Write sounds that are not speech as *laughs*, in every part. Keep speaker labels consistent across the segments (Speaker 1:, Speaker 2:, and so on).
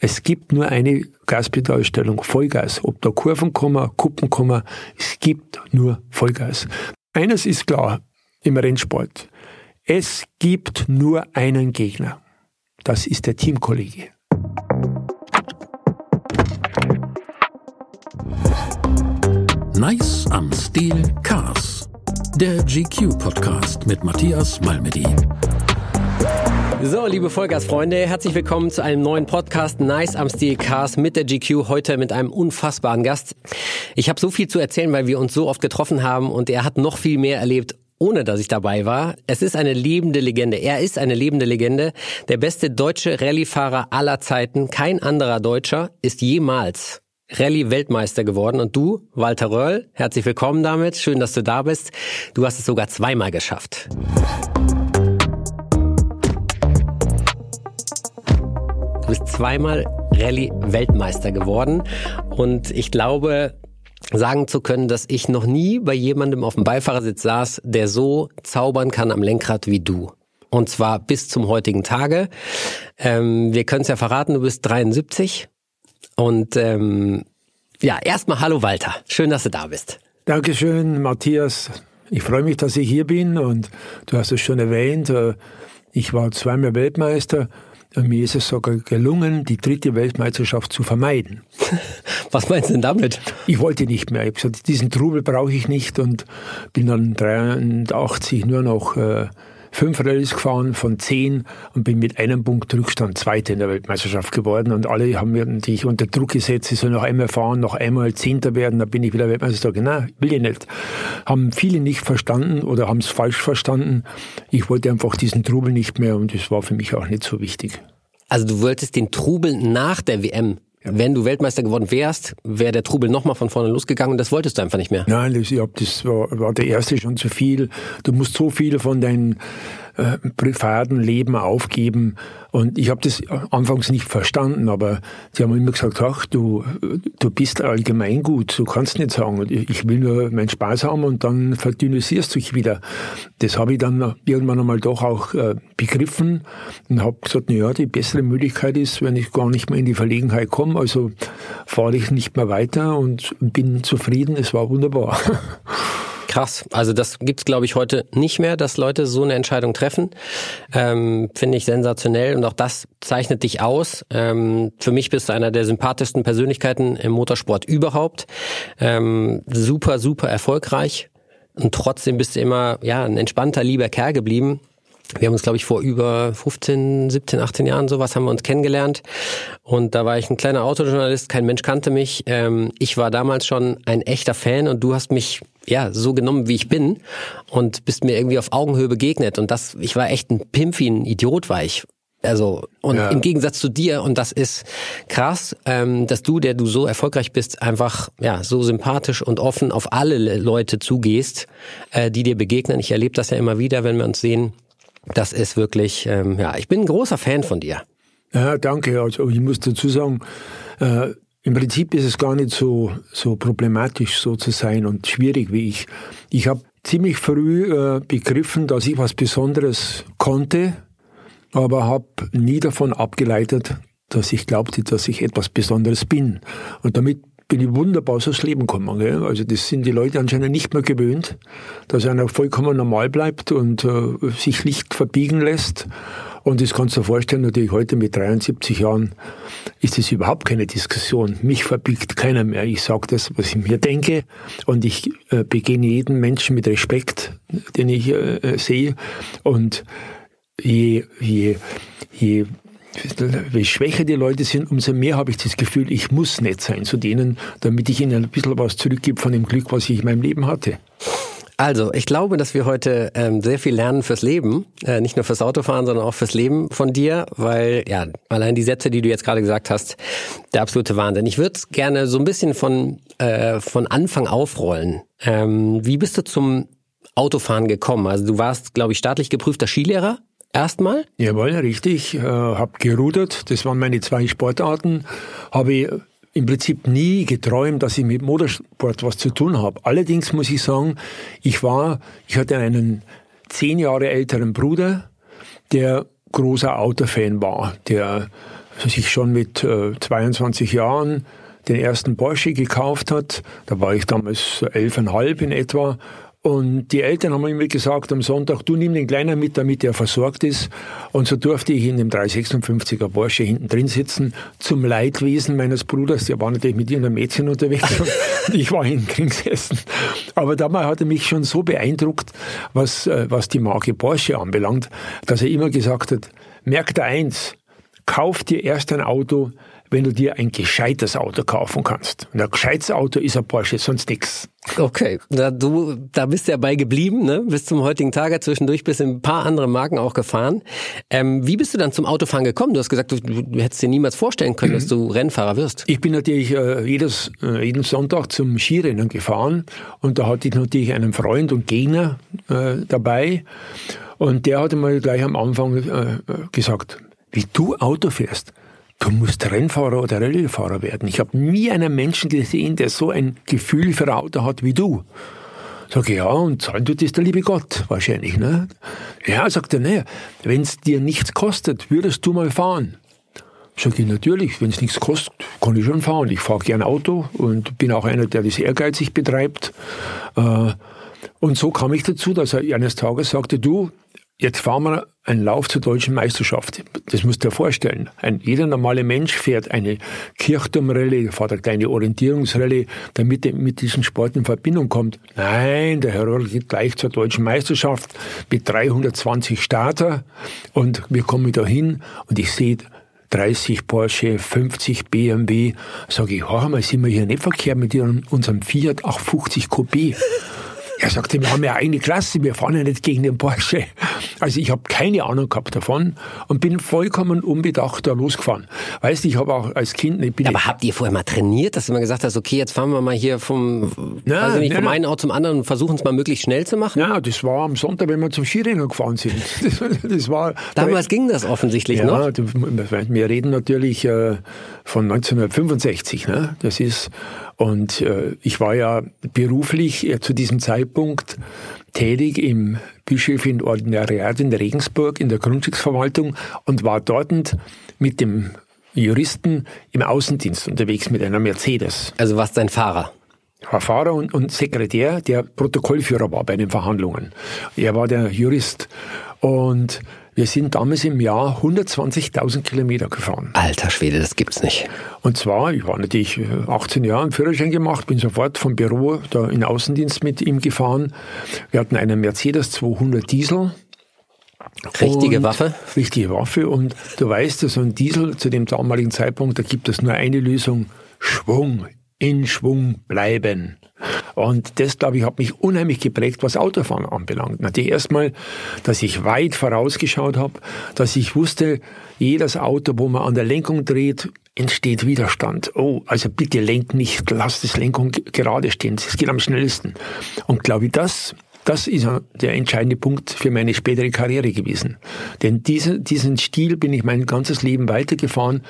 Speaker 1: Es gibt nur eine Gaspedalstellung, Vollgas. Ob da Kurven kommen, Kuppen kommen, es gibt nur Vollgas. Eines ist klar im Rennsport. Es gibt nur einen Gegner. Das ist der Teamkollege.
Speaker 2: Nice am Stil Cars. Der GQ-Podcast mit Matthias Malmedy.
Speaker 3: So, liebe Vollgasfreunde, herzlich willkommen zu einem neuen Podcast Nice am Stil Cars mit der GQ, heute mit einem unfassbaren Gast. Ich habe so viel zu erzählen, weil wir uns so oft getroffen haben und er hat noch viel mehr erlebt ohne dass ich dabei war. Es ist eine lebende Legende. Er ist eine lebende Legende. Der beste deutsche Rallyefahrer aller Zeiten. Kein anderer Deutscher ist jemals Rallye-Weltmeister geworden. Und du, Walter Röll, herzlich willkommen damit. Schön, dass du da bist. Du hast es sogar zweimal geschafft. Du bist zweimal Rallye-Weltmeister geworden. Und ich glaube, sagen zu können, dass ich noch nie bei jemandem auf dem Beifahrersitz saß, der so zaubern kann am Lenkrad wie du. Und zwar bis zum heutigen Tage. Ähm, wir können es ja verraten, du bist 73. Und ähm, ja, erstmal hallo Walter. Schön, dass du da bist.
Speaker 1: Dankeschön, Matthias. Ich freue mich, dass ich hier bin und du hast es schon erwähnt. Äh, ich war zweimal Weltmeister mir ist es sogar gelungen, die dritte Weltmeisterschaft zu vermeiden. *laughs*
Speaker 3: Was meinst du denn damit?
Speaker 1: Ich wollte nicht mehr. Ich habe gesagt, diesen Trubel brauche ich nicht und bin dann 83 nur noch äh, fünf Rallyes gefahren von zehn und bin mit einem Punkt Rückstand Zweiter in der Weltmeisterschaft geworden. Und alle haben mir natürlich unter Druck gesetzt, ich soll noch einmal fahren, noch einmal Zehnter werden, dann bin ich wieder Weltmeister. Nein, will ich nicht. Haben viele nicht verstanden oder haben es falsch verstanden. Ich wollte einfach diesen Trubel nicht mehr und das war für mich auch nicht so wichtig.
Speaker 3: Also du wolltest den Trubel nach der WM wenn du Weltmeister geworden wärst, wäre der Trubel nochmal von vorne losgegangen und das wolltest du einfach nicht mehr.
Speaker 1: Nein, ich hab, das war, war der erste schon zu viel. Du musst so viel von deinen äh, privaten Leben aufgeben. Und ich habe das anfangs nicht verstanden, aber sie haben immer gesagt, ach, du, du bist allgemein gut, du kannst nicht sagen, ich will nur meinen Spaß haben und dann verdünnisierst du dich wieder. Das habe ich dann irgendwann einmal doch auch äh, begriffen und habe gesagt, na ja, die bessere Möglichkeit ist, wenn ich gar nicht mehr in die Verlegenheit komme, also fahre ich nicht mehr weiter und bin zufrieden, es war wunderbar. *laughs*
Speaker 3: Krass. Also das gibt's glaube ich, heute nicht mehr, dass Leute so eine Entscheidung treffen. Ähm, Finde ich sensationell und auch das zeichnet dich aus. Ähm, für mich bist du einer der sympathischsten Persönlichkeiten im Motorsport überhaupt. Ähm, super, super erfolgreich. Und trotzdem bist du immer ja ein entspannter, lieber Kerl geblieben. Wir haben uns, glaube ich, vor über 15, 17, 18 Jahren sowas haben wir uns kennengelernt. Und da war ich ein kleiner Autojournalist, kein Mensch kannte mich. Ähm, ich war damals schon ein echter Fan und du hast mich ja, so genommen, wie ich bin und bist mir irgendwie auf Augenhöhe begegnet. Und das, ich war echt ein Pimpfi, ein Idiot war ich. Also, und ja. im Gegensatz zu dir, und das ist krass, ähm, dass du, der du so erfolgreich bist, einfach ja so sympathisch und offen auf alle Leute zugehst, äh, die dir begegnen. Ich erlebe das ja immer wieder, wenn wir uns sehen. Das ist wirklich, ähm, ja, ich bin ein großer Fan von dir.
Speaker 1: Ja, danke. Also ich muss dazu sagen, äh, im Prinzip ist es gar nicht so, so problematisch, so zu sein und schwierig wie ich. Ich habe ziemlich früh äh, begriffen, dass ich was Besonderes konnte, aber habe nie davon abgeleitet, dass ich glaubte, dass ich etwas Besonderes bin. Und damit bin ich wunderbar so Leben gekommen. Gell? Also das sind die Leute anscheinend nicht mehr gewöhnt, dass einer vollkommen normal bleibt und äh, sich nicht verbiegen lässt. Und das kannst du dir vorstellen, natürlich heute mit 73 Jahren ist es überhaupt keine Diskussion. Mich verbiegt keiner mehr. Ich sage das, was ich mir denke und ich äh, begegne jeden Menschen mit Respekt, den ich äh, sehe. Und je, je, je je schwächer die Leute sind, umso mehr habe ich das Gefühl, ich muss nett sein zu denen, damit ich ihnen ein bisschen was zurückgebe von dem Glück, was ich in meinem Leben hatte.
Speaker 3: Also, ich glaube, dass wir heute ähm, sehr viel lernen fürs Leben, äh, nicht nur fürs Autofahren, sondern auch fürs Leben von dir, weil ja allein die Sätze, die du jetzt gerade gesagt hast, der absolute Wahnsinn. Ich würde gerne so ein bisschen von äh, von Anfang aufrollen. Ähm, wie bist du zum Autofahren gekommen? Also du warst, glaube ich, staatlich geprüfter Skilehrer erstmal?
Speaker 1: Jawohl, richtig. Äh, habe gerudert. Das waren meine zwei Sportarten. Habe im Prinzip nie geträumt, dass ich mit Motorsport was zu tun habe. Allerdings muss ich sagen, ich war, ich hatte einen zehn Jahre älteren Bruder, der großer Autofan war, der sich schon mit äh, 22 Jahren den ersten Porsche gekauft hat. Da war ich damals elfeinhalb in etwa und die Eltern haben immer gesagt am Sonntag, du nimm den Kleinen mit, damit er versorgt ist. Und so durfte ich in dem 356er Porsche hinten drin sitzen, zum Leidwesen meines Bruders. Der war natürlich mit irgendeinem Mädchen unterwegs und *laughs* ich war hinten drin gesessen. Aber damals hat er mich schon so beeindruckt, was, äh, was die Marke Porsche anbelangt, dass er immer gesagt hat, merk da eins, kauf dir erst ein Auto, wenn du dir ein gescheites Auto kaufen kannst. Und ein gescheites Auto ist ein Porsche, sonst nix.
Speaker 3: Okay, da, du, da bist du ja bei geblieben, ne? bis zum heutigen Tage. Zwischendurch bist du ein paar andere Marken auch gefahren. Ähm, wie bist du dann zum Autofahren gekommen? Du hast gesagt, du, du hättest dir niemals vorstellen können, dass du Rennfahrer wirst.
Speaker 1: Ich bin natürlich äh, jedes, äh, jeden Sonntag zum Skirennen gefahren und da hatte ich natürlich einen Freund und Gegner äh, dabei und der hatte mal gleich am Anfang äh, gesagt, wie du Auto fährst, du musst Rennfahrer oder Rallyefahrer werden. Ich habe nie einen Menschen gesehen, der so ein Gefühl für Auto hat wie du. Sag ich, ja, und zahlen tut das der liebe Gott wahrscheinlich, ne? Ja, sagt er, naja, wenn es dir nichts kostet, würdest du mal fahren. Sag ich, natürlich, wenn es nichts kostet, kann ich schon fahren. Ich fahre gern Auto und bin auch einer, der das ehrgeizig betreibt. Äh, und so kam ich dazu, dass er eines Tages sagte, du, Jetzt fahren wir einen Lauf zur deutschen Meisterschaft. Das musst du dir vorstellen. Ein, jeder normale Mensch fährt eine Kirchturmrallye, fährt eine kleine Orientierungsrallye, damit er mit diesem Sport in Verbindung kommt. Nein, der Herr Roll geht gleich zur deutschen Meisterschaft mit 320 Starter und wir kommen da hin und ich sehe 30 Porsche, 50 BMW. Sage ich, hör mal, sind wir hier nicht verkehrt mit unserem Fiat 850 Coupé? Er sagte, wir haben ja eine Klasse, wir fahren ja nicht gegen den Porsche. Also ich habe keine Ahnung gehabt davon und bin vollkommen unbedacht da losgefahren. Weißt du, ich habe auch als Kind... Ich bin
Speaker 3: Aber habt ihr vorher mal trainiert, dass du mal gesagt hast, okay, jetzt fahren wir mal hier vom, ja, also nicht, vom ja, einen Ort zum anderen und versuchen es mal möglichlich schnell zu machen?
Speaker 1: Ja, das war am Sonntag, wenn wir zum Skirennen gefahren sind. *laughs* Das,
Speaker 3: das war, Damals da, ging das offensichtlich
Speaker 1: ja,
Speaker 3: noch.
Speaker 1: Ja, wir reden natürlich äh, von 1965. Ne? Das ist und äh, ich war ja beruflich äh, zu diesem Zeitpunkt tätig im Bischöfin Ordinariat in Regensburg in der Grundstücksverwaltung und war dort mit dem Juristen im Außendienst unterwegs mit einer Mercedes.
Speaker 3: Also warst dein Fahrer?
Speaker 1: war Fahrer und, und Sekretär, der Protokollführer war bei den Verhandlungen. Er war der Jurist. Und wir sind damals im Jahr 120.000 Kilometer gefahren.
Speaker 3: Alter Schwede, das gibt's nicht.
Speaker 1: Und zwar, ich war natürlich 18 Jahre im Führerschein gemacht, bin sofort vom Büro da in Außendienst mit ihm gefahren. Wir hatten einen Mercedes 200 Diesel.
Speaker 3: Richtige Waffe?
Speaker 1: Richtige Waffe. Und du weißt, so ein Diesel zu dem damaligen Zeitpunkt, da gibt es nur eine Lösung. Schwung, in Schwung bleiben. Und das, glaube ich, hat mich unheimlich geprägt, was Autofahren anbelangt. Natürlich erstmal, dass ich weit vorausgeschaut habe, dass ich wusste, jedes Auto, wo man an der Lenkung dreht, entsteht Widerstand. Oh, also bitte lenk nicht, lass das Lenkung gerade stehen. Das geht am schnellsten. Und glaube ich, das das ist der entscheidende Punkt für meine spätere Karriere gewesen. Denn diese, diesen Stil bin ich mein ganzes Leben weitergefahren.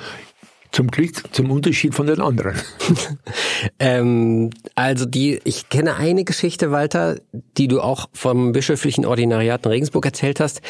Speaker 1: Zum Glück, zum Unterschied von den anderen. *laughs*
Speaker 3: ähm, also die, ich kenne eine Geschichte, Walter, die du auch vom bischöflichen Ordinariat in Regensburg erzählt hast,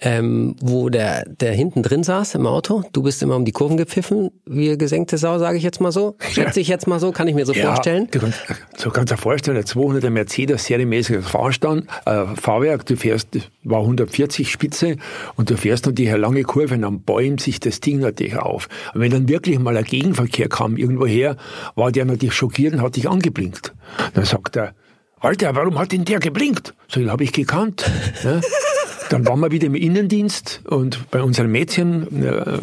Speaker 3: ähm, wo der, der hinten drin saß im Auto. Du bist immer um die Kurven gepfiffen, wie gesenkte Sau, sage ich jetzt mal so. Schätze ich jetzt mal so, kann ich mir so ja, vorstellen.
Speaker 1: Du kannst, so kannst du dir vorstellen, der 200er Mercedes serienmäßiges Fahrstand, äh, Fahrwerk, du fährst, war 140 Spitze und du fährst natürlich eine lange Kurve und dann bäumt sich das Ding natürlich auf. Und wenn dann wirklich mal ein Gegenverkehr kam irgendwoher, war der natürlich schockiert und hat dich angeblinkt. Dann sagt er, Alter, warum hat denn der geblinkt? So, den habe ich gekannt. Ja. *laughs* Dann waren wir wieder im Innendienst und bei unseren Mädchen äh,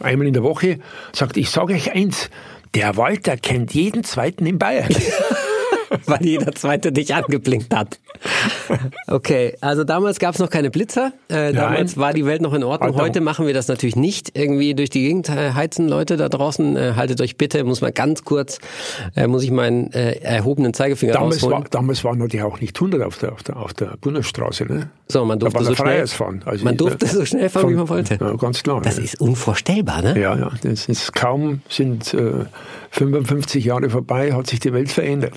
Speaker 1: einmal in der Woche sagt, ich sage euch eins, der Walter kennt jeden Zweiten in Bayern. *laughs* *laughs*
Speaker 3: Weil jeder Zweite dich angeblinkt hat. Okay, also damals gab es noch keine Blitzer. Äh, damals war die Welt noch in Ordnung. Heute machen wir das natürlich nicht. Irgendwie durch die Gegend heizen Leute da draußen. Äh, haltet euch bitte, muss mal ganz kurz, äh, muss ich meinen äh, erhobenen Zeigefinger
Speaker 1: damals
Speaker 3: rausholen.
Speaker 1: War, damals waren natürlich auch nicht 100 auf der, auf der, auf der Bundesstraße. Ne?
Speaker 3: So, man durfte so schnell fahren. Also man durfte so schnell fahren, von, wie man wollte.
Speaker 1: Ja, ganz klar.
Speaker 3: Das
Speaker 1: ja.
Speaker 3: ist unvorstellbar, ne?
Speaker 1: Ja, ja. Das ist kaum sind äh, 55 Jahre vorbei, hat sich die Welt verändert.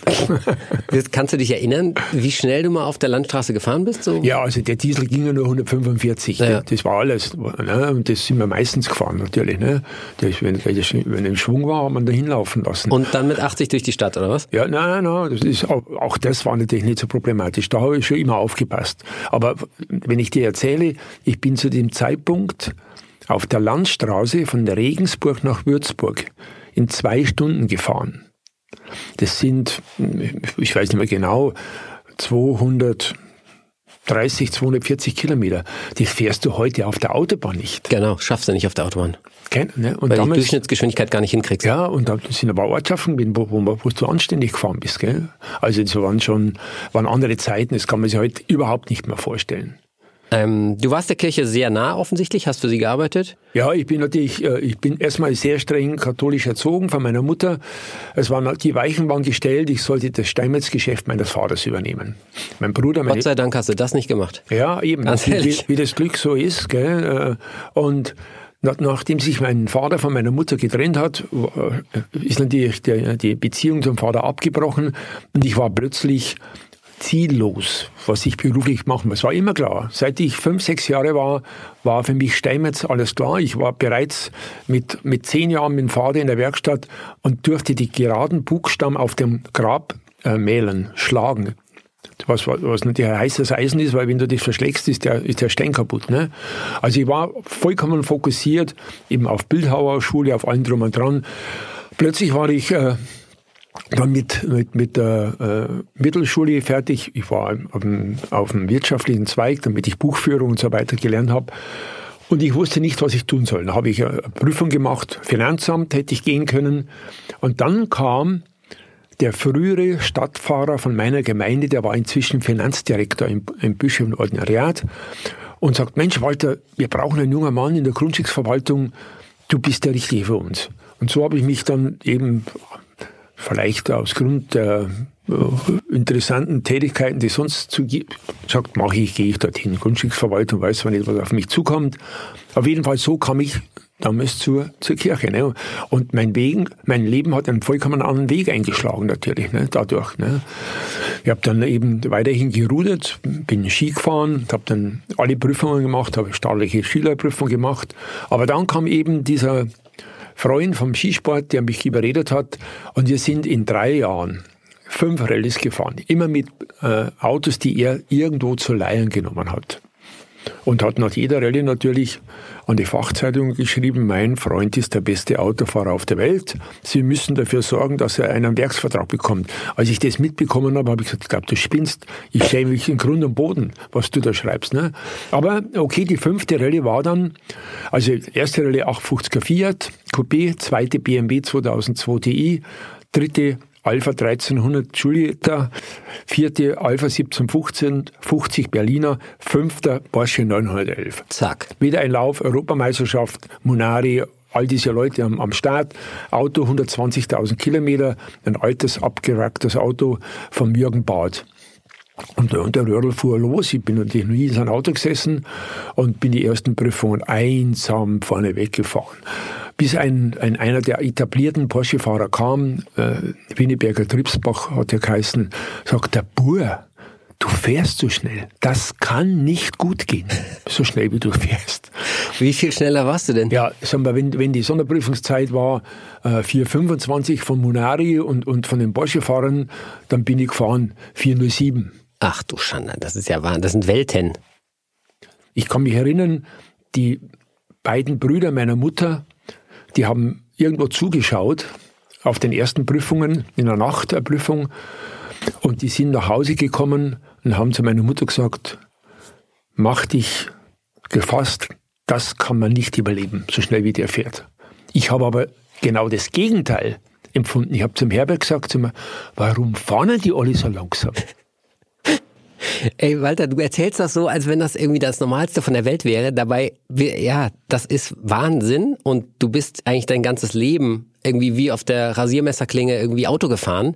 Speaker 1: *laughs*
Speaker 3: Kannst du dich erinnern, wie schnell du mal auf der Landstraße gefahren bist? So?
Speaker 1: Ja, also der Diesel ging ja nur 145.
Speaker 3: Ja.
Speaker 1: Das war alles. Ne? Und das sind wir meistens gefahren natürlich. Ne? Das, wenn, wenn ein Schwung war, hat man da hinlaufen lassen.
Speaker 3: Und dann mit 80 durch die Stadt, oder was?
Speaker 1: Ja, nein, nein, nein, das ist auch, auch das war natürlich nicht so problematisch. Da habe ich schon immer aufgepasst. Aber wenn ich dir erzähle, ich bin zu dem Zeitpunkt auf der Landstraße von Regensburg nach Würzburg in zwei Stunden gefahren. Das sind, ich weiß nicht mehr genau, 230, 240 Kilometer. Das fährst du heute auf der Autobahn nicht.
Speaker 3: Genau, schaffst du nicht auf der Autobahn.
Speaker 1: Kein, ne? Und
Speaker 3: Weil du die
Speaker 1: damals,
Speaker 3: Durchschnittsgeschwindigkeit gar nicht hinkriegst.
Speaker 1: ja, und da sind aber Ortschaften, wo, wo, wo du anständig gefahren bist. Gell? Also das waren schon waren andere Zeiten, das kann man sich heute überhaupt nicht mehr vorstellen.
Speaker 3: Ähm, du warst der Kirche sehr nah offensichtlich, hast für sie gearbeitet?
Speaker 1: Ja, ich bin natürlich, äh, ich bin erstmal sehr streng katholisch erzogen von meiner Mutter. Es waren, die Weichen waren gestellt, ich sollte das Steinmetzgeschäft meines Vaters übernehmen. Mein Bruder, meine,
Speaker 3: Gott sei Dank hast du das nicht gemacht.
Speaker 1: ja, eben,
Speaker 3: Ganz
Speaker 1: wie, wie das Glück so ist. Gell? äh, Und nach- nachdem sich mein Vater von meiner Mutter getrennt hat, äh, ist natürlich die Beziehung zum Vater abgebrochen und ich war plötzlich ziellos, was ich beruflich machen muss. War immer klar. Seit ich fünf, sechs Jahre war, war für mich Steinmetz alles klar. Ich war bereits mit, mit zehn Jahren mit dem Vater in der Werkstatt und durfte die geraden Buchstaben auf dem Grab äh, mählen, schlagen. Was, was natürlich ein heißes Eisen ist, weil wenn du das verschlägst, ist der, ist der Stein kaputt. Ne? Also ich war vollkommen fokussiert eben auf Bildhauerschule, auf allem drum und dran. Plötzlich war ich äh, dann mit, mit, mit der äh, Mittelschule fertig. Ich war auf dem, auf dem wirtschaftlichen Zweig, damit ich Buchführung und so weiter gelernt habe. Und ich wusste nicht, was ich tun soll. Da habe ich eine Prüfung gemacht, Finanzamt hätte ich gehen können. Und dann kam der frühere Stadtfahrer von meiner Gemeinde, der war inzwischen Finanzdirektor im, im Bischöflichen Ordinariat und sagt, Mensch Walter, wir brauchen einen jungen Mann in der Grundstücksverwaltung, du bist der Richtige für uns. Und so habe ich mich dann eben vielleicht aus Grund der äh, interessanten Tätigkeiten, die sonst zu sagt, mache ich, gehe ich dorthin. Grundstücksverwaltung weiß zwar nicht, was auf mich zukommt. Auf jeden Fall so kam ich damals zur, zur Kirche. Ne? Und mein, Wegen, mein Leben hat einen vollkommen anderen Weg eingeschlagen natürlich, ne? dadurch. Ne? Ich habe dann eben weiterhin gerudert, bin Ski gefahren, habe dann alle Prüfungen gemacht, habe staatliche Schülerprüfung gemacht. Aber dann kam eben dieser Freund vom Skisport, der mich überredet hat. Und wir sind in drei Jahren fünf Rallyes gefahren. Immer mit äh, Autos, die er irgendwo zu leihen genommen hat. Und hat nach jeder Rallye natürlich an die Fachzeitung geschrieben, mein Freund ist der beste Autofahrer auf der Welt. Sie müssen dafür sorgen, dass er einen Werksvertrag bekommt. Als ich das mitbekommen habe, habe ich gesagt, ich glaube, du spinnst. Ich schäme mich in Grund und Boden, was du da schreibst. Ne? Aber okay, die fünfte Rallye war dann, also erste Rallye 850er Fiat, Coupé, zweite BMW 2002 Ti, dritte Alpha 1300 Julieta, vierte Alpha 1715, 50 Berliner, fünfter Porsche 911.
Speaker 3: Zack.
Speaker 1: Wieder ein Lauf, Europameisterschaft, Munari, all diese Leute am, am Start, Auto 120.000 Kilometer, ein altes, abgeracktes Auto vom Jürgen Barth. Und, und der Röhrl fuhr los. Ich bin natürlich nie in sein Auto gesessen und bin die ersten Prüfungen einsam vorne weggefahren. Bis ein, ein, einer der etablierten Porsche-Fahrer kam, äh, Winneberger Tripsbach hat er geheißen, sagt, der Bur, du fährst so schnell. Das kann nicht gut gehen, so schnell wie du fährst.
Speaker 3: Wie viel schneller warst du denn?
Speaker 1: Ja, sagen wir, wenn, wenn die Sonderprüfungszeit war, äh, 4,25 von Munari und, und von den Porsche-Fahrern, dann bin ich gefahren 4,07.
Speaker 3: Ach du Schande, das ist ja wahr. Das sind Welten.
Speaker 1: Ich kann mich erinnern, die beiden Brüder meiner Mutter, die haben irgendwo zugeschaut auf den ersten Prüfungen, in der Nacht der Prüfung, und die sind nach Hause gekommen und haben zu meiner Mutter gesagt, mach dich gefasst, das kann man nicht überleben, so schnell wie der fährt. Ich habe aber genau das Gegenteil empfunden. Ich habe zum Herbert gesagt, zu mir, warum fahren die alle so langsam?
Speaker 3: Ey, Walter, du erzählst das so, als wenn das irgendwie das Normalste von der Welt wäre. Dabei, ja, das ist Wahnsinn und du bist eigentlich dein ganzes Leben irgendwie wie auf der Rasiermesserklinge irgendwie Auto gefahren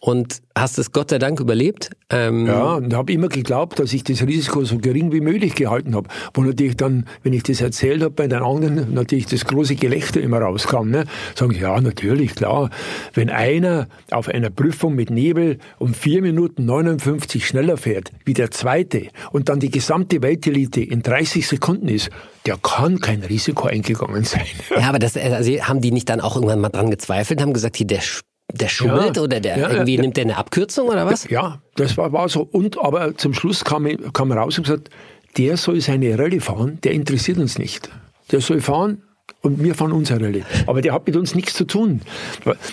Speaker 3: und hast es Gott sei Dank überlebt.
Speaker 1: Ähm ja, und habe immer geglaubt, dass ich das Risiko so gering wie möglich gehalten habe. Wo natürlich dann, wenn ich das erzählt habe bei den anderen, natürlich das große Gelächter immer rauskam. Ne? Sagen, ja, natürlich, klar. Wenn einer auf einer Prüfung mit Nebel um vier Minuten 59 schneller fährt wie der zweite und dann die gesamte Weltelite in 30 Sekunden ist, der kann kein Risiko eingegangen sein.
Speaker 3: Ja, aber das, also haben die nicht dann auch irgendwann mal dran gezweifelt, haben gesagt, hier, der der schummelt ja, oder der ja, irgendwie ja, nimmt der eine Abkürzung oder was?
Speaker 1: Ja, das war, war so. Und aber zum Schluss kam, kam raus und gesagt, der soll seine Rallye fahren, der interessiert uns nicht. Der soll fahren, und wir fahren unsere Rallye. Aber der hat mit uns nichts zu tun.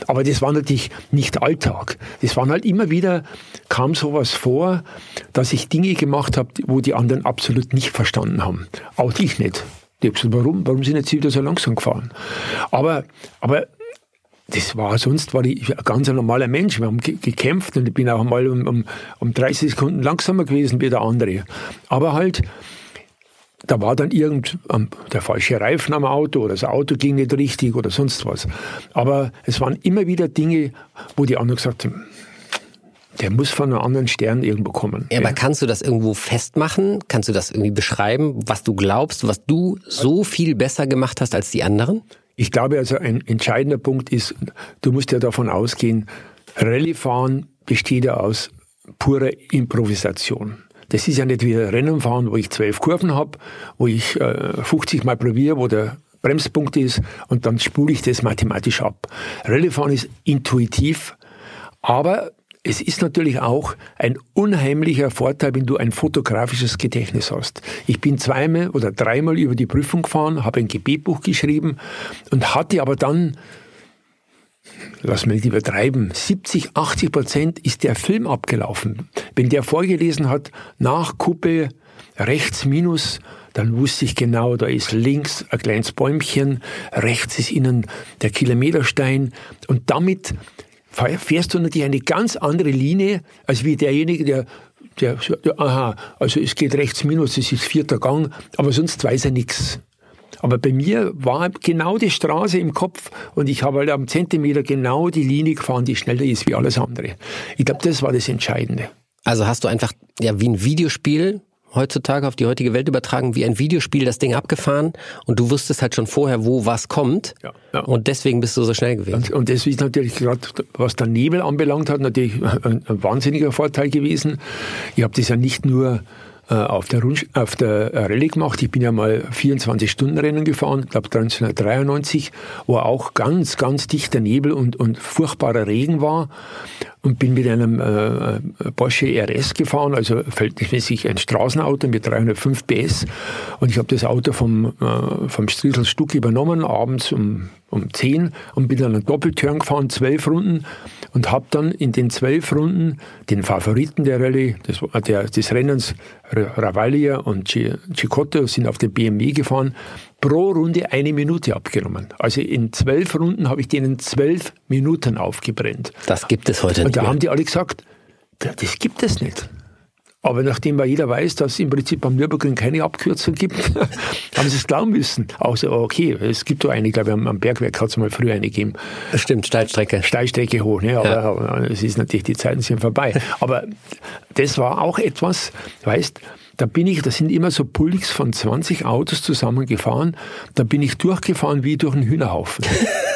Speaker 1: Aber das war natürlich nicht Alltag. Das waren halt immer wieder, kam sowas vor, dass ich Dinge gemacht habe, wo die anderen absolut nicht verstanden haben. Auch ich nicht. Die haben gesagt, warum, warum sind jetzt wieder so langsam gefahren? Aber, aber das war, sonst war ich ein ganz normaler Mensch. Wir haben gekämpft und ich bin auch mal um, um, um 30 Sekunden langsamer gewesen wie der andere. Aber halt, da war dann irgend der falsche Reifen am Auto oder das Auto ging nicht richtig oder sonst was. Aber es waren immer wieder Dinge, wo die anderen gesagt haben, der muss von einem anderen Stern irgendwo kommen.
Speaker 3: Ja, aber kannst du das irgendwo festmachen? Kannst du das irgendwie beschreiben, was du glaubst, was du so viel besser gemacht hast als die anderen?
Speaker 1: Ich glaube also, ein entscheidender Punkt ist, du musst ja davon ausgehen, Rallye-Fahren besteht ja aus purer Improvisation. Das ist ja nicht wie Rennen fahren, wo ich zwölf Kurven habe, wo ich äh, 50 Mal probiere, wo der Bremspunkt ist und dann spule ich das mathematisch ab. Rallye-Fahren ist intuitiv, aber es ist natürlich auch ein unheimlicher Vorteil, wenn du ein fotografisches Gedächtnis hast. Ich bin zweimal oder dreimal über die Prüfung gefahren, habe ein Gebetbuch geschrieben und hatte aber dann, lass mich nicht übertreiben, 70, 80 Prozent ist der Film abgelaufen. Wenn der vorgelesen hat, nach Kuppe, rechts minus, dann wusste ich genau, da ist links ein kleines Bäumchen, rechts ist innen der Kilometerstein und damit fährst du natürlich eine ganz andere Linie, als wie derjenige, der, der, der aha, also es geht rechts minus, es ist vierter Gang, aber sonst weiß er nichts. Aber bei mir war genau die Straße im Kopf und ich habe halt am Zentimeter genau die Linie gefahren, die schneller ist wie alles andere. Ich glaube, das war das Entscheidende.
Speaker 3: Also hast du einfach ja wie ein Videospiel heutzutage auf die heutige Welt übertragen, wie ein Videospiel das Ding abgefahren und du wusstest halt schon vorher, wo was kommt ja, ja. und deswegen bist du so schnell gewesen.
Speaker 1: Und, und das ist natürlich gerade, was der Nebel anbelangt hat, natürlich ein, ein wahnsinniger Vorteil gewesen. Ich habe das ja nicht nur auf der, Rund auf der Rallye gemacht. Ich bin ja mal 24-Stunden-Rennen gefahren, glaube 1993, wo auch ganz, ganz dichter Nebel und, und furchtbarer Regen war und bin mit einem äh, Porsche RS gefahren, also verhältnismäßig ein Straßenauto mit 305 PS. Und ich habe das Auto vom, äh, vom Striesel Stuck übernommen, abends um, um 10 und bin dann einen Doppelturn gefahren, zwölf Runden und habe dann in den zwölf Runden den Favoriten der Rallye, des, der, des Rennens, Ravaglia und Cicotto, sind auf den BMW gefahren, pro Runde eine Minute abgenommen. Also in zwölf Runden habe ich denen zwölf Minuten aufgebrennt.
Speaker 3: Das gibt es heute
Speaker 1: nicht. Und da mehr. haben die alle gesagt, das gibt es nicht. Aber nachdem ja jeder weiß, dass es im Prinzip am Nürburgring keine Abkürzung gibt, *laughs* haben sie es glauben müssen. Außer, okay, es gibt doch eine, glaube ich, am Bergwerk hat es mal früher eine gegeben.
Speaker 3: Das stimmt, Steilstrecke.
Speaker 1: Steilstrecke hoch, ne? aber es ist natürlich, die Zeiten sind vorbei. *laughs* Aber das war auch etwas, weißt, da bin ich, da sind immer so Pulks von 20 Autos zusammengefahren, da bin ich durchgefahren wie durch einen Hühnerhaufen. *laughs*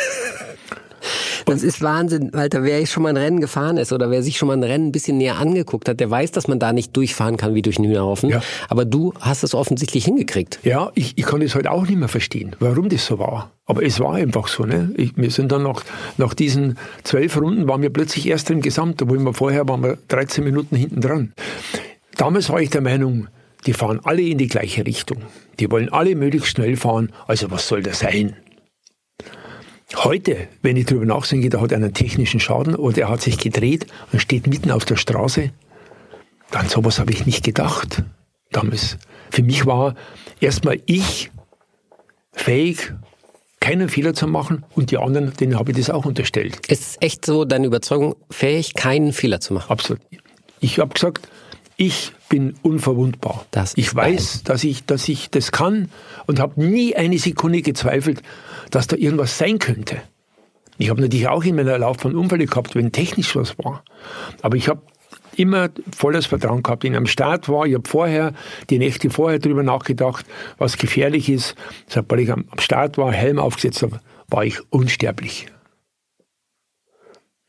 Speaker 3: Das ist Wahnsinn, Walter. Wer schon mal ein Rennen gefahren ist oder wer sich schon mal ein Rennen ein bisschen näher angeguckt hat, der weiß, dass man da nicht durchfahren kann wie durch einen Hühnerhaufen. Ja. Aber du hast es offensichtlich hingekriegt.
Speaker 1: Ja, ich, ich kann es heute auch nicht mehr verstehen, warum das so war. Aber es war einfach so. Ne? Ich, wir sind dann nach, nach diesen zwölf Runden, waren wir plötzlich erst im Gesamt, obwohl wir vorher waren wir 13 Minuten hinten dran. Damals war ich der Meinung, die fahren alle in die gleiche Richtung. Die wollen alle möglichst schnell fahren. Also was soll das sein? Heute, wenn ich darüber nachdenke, da hat er einen technischen Schaden oder er hat sich gedreht und steht mitten auf der Straße, dann sowas habe ich nicht gedacht damals. Für mich war erstmal ich fähig, keinen Fehler zu machen und die anderen, denen habe ich das auch unterstellt.
Speaker 3: Ist es echt so deine Überzeugung, fähig, keinen Fehler zu machen?
Speaker 1: Absolut. Ich habe gesagt, ich bin unverwundbar. Das ich weiß, dass ich, dass ich das kann und habe nie eine Sekunde gezweifelt, dass da irgendwas sein könnte. Ich habe natürlich auch in meiner Laufbahn Unfälle gehabt, wenn technisch was war. Aber ich habe immer volles Vertrauen gehabt. In einem Start war, ich habe vorher, die Nächte vorher darüber nachgedacht, was gefährlich ist. Sobald ich am Start war, Helm aufgesetzt habe, war ich unsterblich.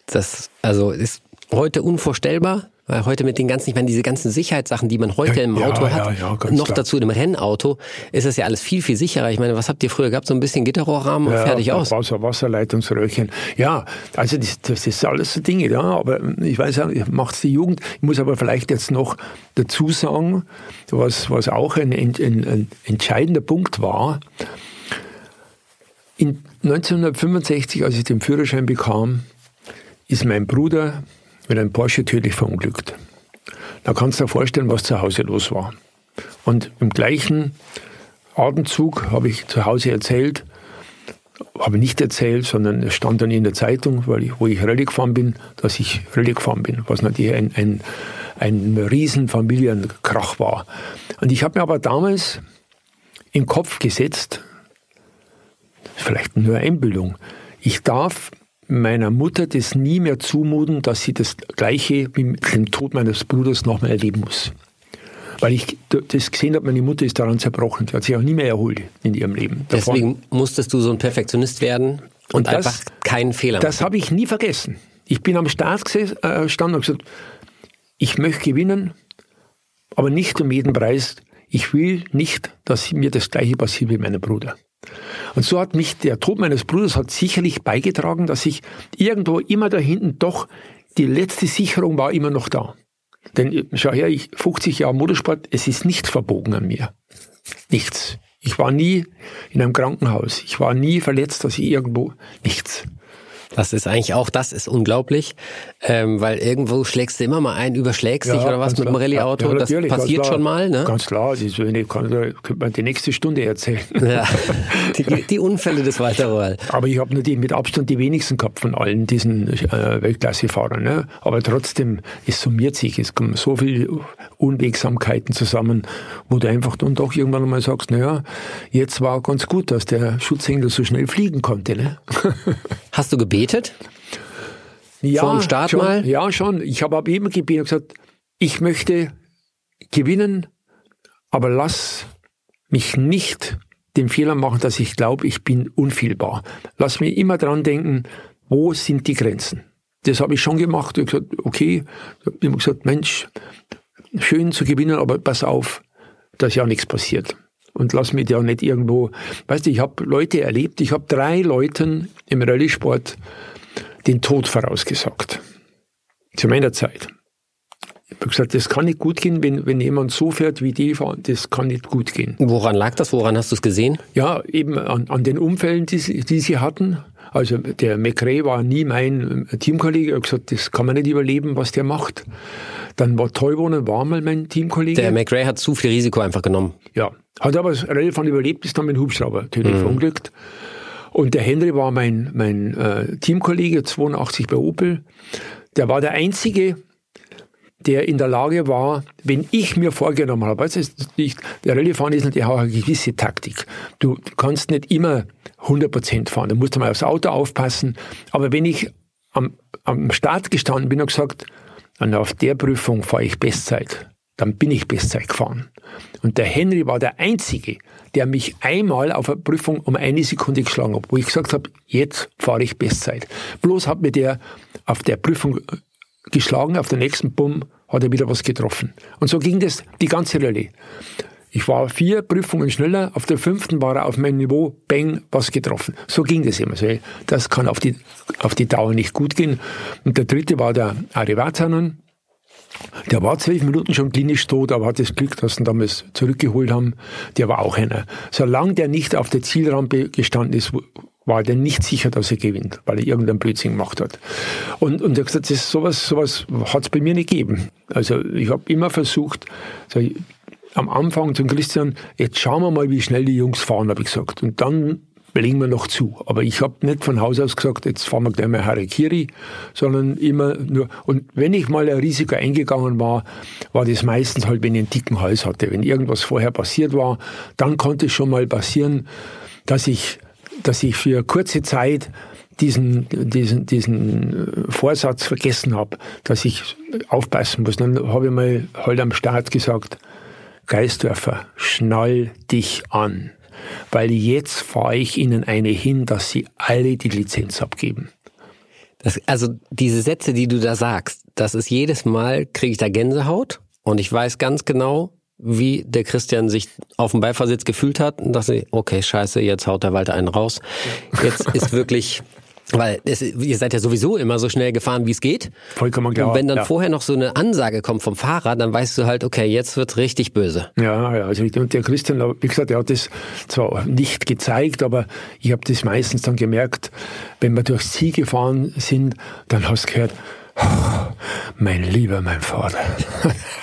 Speaker 3: Das also ist heute unvorstellbar. Weil heute mit den ganzen, ich meine, diese ganzen Sicherheitssachen, die man heute im Auto
Speaker 1: ja,
Speaker 3: hat,
Speaker 1: ja,
Speaker 3: noch
Speaker 1: klar.
Speaker 3: dazu im Rennauto, ist es ja alles viel, viel sicherer. Ich meine, was habt ihr früher gehabt? So ein bisschen Gitterrohrrahmen und fertig aus.
Speaker 1: Wasser, Wasserleitungsröhrchen. Ja, also das, das ist alles so Dinge, ja. Aber ich weiß ja, macht's die Jugend. Ich muss aber vielleicht jetzt noch dazu sagen, was, was auch ein, ein, ein entscheidender Punkt war. In 1965, als ich den Führerschein bekam, ist mein Bruder mit einem Porsche tödlich verunglückt. Da kannst du dir vorstellen, was zu Hause los war. Und im gleichen Atemzug habe ich zu Hause erzählt, habe nicht erzählt, sondern es stand dann in der Zeitung, weil ich, wo ich Rallye gefahren bin, dass ich Rallye gefahren bin, was natürlich ein, ein, ein riesen Familienkrach war. Und ich habe mir aber damals im Kopf gesetzt, vielleicht nur Einbildung, ich darf meiner Mutter das nie mehr zumuten, dass sie das Gleiche wie mit dem Tod meines Bruders nochmal erleben muss. Weil ich das gesehen habe, meine Mutter ist daran zerbrochen. Die hat sich auch nie mehr erholt in ihrem Leben.
Speaker 3: Davon. Deswegen musstest du so ein Perfektionist werden und, und das, einfach keinen Fehler
Speaker 1: machen. Das habe ich nie vergessen. Ich bin am Start gestanden und gesagt, ich möchte gewinnen, aber nicht um jeden Preis. Ich will nicht, dass mir das Gleiche passiert wie meinem Bruder. Und so hat mich der Tod meines Bruders hat sicherlich beigetragen, dass ich irgendwo immer da hinten doch die letzte Sicherung war immer noch da. Denn schau her, ich 50 Jahre Motorsport, es ist nichts verbogen an mir. Nichts. Ich war nie in einem Krankenhaus. Ich war nie verletzt, dass ich irgendwo nichts.
Speaker 3: Das ist eigentlich auch, das ist unglaublich, ähm, weil irgendwo schlägst du immer mal ein, überschlägst ja, dich oder was mit dem Rallye-Auto. Ja, das passiert schon mal, ne?
Speaker 1: Ganz klar, das ist, kann, könnte man die nächste Stunde erzählen.
Speaker 3: Ja, *laughs* die, die Unfälle des Walter
Speaker 1: Aber ich habe natürlich mit Abstand die wenigsten gehabt von allen diesen äh, Weltklassefahrern. Ne? Aber trotzdem, es summiert sich, es kommen so viele Unwegsamkeiten zusammen, wo du einfach dann doch irgendwann mal sagst, naja, jetzt war ganz gut, dass der Schutzengel so schnell fliegen konnte. Ne?
Speaker 3: Hast du gebetet? Gebetet?
Speaker 1: Ja,
Speaker 3: Vor dem Start
Speaker 1: schon,
Speaker 3: mal?
Speaker 1: Ja, schon. Ich habe aber immer gebetet und gesagt, ich möchte gewinnen, aber lass mich nicht den Fehler machen, dass ich glaube, ich bin unfehlbar. Lass mich immer dran denken, wo sind die Grenzen? Das habe ich schon gemacht. Ich habe gesagt, okay, ich habe gesagt, Mensch, schön zu gewinnen, aber pass auf, dass ja nichts passiert und lass mich ja nicht irgendwo, weißt du, ich habe Leute erlebt, ich habe drei Leuten im Rallye-Sport den Tod vorausgesagt. Zu meiner Zeit. Ich habe gesagt, das kann nicht gut gehen, wenn, wenn jemand so fährt wie die das kann nicht gut gehen.
Speaker 3: Woran lag das? Woran hast du es gesehen?
Speaker 1: Ja, eben an, an den Unfällen, die, die sie hatten. Also der McRae war nie mein Teamkollege. Er hat gesagt, das kann man nicht überleben, was der macht. Dann war Teubohnen, war mal mein Teamkollege.
Speaker 3: Der McRae hat zu viel Risiko einfach genommen.
Speaker 1: Ja, hat aber relativ überlebt, ist dann mit dem Hubschrauber natürlich mhm. verunglückt. Und der Henry war mein, mein äh, Teamkollege, 82 bei Opel. Der war der Einzige, der in der Lage war, wenn ich mir vorgenommen habe, weißt du, nicht, der Rallye-Fahren ist natürlich auch eine gewisse Taktik. Du kannst nicht immer 100% fahren, da musst du mal aufs Auto aufpassen. Aber wenn ich am, am Start gestanden bin und gesagt, und auf der Prüfung fahre ich Bestzeit, dann bin ich Bestzeit gefahren. Und der Henry war der Einzige, der mich einmal auf einer Prüfung um eine Sekunde geschlagen hat, wo ich gesagt habe, jetzt fahre ich Bestzeit. Bloß hat mir der auf der Prüfung geschlagen, auf der nächsten Bumm hat er wieder was getroffen. Und so ging das die ganze Rallye. Ich war vier Prüfungen schneller, auf der fünften war er auf meinem Niveau, bang, was getroffen. So ging das immer. Das kann auf die, auf die Dauer nicht gut gehen. Und der dritte war der Ari Vatanen. Der war zwölf Minuten schon klinisch tot, aber hat das Glück, dass sie ihn damals zurückgeholt haben. Der war auch einer. Solange der nicht auf der Zielrampe gestanden ist, war der nicht sicher, dass er gewinnt, weil er irgendeinen Blödsinn gemacht hat. Und, und er hat gesagt, das, sowas, sowas hat es bei mir nicht gegeben. Also ich habe immer versucht, so, am Anfang zum Christian, jetzt schauen wir mal, wie schnell die Jungs fahren, habe ich gesagt. Und dann legen wir noch zu. Aber ich habe nicht von Haus aus gesagt, jetzt fahren wir gleich mal Harikiri, sondern immer nur, und wenn ich mal ein Risiko eingegangen war, war das meistens halt, wenn ich einen dicken Hals hatte. Wenn irgendwas vorher passiert war, dann konnte es schon mal passieren, dass ich, dass ich für kurze Zeit diesen, diesen, diesen Vorsatz vergessen habe, dass ich aufpassen muss. Dann habe ich mal halt am Start gesagt, Geisdörfer, schnall dich an, weil jetzt fahre ich Ihnen eine hin, dass Sie alle die Lizenz abgeben.
Speaker 3: Das, also diese Sätze, die du da sagst, das ist jedes Mal, kriege ich da Gänsehaut und ich weiß ganz genau, wie der Christian sich auf dem Beifahrersitz gefühlt hat und dachte, okay, scheiße, jetzt haut der Walter einen raus. Jetzt ist wirklich weil es, ihr seid ja sowieso immer so schnell gefahren, wie es geht.
Speaker 1: Vollkommen klar.
Speaker 3: Und wenn dann
Speaker 1: ja.
Speaker 3: vorher noch so eine Ansage kommt vom Fahrer, dann weißt du halt, okay, jetzt wird's richtig böse.
Speaker 1: Ja, ja, also und der Christian, wie gesagt, er hat das zwar nicht gezeigt, aber ich habe das meistens dann gemerkt, wenn wir durchs Ziel gefahren sind, dann hast du gehört, *laughs* mein lieber, mein Vater.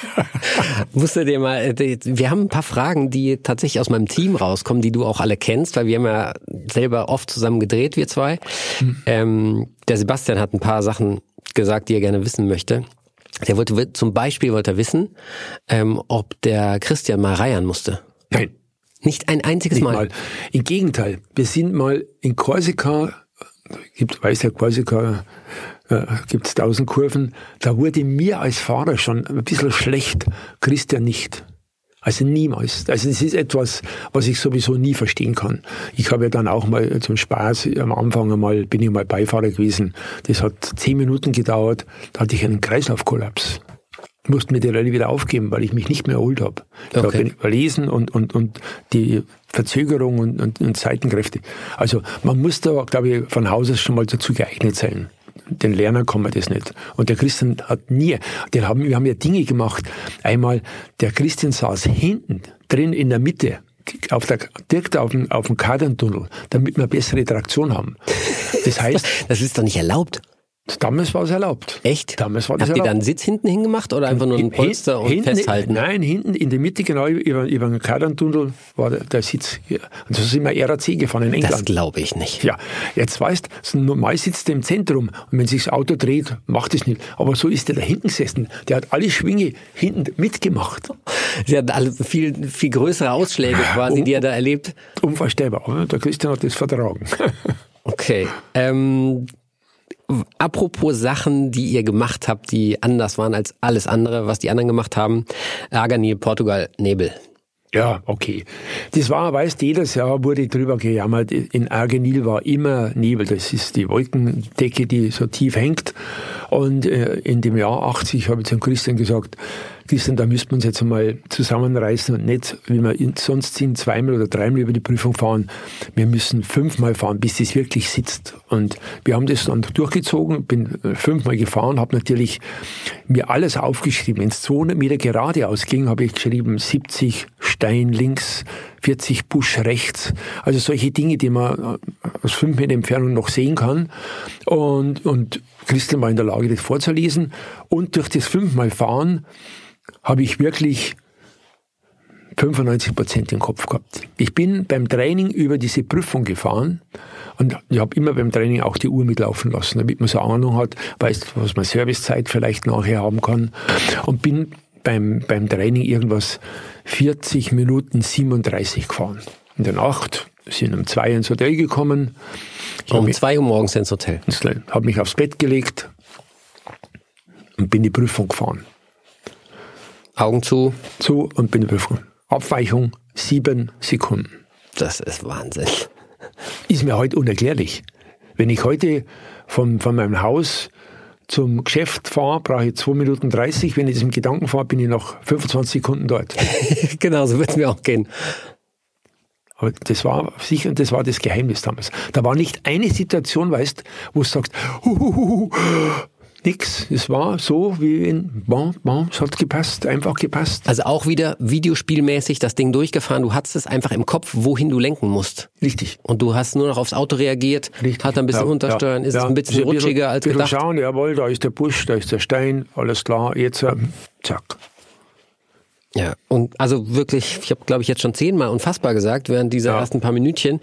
Speaker 1: *laughs*
Speaker 3: Wusstet ihr mal, äh, wir haben ein paar Fragen, die tatsächlich aus meinem Team rauskommen, die du auch alle kennst, weil wir haben ja selber oft zusammen gedreht, wir zwei. Mhm. Ähm, der Sebastian hat ein paar Sachen gesagt, die er gerne wissen möchte. Der wollte zum Beispiel wollte er wissen, ähm, ob der Christian mal reiern musste.
Speaker 1: Nein.
Speaker 3: Nicht ein einziges
Speaker 1: Nicht
Speaker 3: Mal.
Speaker 1: mal. Im Gegenteil, wir sind mal in Korsika, gibt, weiß ja, Korsika äh, gibt es tausend Kurven, da wurde mir als Fahrer schon ein bisschen schlecht, Christian nicht. Also niemals. Also das ist etwas, was ich sowieso nie verstehen kann. Ich habe ja dann auch mal zum Spaß am Anfang einmal, bin ich mal Beifahrer gewesen. Das hat zehn Minuten gedauert, da hatte ich einen Kreislaufkollaps musste mir die Rallye wieder aufgeben, weil ich mich nicht mehr erholt habe. Ich okay. habe überlesen und, und, und die Verzögerung und, und, und Seitenkräfte. Also man muss da, glaube ich, von Haus aus schon mal dazu geeignet sein. Den Lernern kann man das nicht. Und der Christian hat nie, den haben, wir haben ja Dinge gemacht. Einmal, der Christian saß hinten drin in der Mitte, auf der, direkt auf dem, auf dem Kaderntunnel, damit wir bessere Traktion haben. Das heißt. *laughs*
Speaker 3: das ist doch nicht erlaubt.
Speaker 1: Damals war es erlaubt.
Speaker 3: Echt?
Speaker 1: Damals war das
Speaker 3: Habt
Speaker 1: erlaubt.
Speaker 3: ihr da einen Sitz hinten hingemacht oder einfach nur ein Polster und
Speaker 1: hinten,
Speaker 3: festhalten?
Speaker 1: Nein, hinten in der Mitte, genau über, über den Kaderntunnel war der, der Sitz. Hier. Und so sind wir RAC gefahren in England.
Speaker 3: Das glaube ich nicht.
Speaker 1: Ja, jetzt weißt du, normal sitzt der im Zentrum und wenn sich das Auto dreht, macht es nicht. Aber so ist der da hinten gesessen. Der hat alle Schwinge hinten mitgemacht.
Speaker 3: Sie hat alle viel, viel größere Ausschläge quasi, um, die er da erlebt.
Speaker 1: Unvorstellbar. Der Christian hat das vertragen. *laughs*
Speaker 3: Okay. Ähm, Apropos Sachen, die ihr gemacht habt, die anders waren als alles andere, was die anderen gemacht haben. Arganil, Portugal, Nebel.
Speaker 1: Ja, okay. Das war, weißt jedes Jahr wurde drüber gejammert. In Argenil war immer Nebel. Das ist die Wolkendecke, die so tief hängt. Und äh, in dem Jahr 80 habe ich zum Christian gesagt, Christian, da müssten wir uns jetzt einmal zusammenreißen und nicht, wie wir sonst sind, zweimal oder dreimal über die Prüfung fahren. Wir müssen fünfmal fahren, bis das wirklich sitzt. Und wir haben das dann durchgezogen, bin äh, fünfmal gefahren, habe natürlich mir alles aufgeschrieben. Wenn es 200 Meter geradeaus ging, habe ich geschrieben 70 Stein links, 40 Busch rechts. Also solche Dinge, die man äh, aus fünf Meter Entfernung noch sehen kann. Und, und Christian war in der Lage, das vorzulesen. Und durch das fünfmal Fahren habe ich wirklich 95 Prozent im Kopf gehabt. Ich bin beim Training über diese Prüfung gefahren und ich habe immer beim Training auch die Uhr mitlaufen lassen, damit man so Ahnung hat, weiß, was man Servicezeit vielleicht nachher haben kann. Und bin beim, beim Training irgendwas 40 Minuten 37 gefahren. In der Nacht sind um zwei ins Hotel gekommen.
Speaker 3: Ich um zwei Uhr morgens ins Hotel.
Speaker 1: Habe mich aufs Bett gelegt und bin die Prüfung gefahren.
Speaker 3: Augen zu.
Speaker 1: Zu und bin die Prüfung. Abweichung sieben Sekunden.
Speaker 3: Das ist Wahnsinn.
Speaker 1: Ist mir heute unerklärlich. Wenn ich heute von, von meinem Haus zum Geschäft fahre, brauche ich 2 Minuten 30. Wenn ich das im Gedanken fahre, bin ich noch 25 Sekunden dort. *laughs*
Speaker 3: genau, so wird es mir auch gehen.
Speaker 1: Aber das war sicher, und das war das Geheimnis damals. Da war nicht eine Situation, weißt, wo du sagst, huhuhu, nix. Es war so wie in, bon, bon, es hat gepasst, einfach gepasst.
Speaker 3: Also auch wieder videospielmäßig das Ding durchgefahren. Du hattest es einfach im Kopf, wohin du lenken musst.
Speaker 1: Richtig.
Speaker 3: Und du hast nur noch aufs Auto reagiert,
Speaker 1: Richtig.
Speaker 3: hat ein bisschen
Speaker 1: ja,
Speaker 3: untersteuern,
Speaker 1: ja,
Speaker 3: ist
Speaker 1: ja.
Speaker 3: es ein bisschen rutschiger als
Speaker 1: bisschen
Speaker 3: gedacht.
Speaker 1: schauen, jawohl, da ist der Busch, da ist der Stein, alles klar, jetzt, ähm, zack.
Speaker 3: Ja, und also wirklich, ich habe, glaube ich, jetzt schon zehnmal unfassbar gesagt während dieser
Speaker 1: Ja.
Speaker 3: ersten paar Minütchen.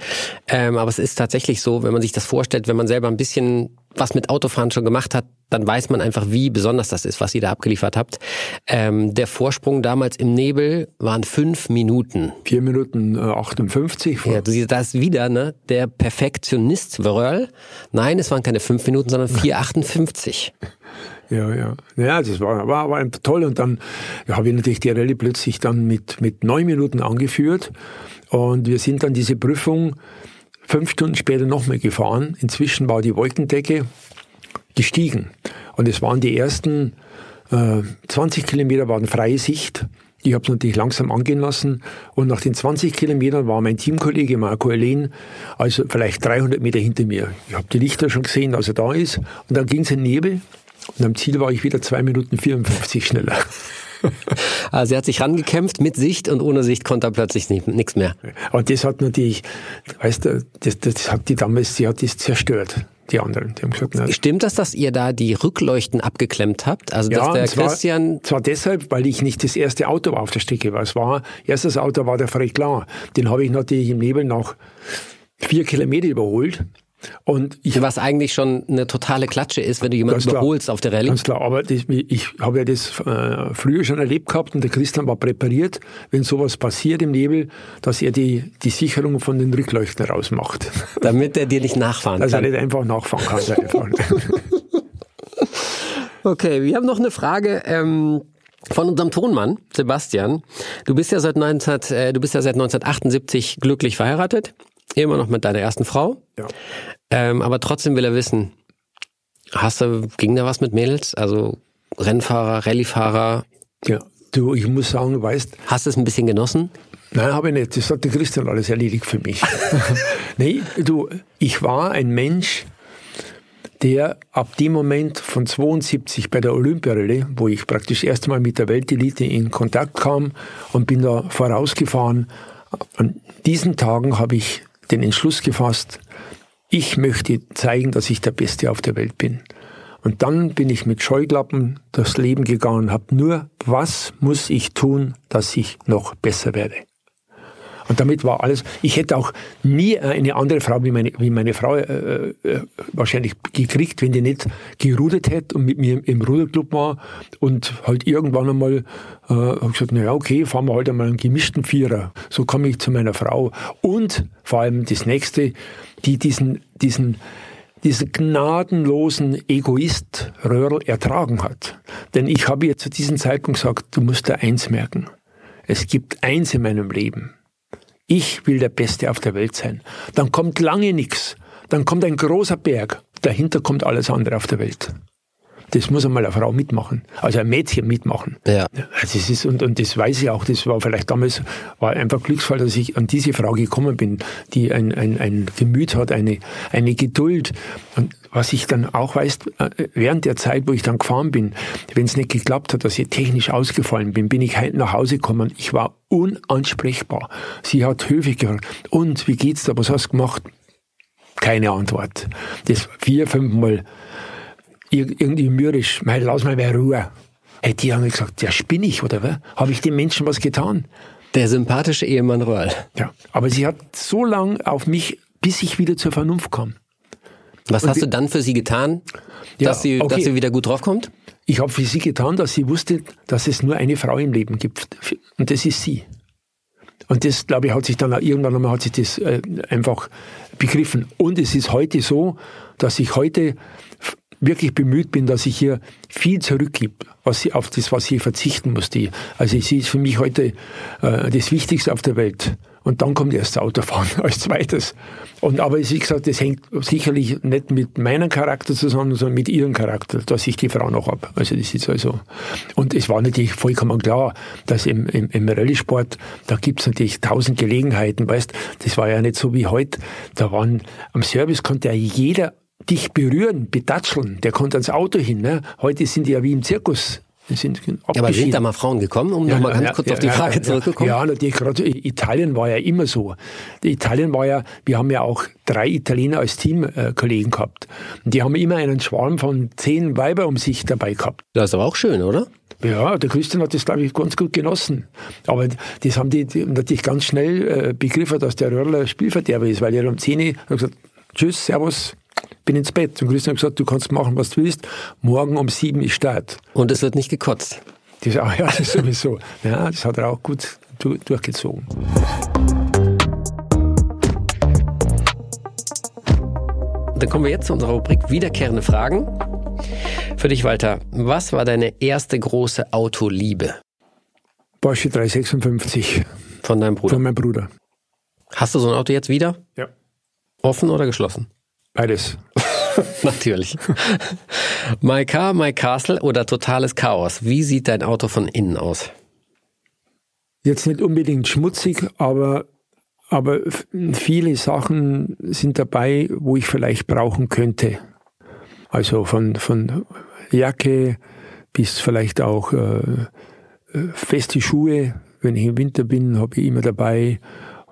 Speaker 3: Ähm, aber es ist tatsächlich so, wenn man sich das vorstellt, wenn man selber ein bisschen was mit Autofahren schon gemacht hat, dann weiß man einfach, wie besonders das ist, was ihr da abgeliefert habt. Ähm, der Vorsprung damals im Nebel waren fünf Minuten.
Speaker 1: Vier Minuten äh, 58.
Speaker 3: Ja, du siehst, da ist wieder ne, der Perfektionist Wörl. Nein, es waren keine fünf Minuten, sondern 4,58. *laughs*
Speaker 1: Ja, ja. Ja, das war, war, war toll. Und dann ja, habe ich natürlich die Rallye plötzlich dann mit, mit neun Minuten angeführt. Und wir sind dann diese Prüfung fünf Stunden später nochmal gefahren. Inzwischen war die Wolkendecke gestiegen. Und es waren die ersten äh, 20 Kilometer waren freie Sicht. Ich habe es natürlich langsam angehen lassen. Und nach den 20 Kilometern war mein Teamkollege Marco Elen, also vielleicht 300 Meter hinter mir. Ich habe die Lichter schon gesehen, dass er da ist. Und dann ging es in Nebel. Und am Ziel war ich wieder 2 Minuten 54 schneller. *laughs*
Speaker 3: Also er hat sich rangekämpft mit Sicht und ohne Sicht konnte er plötzlich nichts mehr.
Speaker 1: Und das hat natürlich, weißt du, das, das hat die damals, sie hat das zerstört. Die anderen, die haben gesagt,
Speaker 3: na, Stimmt das, dass ihr da die Rückleuchten abgeklemmt habt? Also dass ja, der
Speaker 1: zwar,
Speaker 3: Christian.
Speaker 1: Zwar deshalb, weil ich nicht das erste Auto war auf der Strecke war. Es war, erstes Auto war der Fred Klar. Den habe ich natürlich im Nebel nach vier Kilometer überholt.
Speaker 3: Und ich, Was eigentlich schon eine totale Klatsche ist, wenn du jemanden überholst auf der Rallye.
Speaker 1: Ganz klar, aber das, ich habe ja das äh, früher schon erlebt gehabt und der Christian war präpariert, wenn sowas passiert im Nebel, dass er die, die Sicherung von den Rückleuchten rausmacht. *laughs*
Speaker 3: Damit er dir nicht nachfahren
Speaker 1: dass
Speaker 3: kann.
Speaker 1: Dass er nicht einfach nachfahren kann. *laughs*
Speaker 3: Okay, wir haben noch eine Frage. Ähm von unserem Tonmann, Sebastian. Du bist ja seit 19, äh, du bist ja seit 1978 glücklich verheiratet. Immer noch mit deiner ersten Frau.
Speaker 1: Ja.
Speaker 3: Ähm, aber trotzdem will er wissen, hast du, ging da was mit Mädels? Also Rennfahrer, Rallyefahrer?
Speaker 1: Ja, du, ich muss sagen, weißt.
Speaker 3: Hast du es ein bisschen genossen?
Speaker 1: Nein, habe ich nicht. Das hat der Christian alles erledigt für mich. *laughs* nee, du, ich war ein Mensch, der ab dem Moment von 72 bei der Olympiarallye, wo ich praktisch erstmal mit der Weltelite in Kontakt kam und bin da vorausgefahren, an diesen Tagen habe ich den Entschluss gefasst, ich möchte zeigen, dass ich der Beste auf der Welt bin. Und dann bin ich mit Scheuklappen durchs Leben gegangen und habe nur, was muss ich tun, dass ich noch besser werde. Und damit war alles. Ich hätte auch nie eine andere Frau wie meine, wie meine Frau äh, äh, wahrscheinlich gekriegt, wenn die nicht gerudert hätte und mit mir im Ruderclub war und halt irgendwann einmal äh, gesagt, naja, okay, fahren wir halt einmal einen gemischten Vierer. So komme ich zu meiner Frau. Und vor allem das nächste, die diesen, diesen, diesen gnadenlosen Egoist Röhrl ertragen hat. Denn ich habe ihr zu diesem Zeitpunkt gesagt, du musst da eins merken. Es gibt eins in meinem Leben. Ich will der Beste auf der Welt sein. Dann kommt lange nichts. Dann kommt ein großer Berg. Dahinter kommt alles andere auf der Welt. Das muss einmal eine Frau mitmachen, also ein Mädchen mitmachen.
Speaker 3: Ja.
Speaker 1: Also es ist, und, und das weiß ich auch, das war vielleicht damals, war einfach Glücksfall, dass ich an diese Frau gekommen bin, die ein, ein, ein Gemüt hat, eine, eine Geduld. Und was ich dann auch weiß, äh, während der Zeit, wo ich dann gefahren bin, wenn es nicht geklappt hat, dass ich technisch ausgefallen bin, bin ich halt nach Hause gekommen. Ich war unansprechbar. Sie hat höflich gefragt, und wie geht's da, was hast du gemacht? Keine Antwort. Das vier, fünfmal irgendwie mürrisch, mein, lass mal mehr Ruhe. Hey, die haben gesagt, ja, spinne ich, oder was? Habe ich den Menschen was getan?
Speaker 3: Der sympathische Ehemann Röhrl.
Speaker 1: Ja, aber sie hat so lang auf mich, bis ich wieder zur Vernunft kam.
Speaker 3: Was hast du dann für sie getan, dass, ja, sie, okay. dass sie wieder gut draufkommt?
Speaker 1: Ich habe für sie getan, dass sie wusste, dass es nur eine Frau im Leben gibt. Und das ist sie. Und das, glaube ich, hat sich dann auch irgendwann einmal hat sich das äh, einfach begriffen. Und es ist heute so, dass ich heute wirklich bemüht bin, dass ich hier viel zurückgebe, was sie, auf das, was ich verzichten musste. Also sie ist für mich heute äh, das Wichtigste auf der Welt. Und dann kommt erst das Autofahren *laughs* als zweites. Und aber wie gesagt, das hängt sicherlich nicht mit meinem Charakter zusammen, sondern mit ihrem Charakter, dass ich die Frau noch habe. Also das ist also. Und es war natürlich vollkommen klar, dass im, im, im Rallye-Sport, da gibt's natürlich tausend Gelegenheiten, weißt, das war ja nicht so wie heute. Da waren, am Service konnte ja jeder dich berühren, betatscheln. Der kommt ans Auto hin. Ne? Heute sind die ja wie im Zirkus.
Speaker 3: Sind ja, aber sind da mal Frauen gekommen, um ja, nochmal ganz ja, kurz ja, auf die Frage zurückzukommen?
Speaker 1: Ja, natürlich. Gerade Italien war ja immer so. Italien war ja, wir haben ja auch drei Italiener als Teamkollegen äh, gehabt. Und die haben immer einen Schwarm von zehn Weiber um sich dabei gehabt.
Speaker 3: Das ist aber auch schön, oder?
Speaker 1: Ja, der Christian hat das, glaube ich, ganz gut genossen. Aber das haben die, die natürlich ganz schnell äh, begriffen, dass der Röhrler Spielverderber ist, weil er um 10 Uhr gesagt Tschüss, Servus, bin ins Bett. Und Christian hat gesagt, du kannst machen, was du willst. Morgen um sieben ist Start.
Speaker 3: Und es wird nicht gekotzt.
Speaker 1: Das, ah, ja, das sowieso. *laughs* Ja, das hat er auch gut durchgezogen.
Speaker 3: Dann kommen wir jetzt zu unserer Rubrik Wiederkehrende Fragen. Für dich, Walter, was war deine erste große Autoliebe?
Speaker 1: Porsche 356.
Speaker 3: Von deinem Bruder?
Speaker 1: Von meinem Bruder.
Speaker 3: Hast du so ein Auto jetzt wieder?
Speaker 1: Ja.
Speaker 3: Offen oder geschlossen?
Speaker 1: Beides. *laughs*
Speaker 3: Natürlich. my Car, My Castle oder totales Chaos? Wie sieht dein Auto von innen aus?
Speaker 1: Jetzt nicht unbedingt schmutzig, aber aber viele Sachen sind dabei, wo ich vielleicht brauchen könnte. Also von, von Jacke bis vielleicht auch äh, äh feste Schuhe. Wenn ich im Winter bin, habe ich immer dabei.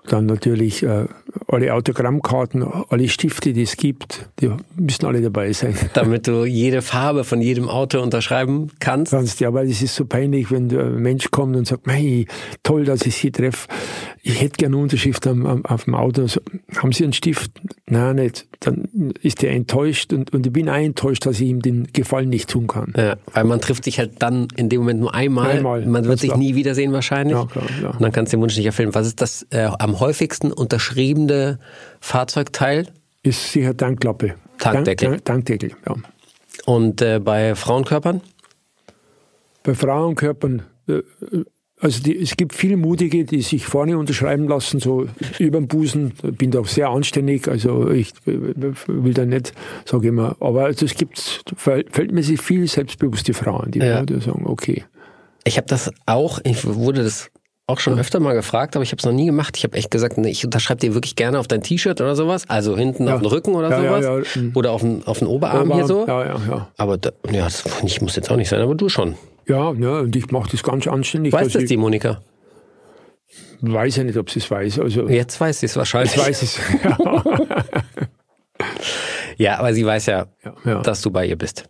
Speaker 1: Dann natürlich äh, alle Autogrammkarten, alle Stifte, die es gibt, die müssen alle dabei sein. *laughs* *laughs*
Speaker 3: Damit du jede Farbe von jedem Auto unterschreiben kannst?
Speaker 1: Kannst, ja, weil es ist so peinlich, wenn ein Mensch kommt und sagt, hey, toll, dass ich Sie treffe. Ich hätte gerne eine Unterschrift am, am, auf dem Auto. So, haben Sie einen Stift? Nein, nicht. Dann ist der enttäuscht und, und ich bin auch enttäuscht, dass ich ihm den Gefallen nicht tun kann.
Speaker 3: Ja, weil man trifft sich halt dann in dem Moment nur einmal. einmal man wird sich klar. nie wiedersehen wahrscheinlich. Ja, klar, ja. Und dann kannst du den Wunsch nicht erfüllen. Was ist das äh, am häufigsten unterschriebene Fahrzeugteil?
Speaker 1: Ist sicher Tankklappe.
Speaker 3: Tankdeckel.
Speaker 1: Tank, Tankdeckel, ja.
Speaker 3: Und äh, bei Frauenkörpern?
Speaker 1: Bei Frauenkörpern, äh, also die, es gibt viele Mutige, die sich vorne unterschreiben lassen, so über den Busen. Bin da auch sehr anständig, also ich will da nicht, sage ich immer, aber also es gibt verhältnismäßig viele selbstbewusste Frauen, die ja. sagen, okay.
Speaker 3: Ich habe das auch, ich wurde das auch schon öfter mal gefragt, aber ich habe es noch nie gemacht. Ich habe echt gesagt, nee, ich unterschreibe dir wirklich gerne auf dein T-Shirt oder sowas, also hinten ja. auf den Rücken oder ja, sowas mhm. oder auf den, auf den Oberarm, Oberarm, hier so.
Speaker 1: Ja, ja, ja.
Speaker 3: Aber da, ja, das ich, muss jetzt auch nicht sein, aber du schon.
Speaker 1: Ja, ja und ich mache das ganz anständig.
Speaker 3: Weiß das die Monika?
Speaker 1: Weiß ja nicht, ob sie es weiß. Also,
Speaker 3: jetzt weiß sie es wahrscheinlich.
Speaker 1: Jetzt weiß es. Ja. *laughs*
Speaker 3: ja, aber sie weiß ja, dass du bei ihr bist.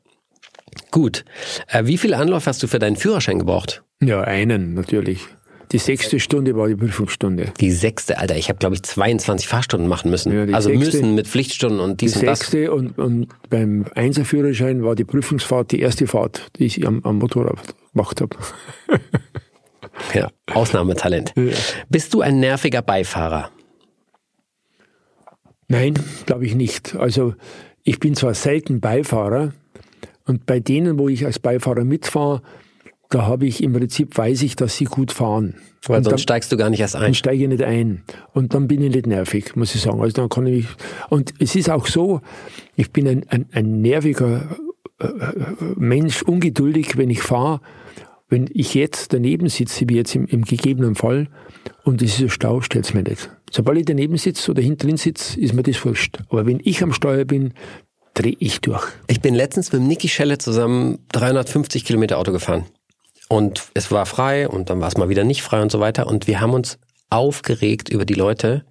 Speaker 3: Gut. Äh, wie viel Anlauf hast du für deinen Führerschein gebraucht?
Speaker 1: Ja, einen natürlich. Die sechste Stunde war die Prüfungsstunde.
Speaker 3: Die sechste, Alter, ich habe glaube ich 22 Fahrstunden machen müssen. Ja, also sechste, müssen mit Pflichtstunden und dies
Speaker 1: die
Speaker 3: und das.
Speaker 1: sechste und, und beim Einserführerschein war die Prüfungsfahrt die erste Fahrt, die ich am, am Motorrad gemacht habe. *laughs*
Speaker 3: ja, Ausnahmetalent. Ja. Bist du ein nerviger Beifahrer?
Speaker 1: Nein, glaube ich nicht. Also ich bin zwar selten Beifahrer und bei denen, wo ich als Beifahrer mitfahre, da habe ich im Prinzip, weiß ich, dass sie gut fahren.
Speaker 3: Weil sonst dann, steigst du gar nicht erst ein. Dann
Speaker 1: steige ich nicht ein. Und dann bin ich nicht nervig, muss ich sagen. Also dann kann ich, und es ist auch so, ich bin ein, ein, ein nerviger äh, äh Mensch, ungeduldig, wenn ich fahre. Wenn ich jetzt daneben sitze, wie jetzt im, im gegebenen Fall, und es ist ein Stau, stellt es mir nicht. Sobald ich daneben sitze oder hinten drin sitze, ist mir das wurscht. Aber wenn ich am Steuer bin, drehe ich durch.
Speaker 3: Ich bin letztens mit Niki Schelle zusammen 350 Kilometer Auto gefahren. Und es war frei und dann war es mal wieder nicht frei und so weiter. Und wir haben uns aufgeregt über die Leute.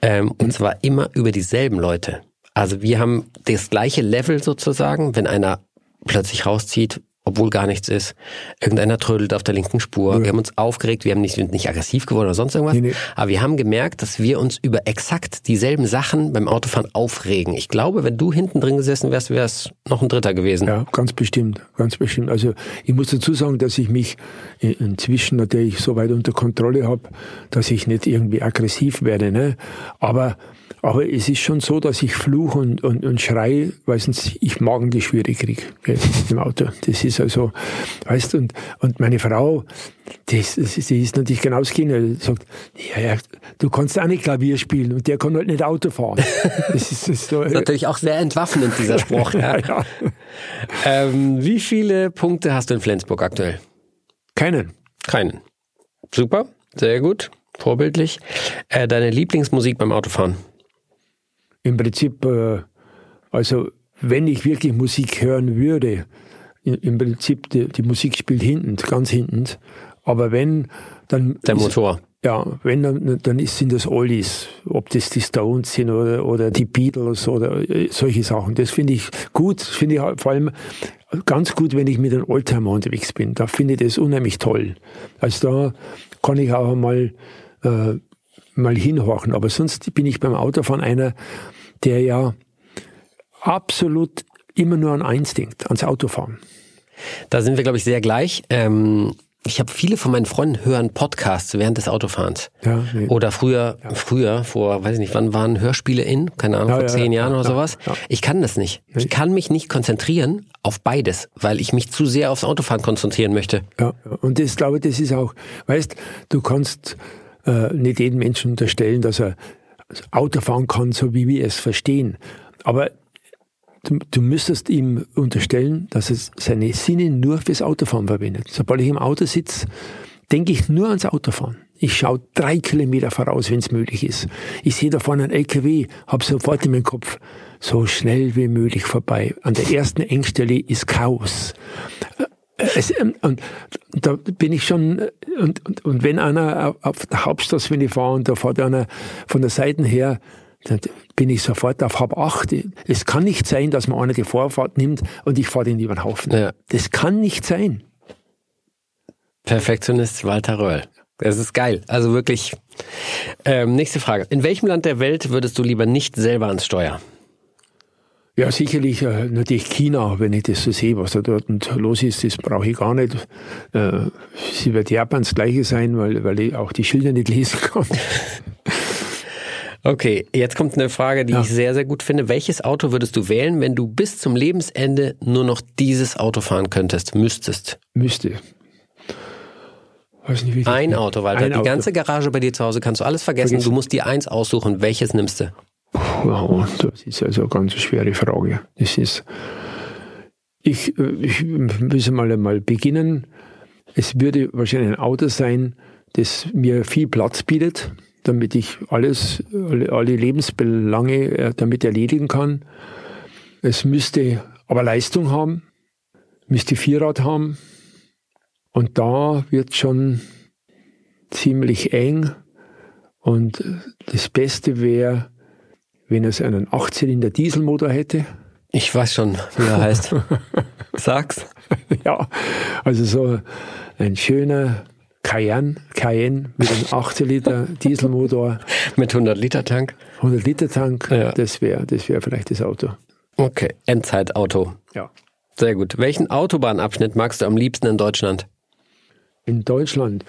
Speaker 3: Ähm, und zwar immer über dieselben Leute. Also wir haben das gleiche Level sozusagen, wenn einer plötzlich rauszieht, obwohl gar nichts ist. Irgendeiner trödelt auf der linken Spur. Ja. Wir haben uns aufgeregt, wir haben nicht, nicht aggressiv geworden oder sonst irgendwas. Nee, nee. Aber wir haben gemerkt, dass wir uns über exakt dieselben Sachen beim Autofahren aufregen. Ich glaube, wenn du hinten drin gesessen wärst, wäre es noch ein Dritter gewesen.
Speaker 1: Ja, ganz bestimmt, ganz bestimmt. Also ich muss dazu sagen, dass ich mich inzwischen natürlich so weit unter Kontrolle habe, dass ich nicht irgendwie aggressiv werde. Ne? Aber aber es ist schon so, dass ich fluch und, und, und schrei, weil sonst ich Magengeschwüre kriege im Auto. Das ist also, weißt du, und, und meine Frau, die ist, die ist natürlich genau das Gegenteil. sagt, ja, ja, du kannst auch nicht Klavier spielen und der kann halt nicht Auto fahren.
Speaker 3: Das ist, das ist, so, das *laughs* ist natürlich auch sehr entwaffnend, dieser Spruch. *laughs* ja, ja. Ähm, wie viele Punkte hast du in Flensburg aktuell?
Speaker 1: Keinen.
Speaker 3: Keinen. Super, sehr gut, vorbildlich. Äh, deine Lieblingsmusik beim Autofahren?
Speaker 1: Im Prinzip, äh, also wenn ich wirklich Musik hören würde, im Prinzip die, die Musik spielt hinten, ganz hinten. Aber wenn, dann.
Speaker 3: Der Motor.
Speaker 1: ja, wenn, dann, dann sind das Oldies. Ob das die Stones sind oder, oder die Beatles oder äh, solche Sachen. Das finde ich gut. Finde ich vor allem ganz gut, wenn ich mit einem Oldtimer unterwegs bin. Da finde ich das unheimlich toll. Also da kann ich auch mal, äh, mal hinhorchen. Aber sonst bin ich beim Autofahren einer, der ja absolut immer nur an eins denkt, ans Autofahren.
Speaker 3: Da sind wir, glaube ich, sehr gleich. Ähm, ich habe viele von meinen Freunden hören Podcasts während des Autofahrens.
Speaker 1: Ja, nee.
Speaker 3: Oder früher, ja. früher, vor, weiß ich nicht, wann waren Hörspiele in? Keine Ahnung, ja, vor zehn Jahren oder sowas. Ich kann das nicht. Ich kann mich nicht konzentrieren auf beides, weil ich mich zu sehr aufs Autofahren konzentrieren möchte.
Speaker 1: Ja, und das glaube ich, das ist auch, weißt, du kannst äh, nicht jedem Menschen unterstellen, dass er Auto fahren kann, so wie wir es verstehen. Aber du, du müsstest ihm unterstellen, dass er seine Sinne nur fürs Autofahren verwendet. Sobald ich im Auto sitze, denke ich nur ans Autofahren. Ich schaue drei Kilometer voraus, wenn es möglich ist. Ich sehe da vorne einen LKW, habe sofort in meinem Kopf, so schnell wie möglich vorbei. An der ersten Engstelle ist Chaos. Es, ähm, und da bin ich schon, und, und, und wenn einer auf der Hauptstraße, wenn ich fahre, und da fährt einer von der Seite her, dann bin ich sofort auf halb acht. Es kann nicht sein, dass man einer die Vorfahrt nimmt und ich fahre den über den Haufen. Ja. Das kann nicht sein.
Speaker 3: Perfektionist Walter Röll. Das ist geil. Also wirklich. Ähm, nächste Frage. In welchem Land der Welt würdest du lieber nicht selber ans Steuer?
Speaker 1: Ja, sicherlich äh, natürlich China, wenn ich das so sehe, was da dort los ist, das brauche ich gar nicht. Äh, sie wird Japan das Gleiche sein, weil, weil ich auch die Schilder nicht lesen kann. *laughs*
Speaker 3: Okay, jetzt kommt eine Frage, die ja. ich sehr, sehr gut finde. Welches Auto würdest du wählen, wenn du bis zum Lebensende nur noch dieses Auto fahren könntest, müsstest?
Speaker 1: Müsste.
Speaker 3: Weiß nicht, wie ein Auto, weil ein die Auto. ganze Garage bei dir zu Hause kannst du alles vergessen. vergessen. Du musst dir eins aussuchen. Welches nimmst du?
Speaker 1: Wow, das ist also eine ganz schwere Frage. Das ist, ich, ich muss mal, mal beginnen. Es würde wahrscheinlich ein Auto sein, das mir viel Platz bietet damit ich alles, alle, alle Lebensbelange äh, damit erledigen kann. Es müsste aber Leistung haben, müsste Vierrad haben. Und da wird schon ziemlich eng. Und das Beste wäre, wenn es einen 8-Zylinder Dieselmotor hätte.
Speaker 3: Ich weiß schon, wie er heißt. *laughs* Sag's.
Speaker 1: ja, also so ein schöner Cayenne, Cayenne mit einem 8 Liter Dieselmotor. *laughs*
Speaker 3: mit 100 Liter Tank?
Speaker 1: 100 Liter Tank, ja. das wäre das wär vielleicht das Auto.
Speaker 3: Okay, Endzeitauto.
Speaker 1: Ja.
Speaker 3: Sehr gut. Welchen Autobahnabschnitt magst du am liebsten in Deutschland?
Speaker 1: In Deutschland.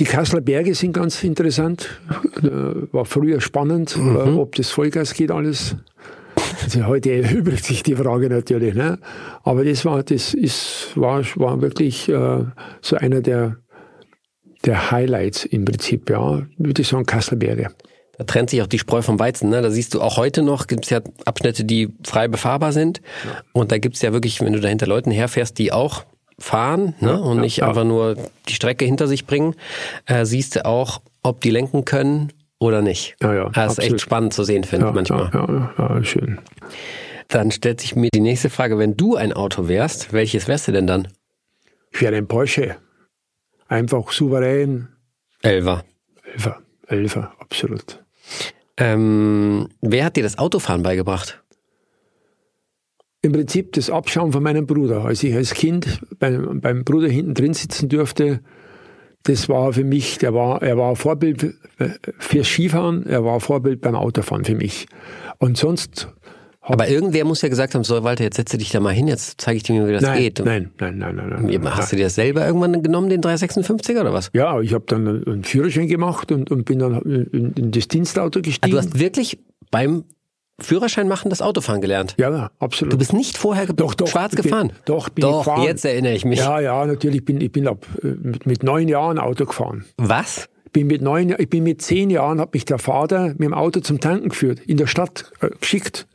Speaker 1: Die Kasseler Berge sind ganz interessant. War früher spannend, mhm. ob das Vollgas geht alles. Also heute *laughs* erübrigt sich die Frage natürlich, ne? Aber das war, das ist, war, war wirklich äh, so einer der der Highlights im Prinzip, ja, würde ich sagen, Kasselberge.
Speaker 3: Da trennt sich auch die Spreu vom Weizen. Ne? Da siehst du auch heute noch, gibt es ja Abschnitte, die frei befahrbar sind. Ja. Und da gibt es ja wirklich, wenn du da hinter Leuten herfährst, die auch fahren ne? Ja, und ja, nicht einfach nur die Strecke hinter sich bringen, äh, siehst du auch, ob die lenken können oder nicht.
Speaker 1: Ja, ja,
Speaker 3: das ist echt spannend zu sehen, finde ich manchmal.
Speaker 1: Ja, ja, ja, schön.
Speaker 3: Dann stellt sich mir die nächste Frage, wenn du ein Auto wärst, welches wärst du denn dann?
Speaker 1: Ich wäre ein Porsche einfach souverän.
Speaker 3: Elfer.
Speaker 1: Elfer, Elfer, absolut.
Speaker 3: Ähm, wer hat dir das Autofahren beigebracht?
Speaker 1: Im Prinzip das Abschauen von meinem Bruder. Als ich als Kind beim, beim Bruder hinten drin sitzen durfte, das war für mich, der war, er war Vorbild für Skifahren, er war Vorbild beim Autofahren für mich. Und sonst
Speaker 3: aber irgendwer muss ja gesagt haben, so Walter, jetzt setze dich da mal hin, jetzt zeige ich dir, wie das
Speaker 1: nein,
Speaker 3: geht.
Speaker 1: Nein, nein, nein, nein,
Speaker 3: nein. Hast nein. du dir das selber irgendwann genommen, den 356er oder was?
Speaker 1: Ja, ich habe dann einen Führerschein gemacht und, und bin dann in, in das Dienstauto gestiegen.
Speaker 3: Also du hast wirklich beim Führerschein machen das Autofahren gelernt?
Speaker 1: Ja, absolut.
Speaker 3: Du bist nicht vorher doch, doch, schwarz gefahren?
Speaker 1: Bin, doch, bin
Speaker 3: doch,
Speaker 1: ich gefahren.
Speaker 3: jetzt erinnere ich mich.
Speaker 1: Ja, ja, natürlich. Bin, ich bin ab, mit, mit neun Jahren Auto gefahren.
Speaker 3: Was?
Speaker 1: bin mit neun, ich bin mit zehn Jahren, hat mich der Vater mit dem Auto zum Tanken geführt, in der Stadt äh, geschickt.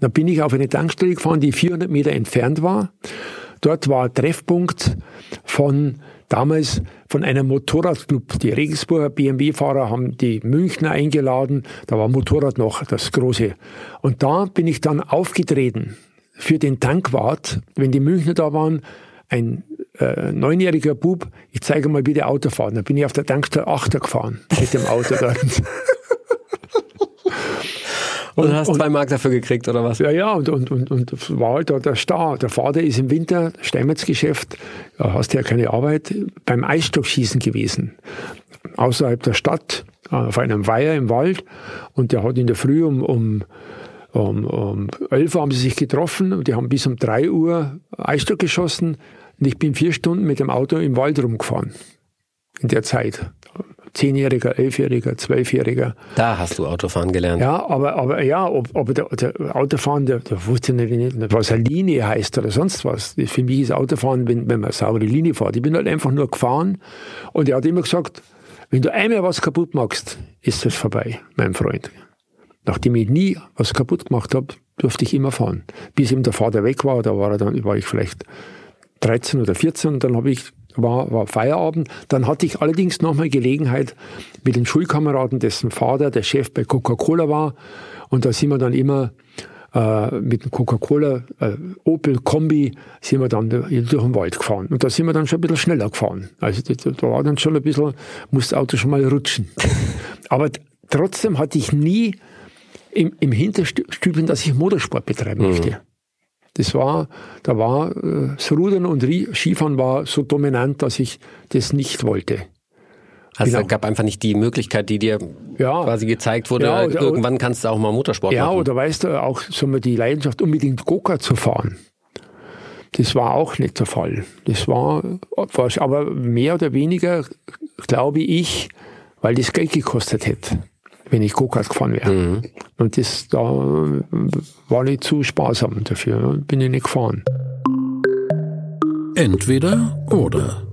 Speaker 1: Da bin ich auf eine Tankstelle gefahren, die 400 Meter entfernt war. Dort war Treffpunkt von damals von einem Motorradclub. Die Regensburger BMW-Fahrer haben die Münchner eingeladen. Da war Motorrad noch das große. Und da bin ich dann aufgetreten für den Tankwart, wenn die Münchner da waren. Ein äh, neunjähriger Bub, ich zeige mal, wie der Auto fahren. Da bin ich auf der Tankstelle Achter gefahren mit dem Auto. *laughs*
Speaker 3: Und, und hast und, zwei Mark dafür gekriegt, oder was?
Speaker 1: Ja, ja, und, und, und, und war halt da der Star. Der Vater ist im Winter, Steinmetzgeschäft, da hast du ja keine Arbeit, beim Eisstockschießen gewesen. Außerhalb der Stadt, auf einem Weiher im Wald. Und der hat in der Früh um, um um, um 11 Uhr haben sie sich getroffen, die haben bis um 3 Uhr Eisstock geschossen und ich bin vier Stunden mit dem Auto im Wald rumgefahren. In der Zeit. Zehnjähriger, Elfjähriger, Zwölfjähriger.
Speaker 3: Da hast du Autofahren gelernt.
Speaker 1: Ja, aber, aber ja, ob, ob der, der Autofahren, der, der wusste nicht, was eine Linie heißt oder sonst was. Für mich ist Autofahren, wenn, wenn man eine saubere Linie fährt. Ich bin halt einfach nur gefahren und er hat immer gesagt, wenn du einmal was kaputt machst, ist das vorbei, mein Freund. Nachdem ich nie was kaputt gemacht habe, durfte ich immer fahren. Bis eben der Vater weg war, da war, er dann, war ich vielleicht 13 oder 14 und dann habe ich war, war Feierabend. Dann hatte ich allerdings nochmal Gelegenheit mit den Schulkameraden, dessen Vater der Chef bei Coca-Cola war. Und da sind wir dann immer äh, mit dem Coca-Cola äh, Opel Kombi sind wir dann durch den Wald gefahren. Und da sind wir dann schon ein bisschen schneller gefahren. Also da, da war dann schon ein bisschen, musste das Auto schon mal rutschen. *laughs* Aber trotzdem hatte ich nie im, im Hinterstübchen, dass ich Motorsport betreiben mhm. Das war, da war äh, das Rudern und Skifahren war so dominant, dass ich das nicht wollte.
Speaker 3: Also genau. es gab einfach nicht die Möglichkeit, die dir ja. quasi gezeigt wurde, ja, oder, irgendwann kannst du auch mal Motorsport
Speaker 1: ja,
Speaker 3: machen.
Speaker 1: Ja, oder weißt du, auch so die Leidenschaft, unbedingt Goka zu fahren. Das war auch nicht der Fall. Das war, aber mehr oder weniger, glaube ich, weil das Geld gekostet hätte wenn ich Go-Kart gefahren wäre. Mhm. Und das da war nicht zu sparsam dafür. Bin ich nicht gefahren.
Speaker 2: Entweder oder.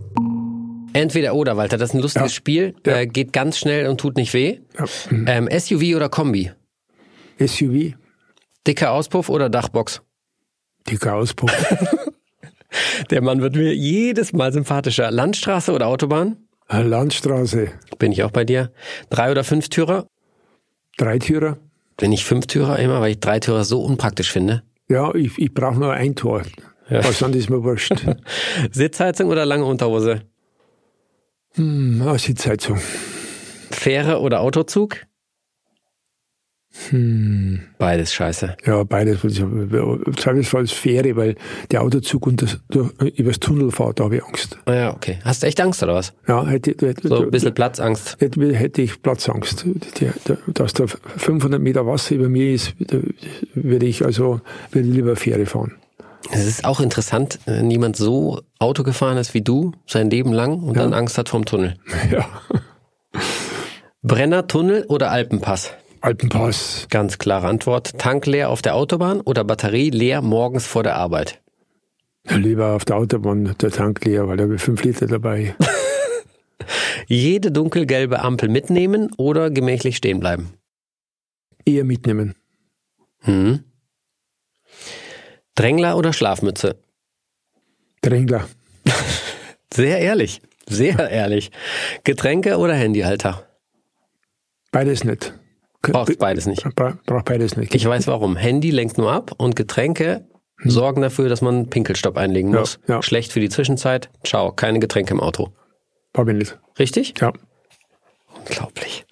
Speaker 3: Entweder oder, Walter. Das ist ein lustiges ja. Spiel. Ja. Äh, geht ganz schnell und tut nicht weh. Ja. Mhm. Ähm, SUV oder Kombi?
Speaker 1: SUV.
Speaker 3: Dicker Auspuff oder Dachbox?
Speaker 1: Dicker Auspuff. *laughs*
Speaker 3: Der Mann wird mir jedes Mal sympathischer. Landstraße oder Autobahn?
Speaker 1: Landstraße.
Speaker 3: Bin ich auch bei dir. Drei oder fünf Türer?
Speaker 1: Dreitürer.
Speaker 3: Bin ich Fünftürer immer, weil ich Dreitürer so unpraktisch finde?
Speaker 1: Ja, ich, ich brauche nur ein Tor. Ja. Was dann ist mir wurscht. *laughs*
Speaker 3: Sitzheizung oder lange Unterhose?
Speaker 1: Hm, Sitzheizung.
Speaker 3: Fähre oder Autozug?
Speaker 1: Hm.
Speaker 3: Beides scheiße.
Speaker 1: Ja, beides. Zweifelsfalls Fähre, weil der Autozug und das, übers Tunnel fährt, da habe ich Angst.
Speaker 3: Ah ja, okay. Hast du echt Angst oder was?
Speaker 1: Ja, hätte, hätte
Speaker 3: so ein bisschen Platzangst.
Speaker 1: Hätte, hätte ich Platzangst. Dass da 500 Meter Wasser über mir ist, würde ich also würde lieber Fähre fahren.
Speaker 3: Es ist auch interessant, wenn jemand so Auto gefahren ist wie du, sein Leben lang und ja. dann Angst hat vom Tunnel. *laughs*
Speaker 1: Ja.
Speaker 3: Brennertunnel oder Alpenpass?
Speaker 1: Alpenpass.
Speaker 3: Ganz klare Antwort. Tank leer auf der Autobahn oder Batterie leer morgens vor der Arbeit?
Speaker 1: Lieber auf der Autobahn der Tank leer, weil da habe ich fünf Liter dabei. *laughs*
Speaker 3: Jede dunkelgelbe Ampel mitnehmen oder gemächlich stehen bleiben?
Speaker 1: Eher mitnehmen.
Speaker 3: Hm. Drängler oder Schlafmütze?
Speaker 1: Drängler. *laughs*
Speaker 3: Sehr ehrlich. Sehr ehrlich. Getränke oder Handyhalter?
Speaker 1: Beides nicht.
Speaker 3: Braucht beides nicht.
Speaker 1: Braucht beides nicht.
Speaker 3: Ich weiß warum. Handy lenkt nur ab und Getränke hm. sorgen dafür, dass man Pinkelstopp einlegen muss. Ja. Schlecht für die Zwischenzeit. Ciao, keine Getränke im Auto.
Speaker 1: Brauche ich nicht.
Speaker 3: Richtig?
Speaker 1: Ja.
Speaker 3: Unglaublich.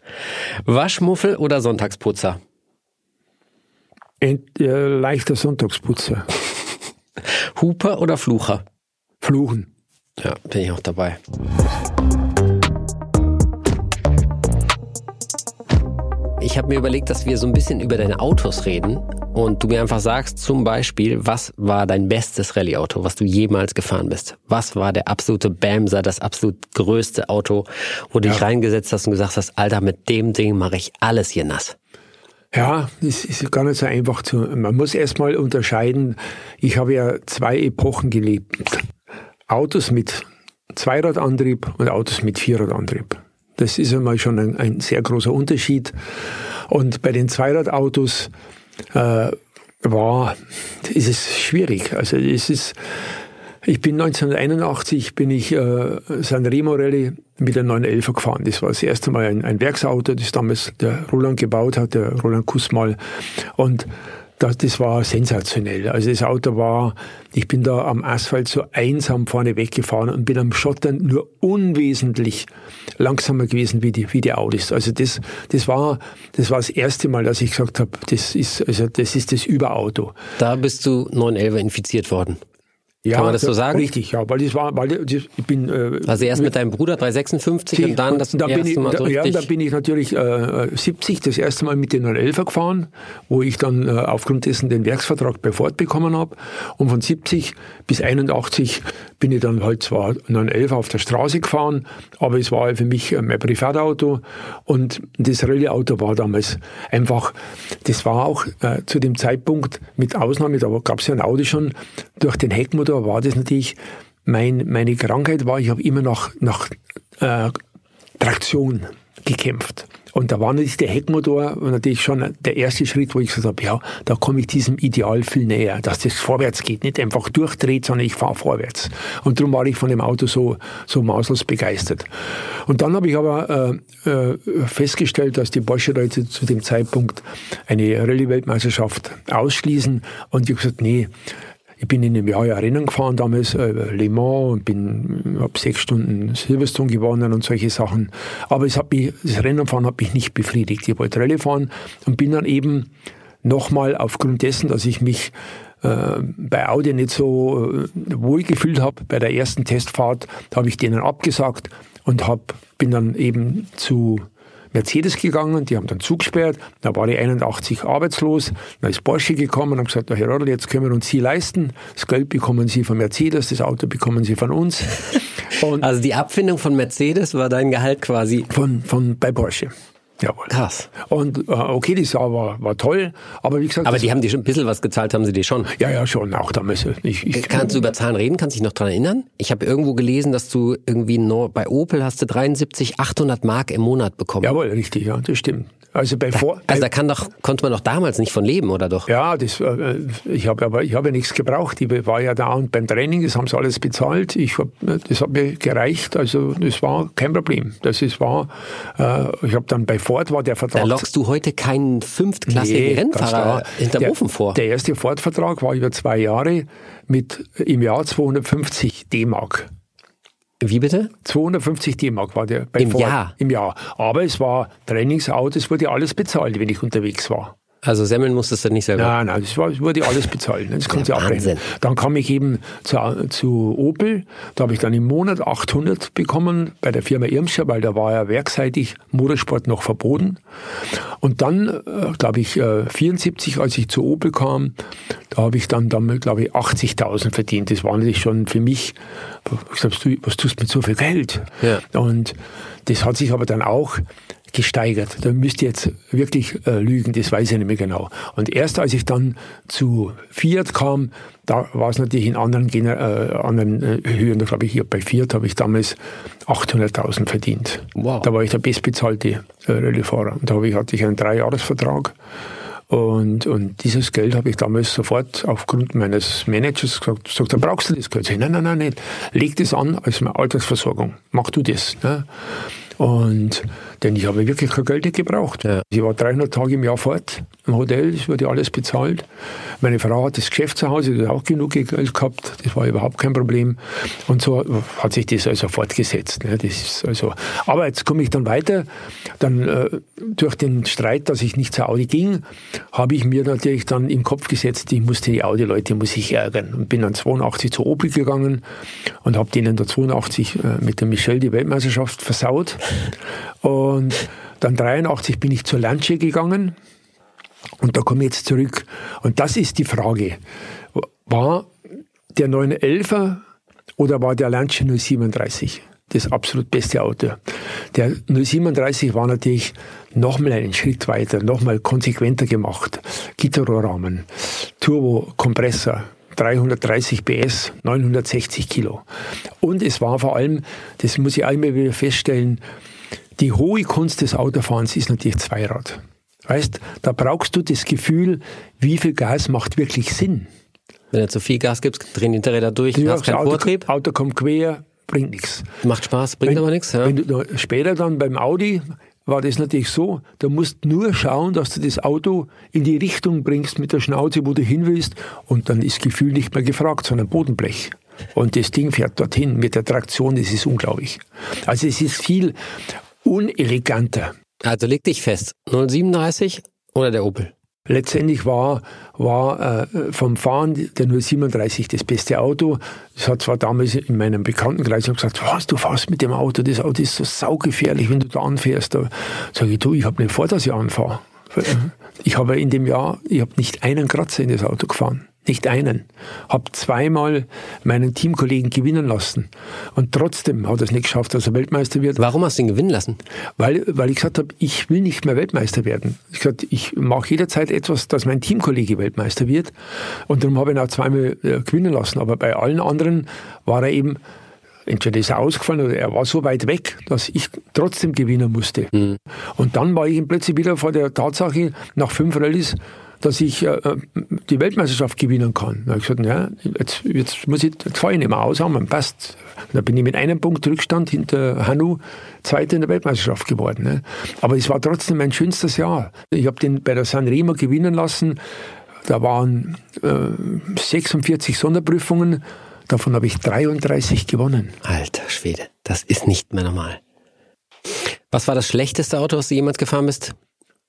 Speaker 3: Waschmuffel oder Sonntagsputzer?
Speaker 1: Ent, äh, leichter Sonntagsputzer. *laughs*
Speaker 3: Huper oder Flucher?
Speaker 1: Fluchen.
Speaker 3: Ja, bin ich auch dabei. Ich habe mir überlegt, dass wir so ein bisschen über deine Autos reden und du mir einfach sagst, zum Beispiel, was war dein bestes Rallye-Auto, was du jemals gefahren bist? Was war der absolute Bamser, das absolut größte Auto, wo du ja. dich reingesetzt hast und gesagt hast, Alter, mit dem Ding mache ich alles hier nass?
Speaker 1: Ja, das ist gar nicht so einfach zu. Man muss erstmal unterscheiden. Ich habe ja zwei Epochen gelebt. Autos mit Zweiradantrieb und Autos mit Vierradantrieb. Das ist einmal schon ein, ein sehr großer Unterschied. Und bei den Zweiradautos äh, war, ist es schwierig. Also es ist, ich bin 1981 bin ich äh, Sanremo Rallye mit der 911 gefahren. Das war das erste Mal ein, ein Werksauto, das damals der Roland gebaut hat, der Roland Kussmal. Und das, das war sensationell. Also das Auto war, ich bin da am Asphalt so einsam vorne weggefahren und bin am Schottern nur unwesentlich langsamer gewesen wie die, wie die Audis. Also das, das war, das war das erste Mal, dass ich gesagt habe, das ist, also das ist das Überauto.
Speaker 3: Da bist du 911 infiziert worden. Ja, Kann man das so sagen?
Speaker 1: Richtig, ja, weil das war, weil ich bin.
Speaker 3: Äh, also erst mit deinem Bruder 356 die, und dann das
Speaker 1: da
Speaker 3: erste
Speaker 1: ich,
Speaker 3: Mal
Speaker 1: so
Speaker 3: Ja,
Speaker 1: da bin ich natürlich äh, 70 das erste Mal mit den 911 gefahren, wo ich dann äh, aufgrund dessen den Werksvertrag bei Ford bekommen habe. Und von 70 bis 81 bin ich dann halt zwar 911 auf der Straße gefahren, aber es war für mich mein Privatauto und das Rallye-Auto war damals einfach, das war auch äh, zu dem Zeitpunkt mit Ausnahme, da gab es ja ein Audi schon, durch den Heckmotor war das natürlich, mein, meine Krankheit war, ich habe immer noch nach äh, Traktion gekämpft. Und da war natürlich der Heckmotor natürlich schon der erste Schritt, wo ich gesagt habe, ja, da komme ich diesem Ideal viel näher, dass das vorwärts geht, nicht einfach durchdreht, sondern ich fahre vorwärts. Und darum war ich von dem Auto so, so mauslos begeistert. Und dann habe ich aber äh, äh, festgestellt, dass die Porsche-Leute zu dem Zeitpunkt eine Rallye-Weltmeisterschaft ausschließen. Und ich habe gesagt, nee, ich bin in einem Jahr ja Rennen gefahren damals, äh, Le Mans und bin, habe sechs Stunden Silverstone gewonnen und solche Sachen. Aber es hat mich, das Rennenfahren hat mich nicht befriedigt. Ich wollte Rallye fahren und bin dann eben nochmal aufgrund dessen, dass ich mich äh, bei Audi nicht so äh, wohl gefühlt habe bei der ersten Testfahrt, habe ich denen abgesagt und hab, bin dann eben zu Mercedes gegangen, die haben dann zugesperrt, da war ich 81 arbeitslos, dann ist Porsche gekommen und haben gesagt, Herr Rodl, jetzt können wir uns Sie leisten, das Geld bekommen Sie von Mercedes, das Auto bekommen Sie von uns. *laughs*
Speaker 3: Und also die Abfindung von Mercedes war dein Gehalt quasi?
Speaker 1: Von, von bei Porsche.
Speaker 3: Jawohl. Krass.
Speaker 1: Und äh, okay, das war, war toll, aber wie gesagt.
Speaker 3: Aber die haben dir schon ein bisschen was gezahlt, haben sie dir schon?
Speaker 1: Ja, ja, schon, auch damals.
Speaker 3: Ich, ich, Kannst du über Zahlen reden? Kannst du dich noch dran erinnern? Ich habe irgendwo gelesen, dass du irgendwie nur bei Opel hast du 73, 800 Mark im Monat bekommen.
Speaker 1: Jawohl, richtig, ja, das stimmt. Also bei vor,
Speaker 3: also da kann doch, konnte man doch damals nicht von leben, oder doch?
Speaker 1: Ja, das, äh, ich habe aber ich habe ja nichts gebraucht. Ich war ja da und beim Training, das haben sie alles bezahlt. Ich hab, das hat mir gereicht. Also das war kein Problem. Das ist war. Äh, ich habe dann bei Ford war der Vertrag.
Speaker 3: Da lockst du heute keinen fünftklassigen nee, Rennfahrer hinterm der, Ofen vor.
Speaker 1: Der erste Ford-Vertrag war über zwei Jahre mit im Jahr 250 D-Mark.
Speaker 3: Wie bitte?
Speaker 1: 250 D-Mark war der
Speaker 3: bei Im Ford, Jahr.
Speaker 1: Im Jahr. Aber es war Trainingsauto, es wurde alles bezahlt, wenn ich unterwegs war.
Speaker 3: Also Semmeln musstest du nicht selber?
Speaker 1: Nein, nein, das, war, das wurde alles bezahlt. Das kannst du abrechnen. Dann kam ich eben zu, zu Opel. Da habe ich dann im Monat 800 bekommen bei der Firma Irmscher, weil da war ja werkseitig Motorsport noch verboten. Und dann, äh, glaube ich, 74, äh, als ich zu Opel kam, da habe ich dann damit, glaube ich, 80.000 verdient. Das war natürlich schon für mich, ich sag, was tust du mit so viel Geld? Ja. Und das hat sich aber dann auch gesteigert. Da müsst ihr jetzt wirklich äh, lügen, das weiß ich nicht mehr genau. Und erst als ich dann zu Fiat kam, da war es natürlich in anderen, Gener äh, anderen äh, Höhen. Da glaube ich, hier bei Fiat habe ich damals 800.000 verdient. Wow. Da war ich der bestbezahlte äh, Rallye-Fahrer. Und da ich, hatte ich einen Dreijahresvertrag. Und, und dieses Geld habe ich damals sofort aufgrund meines Managers gesagt, sagt, da brauchst du das Geld. Ich, nein, nein, nein, nicht. Leg das an als meine Altersversorgung. Mach du das. Ne? Und, denn ich habe wirklich kein Geld gebraucht. Ja. Ich war 300 Tage im Jahr fort im Hotel, das wurde alles bezahlt. Meine Frau hat das Geschäft zu Hause, die hat auch genug Geld gehabt, das war überhaupt kein Problem. Und so hat sich das also fortgesetzt. Ne? Das ist also, aber jetzt komme ich dann weiter. Dann äh, durch den Streit, dass ich nicht zur Audi ging, habe ich mir natürlich dann im Kopf gesetzt, ich musste die Audi-Leute muss ich ärgern. Und bin dann 82 zu Opel gegangen und habe denen da 82 äh, mit der Michelle die Weltmeisterschaft versaut. Und dann 83 bin ich zur Lancia gegangen und da komme ich jetzt zurück. Und das ist die Frage. War der 911er oder war der Lancia 037 das absolut beste Auto? Der 037 war natürlich nochmal einen Schritt weiter, nochmal konsequenter gemacht. Gitterrohrrahmen, Turbo-Kompressor, 330 PS, 960 Kilo. Und es war vor allem, das muss ich einmal wieder feststellen, die hohe Kunst des Autofahrens ist natürlich Zweirad. Weißt, da brauchst du das Gefühl, wie viel Gas macht wirklich Sinn.
Speaker 3: Wenn du zu viel Gas gibst, drehen die Hinterräder durch, du hast keinen
Speaker 1: Auto,
Speaker 3: Vortrieb.
Speaker 1: Auto kommt quer, bringt nichts.
Speaker 3: Macht Spaß, bringt wenn, aber nichts. Ja.
Speaker 1: Wenn du später dann beim Audi war das natürlich so, da musst nur schauen, dass du das Auto in die Richtung bringst mit der Schnauze, wo du hin willst, und dann ist Gefühl nicht mehr gefragt, sondern Bodenblech. Und das Ding fährt dorthin mit der Traktion, das ist unglaublich. Also es ist viel uneleganter.
Speaker 3: Also leg dich fest, 037 oder der Opel?
Speaker 1: Letztendlich war, war äh, vom Fahren der 037 das beste Auto. Das hat zwar damals in meinem Bekanntenkreis gesagt, was, du fährst mit dem Auto, das Auto ist so saugefährlich, wenn du da anfährst. Da sage ich, du, ich habe nicht vor, dass ich anfahre. Ich habe in dem Jahr, ich habe nicht einen Kratzer in das Auto gefahren. Nicht einen. Habe zweimal meinen Teamkollegen gewinnen lassen. Und trotzdem hat er es nicht geschafft, dass er Weltmeister wird.
Speaker 3: Warum hast du ihn gewinnen lassen?
Speaker 1: Weil, weil ich gesagt habe, ich will nicht mehr Weltmeister werden. Ich gesagt, ich mache jederzeit etwas, dass mein Teamkollege Weltmeister wird. Und darum habe ich ihn auch zweimal äh, gewinnen lassen. Aber bei allen anderen war er eben entweder ist er ausgefallen oder er war so weit weg, dass ich trotzdem gewinnen musste. Mhm. Und dann war ich plötzlich wieder vor der Tatsache, nach fünf Rallyes, dass ich äh, die Weltmeisterschaft gewinnen kann. Da habe ich gesagt, ja, jetzt, jetzt muss ich, jetzt fahre ich nicht mehr aus, haben, passt. Da bin ich mit einem Punkt Rückstand hinter Hanu Zweiter in der Weltmeisterschaft geworden. Ne? Aber es war trotzdem mein schönstes Jahr. Ich habe den bei der San Remo gewinnen lassen. Da waren äh, 46 Sonderprüfungen. Davon habe ich 33 gewonnen.
Speaker 3: Alter Schwede, das ist nicht mehr normal. Was war das schlechteste Auto, was du jemals gefahren bist?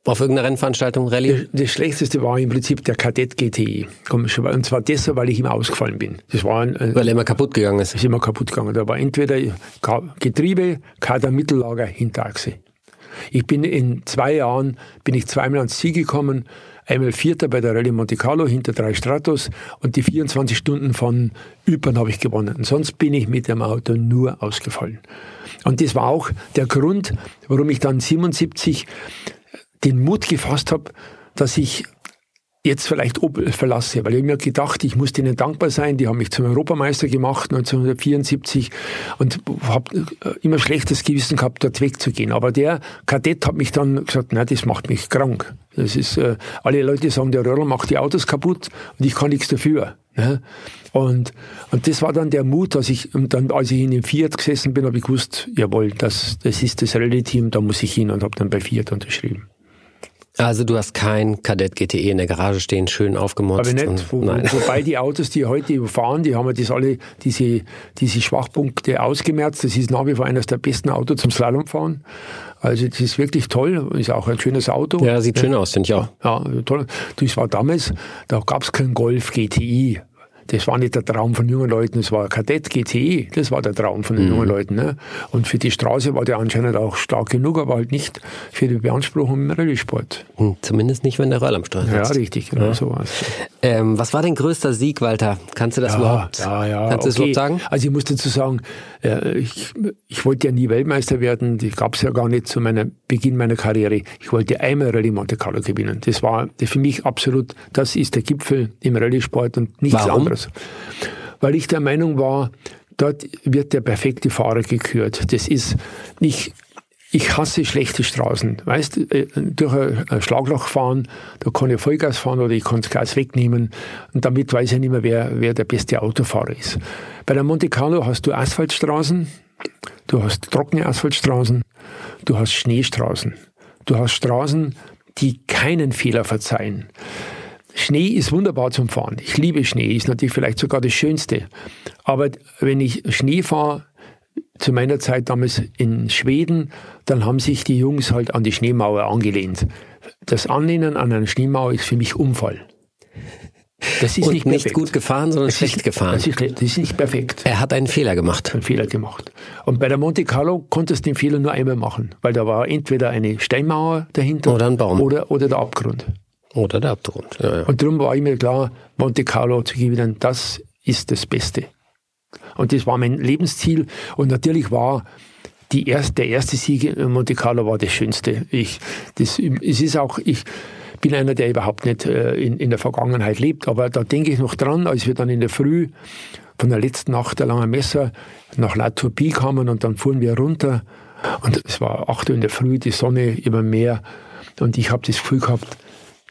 Speaker 3: Auf irgendeiner Rennveranstaltung, Rallye?
Speaker 1: Das, das, schlechteste war im Prinzip der Kadett GTI. Und zwar deshalb, weil ich immer ausgefallen bin. Das war ein,
Speaker 3: weil er immer kaputt gegangen ist.
Speaker 1: Ist immer kaputt gegangen. Da war entweder Getriebe, Kader Mittellager, Hinterachse. Ich bin in zwei Jahren, bin ich zweimal ans Ziel gekommen. Einmal Vierter bei der Rallye Monte Carlo hinter drei Stratos und die 24 Stunden von Ypern habe ich gewonnen. Und sonst bin ich mit dem Auto nur ausgefallen. Und das war auch der Grund, warum ich dann 77 den Mut gefasst habe, dass ich jetzt vielleicht Opel verlasse, weil ich mir gedacht, ich muss denen dankbar sein, die haben mich zum Europameister gemacht 1974 und habe äh, immer schlechtes Gewissen gehabt, dort wegzugehen. Aber der Kadett hat mich dann gesagt, nein, das macht mich krank. Das ist, äh, alle Leute sagen, der Röhrl macht die Autos kaputt und ich kann nichts dafür. Ne? Und, und das war dann der Mut, dass ich, und dann, als ich in dem Fiat gesessen bin, habe ich gewusst, jawohl, das, das ist das Rallye-Team, da muss ich hin und habe dann bei Fiat unterschrieben.
Speaker 3: Also du hast kein Kadett GTE in der Garage stehen, schön aufgemotzt.
Speaker 1: Aber nicht. Wo, wobei die Autos, die heute fahren, die haben ja das alle, diese, diese Schwachpunkte ausgemerzt. Das ist nach wie vor eines der besten Autos zum Slalomfahren. Also das ist wirklich toll, ist auch ein schönes Auto.
Speaker 3: Ja, sieht schön aus, finde ich auch.
Speaker 1: Ja, toll. Das war damals, da gab es keinen Golf GTI. Das war nicht der Traum von jungen Leuten, das war Kadett GTE, das war der Traum von den mhm. jungen Leuten. Ne? Und für die Straße war der anscheinend auch stark genug, aber halt nicht für die Beanspruchung im Rallye-Sport.
Speaker 3: Hm, zumindest nicht, wenn der Roll am Steuer
Speaker 1: Ja, richtig, genau ja. so war
Speaker 3: ähm, Was war dein größter Sieg, Walter? Kannst du das
Speaker 1: ja,
Speaker 3: überhaupt,
Speaker 1: ja, ja,
Speaker 3: kannst du das überhaupt sagen?
Speaker 1: Also ich muss dazu sagen, äh, ich, ich wollte ja nie Weltmeister werden, die gab es ja gar nicht zu meinem Beginn meiner Karriere. Ich wollte einmal Rallye Monte Carlo gewinnen. Das war für mich absolut, das ist der Gipfel im Rallye-Sport und nichts
Speaker 3: Warum?
Speaker 1: anderes weil ich der Meinung war, dort wird der perfekte Fahrer gekürt. Das ist nicht, ich hasse schlechte Straßen. Weißt, äh, durch ein Schlagloch fahren, da kann ich Vollgas fahren oder ich kann das Gas wegnehmen und damit weiß ich nicht mehr, wer, wer der beste Autofahrer ist. Bei der Monte Carlo hast du Asphaltstraßen, du hast trockene Asphaltstraßen, du hast Schneestraßen. Du hast Straßen, die keinen Fehler verzeihen. Schnee ist wunderbar zum Fahren. Ich liebe Schnee, ist natürlich vielleicht sogar das Schönste. Aber wenn ich Schnee fahre, zu meiner Zeit damals in Schweden, dann haben sich die Jungs halt an die Schneemauer angelehnt. Das Anlehnen an eine Schneemauer ist für mich Unfall.
Speaker 3: Das ist Und nicht, nicht gut gefahren, sondern das schlecht
Speaker 1: ist,
Speaker 3: gefahren.
Speaker 1: Das ist, das ist, nicht perfekt.
Speaker 3: Er hat einen Fehler gemacht.
Speaker 1: Einen Fehler gemacht. Und bei der Monte Carlo konntest du den Fehler nur einmal machen, weil da war entweder eine Steinmauer dahinter
Speaker 3: oder ein Baum
Speaker 1: oder, oder der Abgrund.
Speaker 3: Oder der Abgrund. Ja, ja.
Speaker 1: Und darum war ich mir klar, Monte Carlo zu gewinnen, das ist das Beste. Und das war mein Lebensziel. Und natürlich war die erste, der erste Sieg in Monte Carlo war das Schönste. Ich, das, es ist auch, ich bin einer, der überhaupt nicht äh, in, in der Vergangenheit lebt, aber da denke ich noch dran, als wir dann in der Früh von der letzten Nacht der langen Messer nach La Tourpie kamen und dann fuhren wir runter und es war 8 Uhr in der Früh, die Sonne über dem Meer und ich habe das Gefühl gehabt,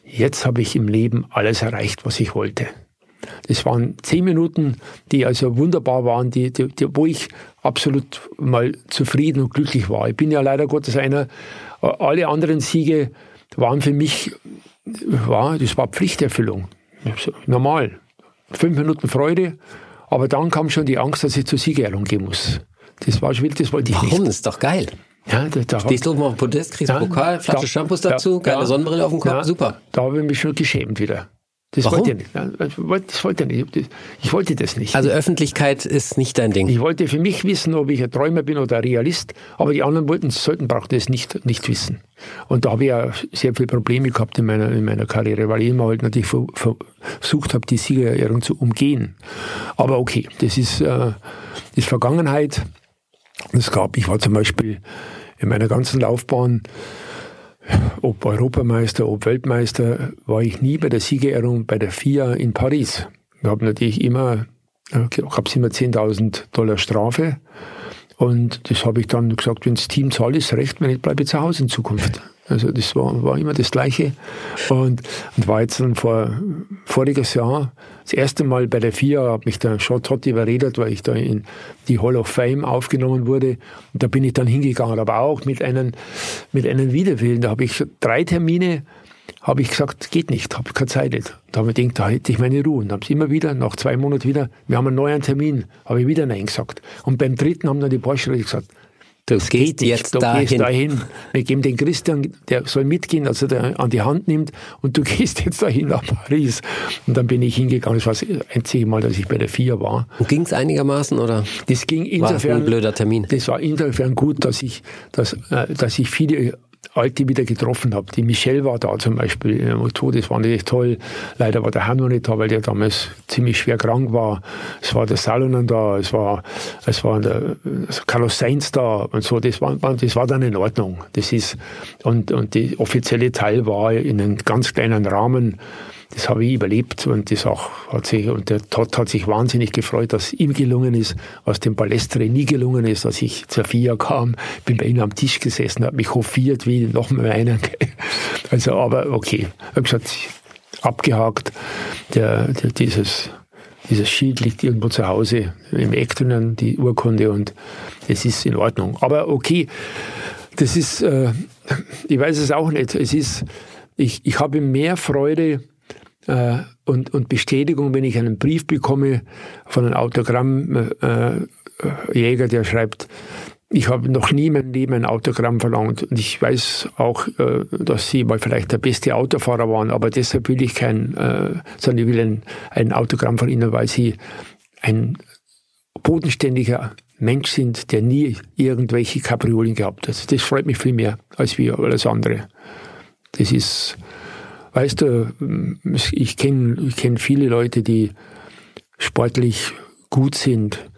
Speaker 1: jetzt habe ich im Leben alles erreicht, was ich wollte. Das waren zehn Minuten, die also wunderbar waren, die, die, die, wo ich absolut mal zufrieden und glücklich war. Ich bin ja leider Gottes einer, alle anderen Siege waren für mich, war, das war Pflichterfüllung. Normal. Fünf Minuten Freude, aber dann kam schon die Angst, dass ich zur Siegerehrung gehen muss. Das war schwierig, das wollte ich
Speaker 3: Warum?
Speaker 1: nicht.
Speaker 3: Warum? Das ist doch geil. Ja, da, da Stehst du oben auf dem Podest, kriegst ja, Pokal, Flasche da, Shampoos dazu, geile ja, Sonnenbrille auf dem Kopf, ja, super.
Speaker 1: Da habe ich mich schon geschämt wieder. Das
Speaker 3: Warum?
Speaker 1: wollte ich nicht. Das wollte ich nicht. Ich wollte das nicht.
Speaker 3: Also Öffentlichkeit ist nicht dein Ding.
Speaker 1: Ich wollte für mich wissen, ob ich ein Träumer bin oder ein Realist, aber die anderen wollten, sollten, brauchten es nicht, nicht wissen. Und da habe ich ja sehr viele Probleme gehabt in meiner, in meiner Karriere, weil ich immer halt natürlich versucht habe, die Siegerehrung zu umgehen. Aber okay, das ist, äh, das ist Vergangenheit. Es gab, ich war zum Beispiel in meiner ganzen Laufbahn ob Europameister, ob Weltmeister, war ich nie bei der Siegerehrung bei der FIA in Paris. Ich habe natürlich immer, äh, gab es immer 10.000 Dollar Strafe. Und das habe ich dann gesagt, wenn das Team zahlt, ist recht, wenn ich bleibe zu Hause in Zukunft. Also das war, war immer das Gleiche. Und, und war jetzt dann vor voriges Jahr das erste Mal bei der FIA, hat mich der Sean Todd überredet, weil ich da in die Hall of Fame aufgenommen wurde. Und da bin ich dann hingegangen, aber auch mit einem, mit einem Widerwillen. Da habe ich drei Termine habe ich gesagt, geht nicht, habe keine Zeit. Nicht. Da habe ich gedacht, da hätte ich meine Ruhe. Und habe es immer wieder, nach zwei Monaten wieder, wir haben einen neuen Termin, habe ich wieder Nein gesagt. Und beim dritten haben dann die Porsche gesagt,
Speaker 3: das gehst geht jetzt
Speaker 1: du
Speaker 3: dahin.
Speaker 1: gehst dahin. Wir geben den Christian, der soll mitgehen, also der an die Hand nimmt und du *laughs* gehst jetzt dahin nach Paris. Und dann bin ich hingegangen. Das war das einzige Mal, dass ich bei der FIA war.
Speaker 3: Und ging es einigermaßen oder?
Speaker 1: Das ging insofern.
Speaker 3: War ein blöder Termin.
Speaker 1: Das war insofern gut, dass ich, dass, äh, dass ich viele Alte wieder getroffen habe. Die Michelle war da zum Beispiel in der Motor, das war natürlich toll. Leider war der Hanno nicht da, weil der damals ziemlich schwer krank war. Es war der Salonen da, es war, es war der Carlos Sainz da und so. Das war, das war dann in Ordnung. Das ist, und, und die offizielle Teil war in einem ganz kleinen Rahmen das habe ich überlebt und das auch hat sich, und der Todd hat sich wahnsinnig gefreut, dass ihm gelungen ist, was dem Balestre nie gelungen ist, als ich zur FIA kam, bin bei ihm am Tisch gesessen, habe mich hofiert wie noch mal einer. *laughs* Also, aber okay, habe gesagt, abgehakt, der, der, dieses, dieses Schild liegt irgendwo zu Hause im Eck drinnen, die Urkunde und es ist in Ordnung. Aber okay, das ist, äh, ich weiß es auch nicht, es ist, ich, ich habe mehr Freude, äh, und, und Bestätigung, wenn ich einen Brief bekomme von einem Autogrammjäger, äh, der schreibt, ich habe noch nie in meinem Leben ein Autogramm verlangt und ich weiß auch, äh, dass Sie mal vielleicht der beste Autofahrer waren, aber deshalb will ich kein, äh, sondern ich will ein, ein Autogramm von Ihnen, weil Sie ein bodenständiger Mensch sind, der nie irgendwelche Kapriolien gehabt hat. Das freut mich viel mehr als wie alles andere. Das ist, Weißt du, ich kenne ich kenn viele Leute, die sportlich gut sind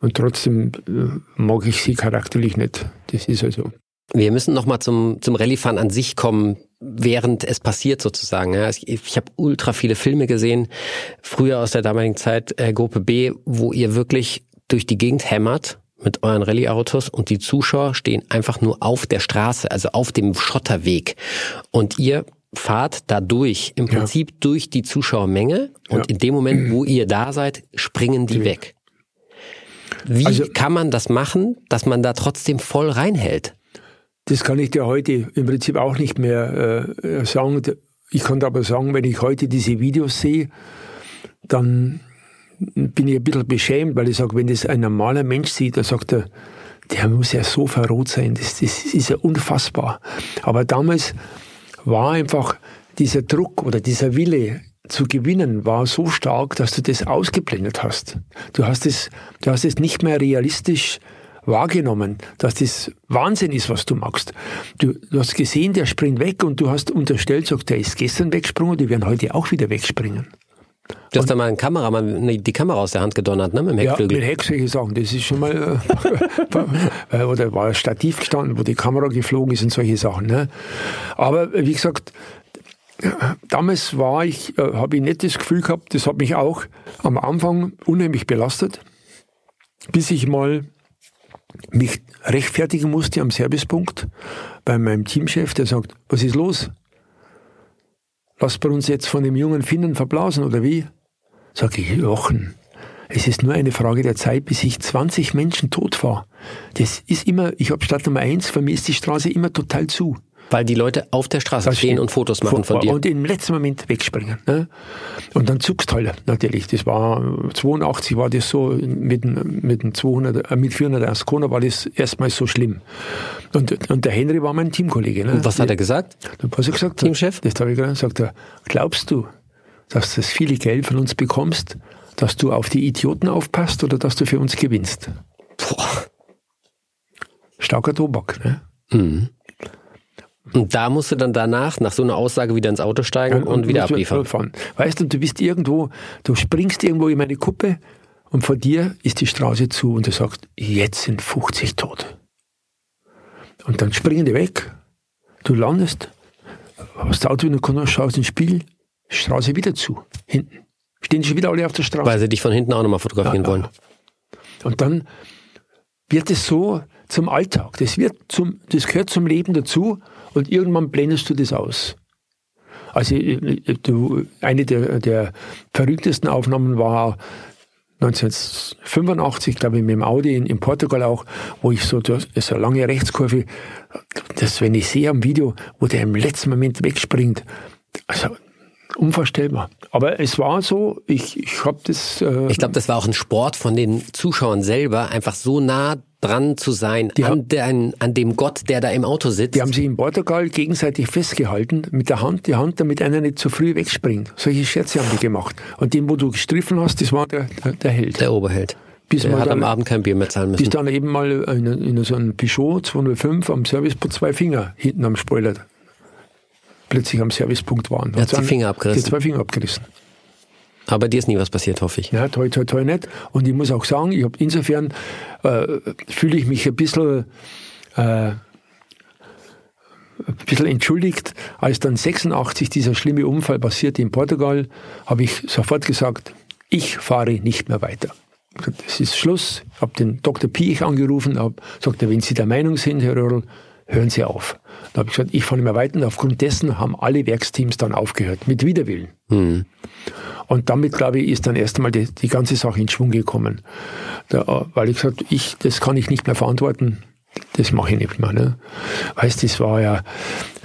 Speaker 1: und trotzdem äh, mag ich sie charakterlich nicht. Das ist also.
Speaker 3: Wir müssen nochmal zum, zum Rallye-Fahren an sich kommen, während es passiert sozusagen. Ich, ich habe ultra viele Filme gesehen, früher aus der damaligen Zeit, äh, Gruppe B, wo ihr wirklich durch die Gegend hämmert mit euren Rallye-Autos und die Zuschauer stehen einfach nur auf der Straße, also auf dem Schotterweg. Und ihr fahrt da durch, im Prinzip ja. durch die Zuschauermenge und ja. in dem Moment, wo ihr da seid, springen die, die weg. Wie also, kann man das machen, dass man da trotzdem voll reinhält?
Speaker 1: Das kann ich dir heute im Prinzip auch nicht mehr äh, sagen. Ich kann aber sagen, wenn ich heute diese Videos sehe, dann bin ich ein bisschen beschämt, weil ich sage, wenn das ein normaler Mensch sieht, dann sagt er, der muss ja so verrot sein, das, das ist ja unfassbar. Aber damals war einfach dieser Druck oder dieser Wille zu gewinnen war so stark, dass du das ausgeblendet hast. Du hast es, du hast es nicht mehr realistisch wahrgenommen, dass das Wahnsinn ist, was du machst. Du, du hast gesehen, der springt weg und du hast unterstellt, sagt, der ist gestern weggesprungen, die werden heute auch wieder wegspringen.
Speaker 3: Du hast da mal einen Kameramann die Kamera aus der Hand gedonnert, ne? Mit dem Heckflügel.
Speaker 1: Ja, mit Heck solche Sachen. Das ist schon mal, äh, *laughs* äh, oder war ein Stativ gestanden, wo die Kamera geflogen ist und solche Sachen. Ne? Aber wie gesagt, damals war ich, äh, habe ich nicht das Gefühl gehabt, das hat mich auch am Anfang unheimlich belastet, bis ich mal mich rechtfertigen musste am Servicepunkt bei meinem Teamchef, der sagt, was ist los? Lasst wir uns jetzt von dem jungen Finnen verblasen oder wie? Sag ich, Jochen, es ist nur eine Frage der Zeit, bis ich 20 Menschen tot fahre. Das ist immer, ich habe Stadt Nummer eins, für mich ist die Straße immer total zu.
Speaker 3: Weil die Leute auf der Straße stehen und Fotos machen von dir.
Speaker 1: Und im letzten Moment wegspringen. Ne? Und dann zuckst halt natürlich. Das war 82 war das so mit, mit, dem 200, äh, mit 400 Ascona war das erstmal so schlimm. Und, und der Henry war mein Teamkollege. Ne?
Speaker 3: Und was hat er gesagt?
Speaker 1: Was er gesagt?
Speaker 3: Teamchef?
Speaker 1: Das habe ich gesagt. Sagt er, glaubst du, dass du das viele Geld von uns bekommst, dass du auf die Idioten aufpasst oder dass du für uns gewinnst? Boah. Starker Tobak, ne? Mhm.
Speaker 3: Und da musst du dann danach, nach so einer Aussage, wieder ins Auto steigen ja, und, und, wieder abliefern. Fahren.
Speaker 1: Weißt du, du bist irgendwo, du springst irgendwo in meine Kuppe und vor dir ist die Straße zu und du sagst, jetzt sind 50 tot. Und dann springen die weg, du landest, hast das Auto in der Kanal, schaust ins Spiel, Straße wieder zu, hinten. Stehen schon wieder alle auf der Straße.
Speaker 3: Weil sie dich von hinten auch nochmal fotografieren ja, wollen.
Speaker 1: Und dann wird es so zum Alltag. Das, wird zum, das gehört zum Leben dazu und irgendwann blendest du das aus. Also du, eine der, der verrücktesten Aufnahmen war 1985, glaube ich, mit dem Audi in, in Portugal auch, wo ich so, ist eine lange Rechtskurve, das, wenn ich sehe am Video, wo der im letzten Moment wegspringt, also unvorstellbar. Aber es war so, ich, ich habe das.
Speaker 3: Äh ich glaube, das war auch ein Sport von den Zuschauern selber, einfach so nah dran zu sein die an, den, an dem Gott, der da im Auto sitzt.
Speaker 1: Die haben sich in Portugal gegenseitig festgehalten, mit der Hand, die Hand, damit einer nicht zu früh wegspringt. Solche Scherze haben die gemacht. Und den, wo du gestriffen hast, das war der, der, der Held.
Speaker 3: Der Oberheld. Bis der hat dann, am Abend kein Bier mehr zahlen müssen.
Speaker 1: Bis dann eben mal in, in so einem Peugeot 205 am Serviceport zwei Finger hinten am Spoiler plötzlich am Servicepunkt waren.
Speaker 3: Er hat die Finger abgerissen.
Speaker 1: Die zwei Finger abgerissen.
Speaker 3: Aber dir ist nie was passiert, hoffe ich.
Speaker 1: Ja, toi, toi, toi nicht. Und ich muss auch sagen, ich habe insofern äh, fühle ich mich ein bisschen, äh, ein bisschen entschuldigt. Als dann 86 dieser schlimme Unfall passierte in Portugal, habe ich sofort gesagt, ich fahre nicht mehr weiter. Das ist Schluss. Ich habe den Dr. Piech angerufen, habe gesagt, wenn Sie der Meinung sind, Herr Röhrl, hören Sie auf. Da habe ich gesagt, ich fahre nicht mehr weiter. Und aufgrund dessen haben alle Werksteams dann aufgehört, mit Widerwillen. Mhm. Und damit, glaube ich, ist dann erst einmal die, die ganze Sache in Schwung gekommen. Da, weil ich gesagt ich, das kann ich nicht mehr verantworten. Das mache ich nicht mehr. Ne? Weißt, das war ja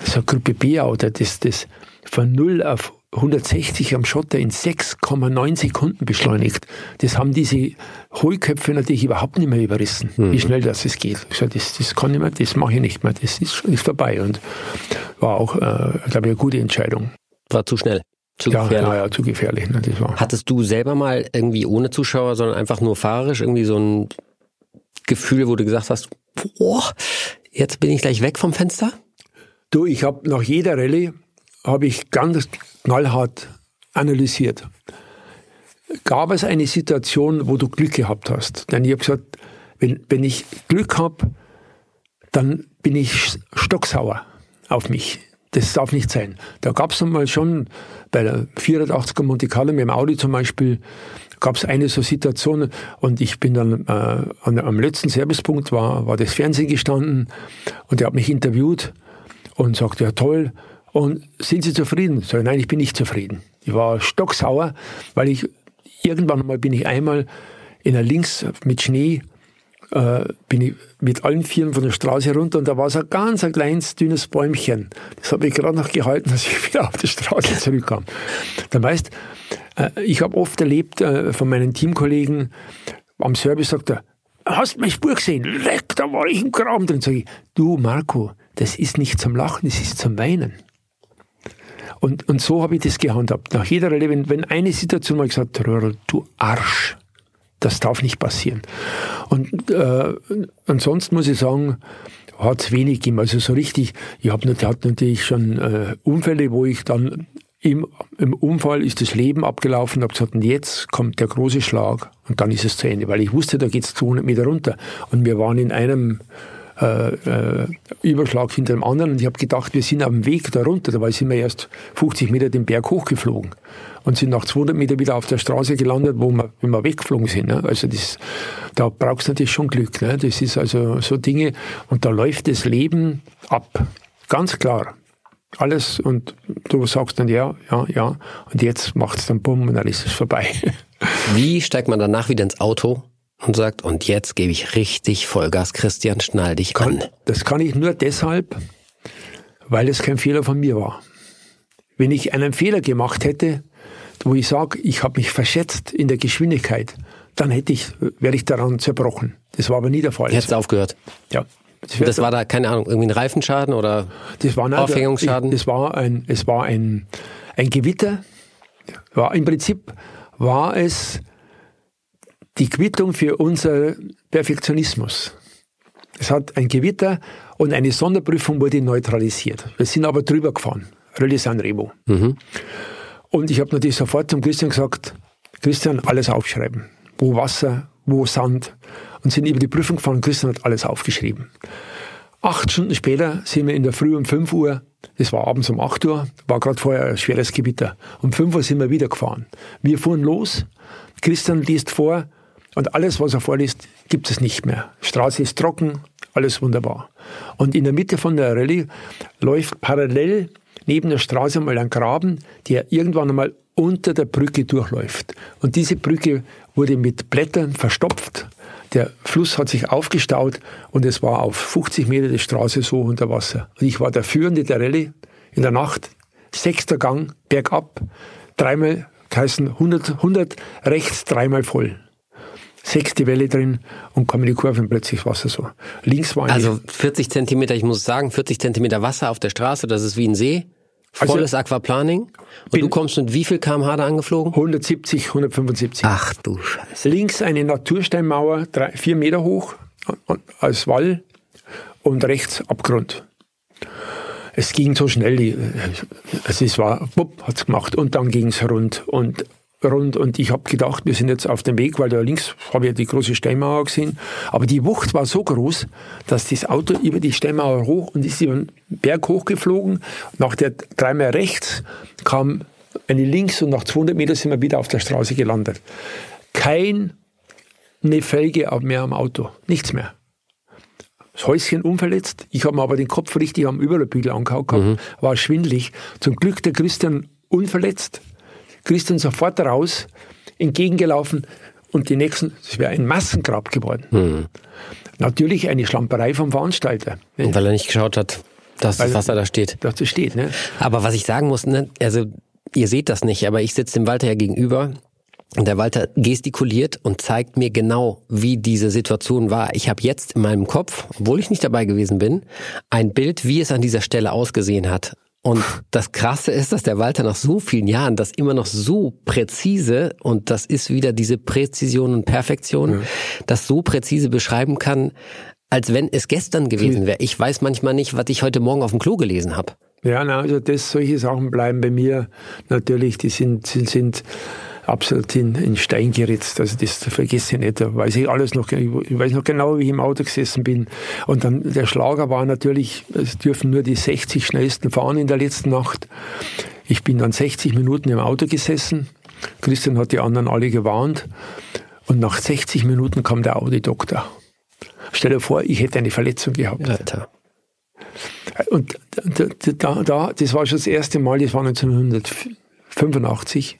Speaker 1: so Gruppe B-Auto, das, das von 0 auf 160 am Schotter in 6,9 Sekunden beschleunigt. Das haben diese Hohlköpfe natürlich überhaupt nicht mehr überrissen, mhm. wie schnell das es geht. Ich sage, das, das kann ich mehr, das mache ich nicht mehr, das ist, ist vorbei. Und war auch, äh, glaube ich, eine gute Entscheidung.
Speaker 3: War zu schnell. Zu
Speaker 1: ja, gefährlich. Ja, ja, zu gefährlich. Ne, das war.
Speaker 3: Hattest du selber mal irgendwie ohne Zuschauer, sondern einfach nur fahrerisch irgendwie so ein Gefühl, wo du gesagt hast, boah, jetzt bin ich gleich weg vom Fenster?
Speaker 1: Du, ich habe nach jeder Rallye habe ich ganz knallhart analysiert. Gab es eine Situation, wo du Glück gehabt hast? Denn ich habe gesagt, wenn, wenn ich Glück habe, dann bin ich stocksauer auf mich. Das darf nicht sein. Da gab es einmal schon bei der 480er Monte Carlo mit dem Audi zum Beispiel, gab es eine so Situation und ich bin dann äh, an, am letzten Servicepunkt war, war das Fernsehen gestanden und er hat mich interviewt und sagte, ja toll, und sind Sie zufrieden? Sag ich, nein, ich bin nicht zufrieden. Ich war stocksauer, weil ich irgendwann mal bin ich einmal in der Links mit Schnee äh, bin ich mit allen Vieren von der Straße runter und da war so ein ganz ein kleines, dünnes Bäumchen. Das habe ich gerade noch gehalten, *laughs* dass ich wieder auf die Straße zurückkam. Dann weißt, äh, ich habe oft erlebt äh, von meinen Teamkollegen, am Service sagt er, hast meine Spur gesehen? Leck, da war ich im Graben drin. Sag ich, du Marco, das ist nicht zum Lachen, das ist zum Weinen. Und, und so habe ich das gehandhabt. Nach jeder Rallye, wenn, wenn eine Situation mal gesagt, du Arsch, das darf nicht passieren. Und äh, ansonsten muss ich sagen, hat es wenig gegeben. Also so richtig, ich habe natürlich schon äh, Unfälle, wo ich dann im, im Unfall ist das Leben abgelaufen habe gesagt, und jetzt kommt der große Schlag und dann ist es zu Ende, weil ich wusste, da geht es 200 Meter runter. Und wir waren in einem äh, äh, Überschlag hinter dem anderen und ich habe gedacht, wir sind auf dem Weg da runter. Dabei sind wir erst 50 Meter den Berg hochgeflogen und sind nach 200 Meter wieder auf der Straße gelandet, wo wir, wenn wir weggeflogen sind. Ne? Also das, da brauchst du natürlich schon Glück. Ne? Das ist also so Dinge und da läuft das Leben ab. Ganz klar. Alles und du sagst dann ja, ja, ja und jetzt macht es dann bumm und dann ist es vorbei. *laughs*
Speaker 3: Wie steigt man danach wieder ins Auto und sagt, und jetzt gebe ich richtig Vollgas, Christian, schnall dich
Speaker 1: kann,
Speaker 3: an.
Speaker 1: Das kann ich nur deshalb, weil es kein Fehler von mir war. Wenn ich einen Fehler gemacht hätte, wo ich sage, ich habe mich verschätzt in der Geschwindigkeit, dann hätte ich, wäre ich daran zerbrochen. Das war aber nie der Fall.
Speaker 3: Jetzt aufgehört.
Speaker 1: Ja.
Speaker 3: Das, das war da, keine Ahnung, irgendwie ein Reifenschaden oder
Speaker 1: das war, nein,
Speaker 3: Aufhängungsschaden?
Speaker 1: Das war ein, es war ein, ein Gewitter. War, Im Prinzip war es die Quittung für unser Perfektionismus. Es hat ein Gewitter und eine Sonderprüfung wurde neutralisiert. Wir sind aber drüber gefahren. Rallye Sanremo. Mhm. Und ich habe natürlich sofort zum Christian gesagt, Christian, alles aufschreiben. Wo Wasser, wo Sand. Und sind über die Prüfung gefahren. Christian hat alles aufgeschrieben. Acht Stunden später sind wir in der Früh um 5 Uhr, das war abends um 8 Uhr, war gerade vorher ein schweres Gewitter. Um 5 Uhr sind wir wieder gefahren. Wir fuhren los, Christian liest vor und alles, was er vorliest, gibt es nicht mehr. Straße ist trocken, alles wunderbar. Und in der Mitte von der Rallye läuft parallel neben der Straße mal ein Graben, der irgendwann einmal unter der Brücke durchläuft. Und diese Brücke wurde mit Blättern verstopft. Der Fluss hat sich aufgestaut und es war auf 50 Meter die Straße so unter Wasser. Und ich war der Führende der Rallye in der Nacht, sechster Gang, bergab, dreimal, heißen 100, 100 rechts, dreimal voll sechste Welle drin und kam in die Kurve und plötzlich Wasser so. Links war
Speaker 3: Also 40 Zentimeter, ich muss sagen, 40 Zentimeter Wasser auf der Straße, das ist wie ein See. Also Volles also, Aquaplaning. Und du kommst mit wie viel kmh da angeflogen?
Speaker 1: 170, 175.
Speaker 3: Ach du Scheiße.
Speaker 1: Links eine Natursteinmauer, drei, vier Meter hoch, als Wall und rechts Abgrund. Es ging so schnell, die, es war, bupp, hat's gemacht und dann ging's rund und rund und ich habe gedacht, wir sind jetzt auf dem Weg, weil da links habe ich ja die große Steinmauer gesehen. Aber die Wucht war so groß, dass das Auto über die Steinmauer hoch und ist über den Berg hochgeflogen. Nach der dreimal rechts kam eine links und nach 200 Metern sind wir wieder auf der Straße gelandet. Keine Felge mehr am Auto, nichts mehr. Das Häuschen unverletzt. Ich habe mir aber den Kopf richtig am Überrollbügel angehauen gehabt, mhm. war schwindlig. Zum Glück der Christian unverletzt. Christian sofort raus, entgegengelaufen und die nächsten, das wäre ein Massengrab geworden. Mhm. Natürlich eine Schlamperei vom Veranstalter.
Speaker 3: Ne? Weil er nicht geschaut hat, dass Weil, das Wasser da steht.
Speaker 1: Dass das steht, ne?
Speaker 3: Aber was ich sagen muss, ne, also ihr seht das nicht, aber ich sitze dem Walter ja gegenüber und der Walter gestikuliert und zeigt mir genau, wie diese Situation war. Ich habe jetzt in meinem Kopf, obwohl ich nicht dabei gewesen bin, ein Bild, wie es an dieser Stelle ausgesehen hat. Und das Krasse ist, dass der Walter nach so vielen Jahren das immer noch so präzise, und das ist wieder diese Präzision und Perfektion, ja. das so präzise beschreiben kann, als wenn es gestern gewesen wäre. Ich weiß manchmal nicht, was ich heute Morgen auf dem Klo gelesen habe.
Speaker 1: Ja, na, also das, solche Sachen bleiben bei mir natürlich, die sind, sind, sind absolut in, in Stein geritzt. Also das vergesse ich nicht. Da weiß ich alles noch. Ich weiß noch genau, wie ich im Auto gesessen bin. Und dann der Schlager war natürlich, es dürfen nur die 60 schnellsten fahren in der letzten Nacht. Ich bin dann 60 Minuten im Auto gesessen. Christian hat die anderen alle gewarnt. Und nach 60 Minuten kam der Audi-Doktor. Stell dir vor, ich hätte eine Verletzung gehabt. Alter. Und da, da, das war schon das erste Mal, das war 1985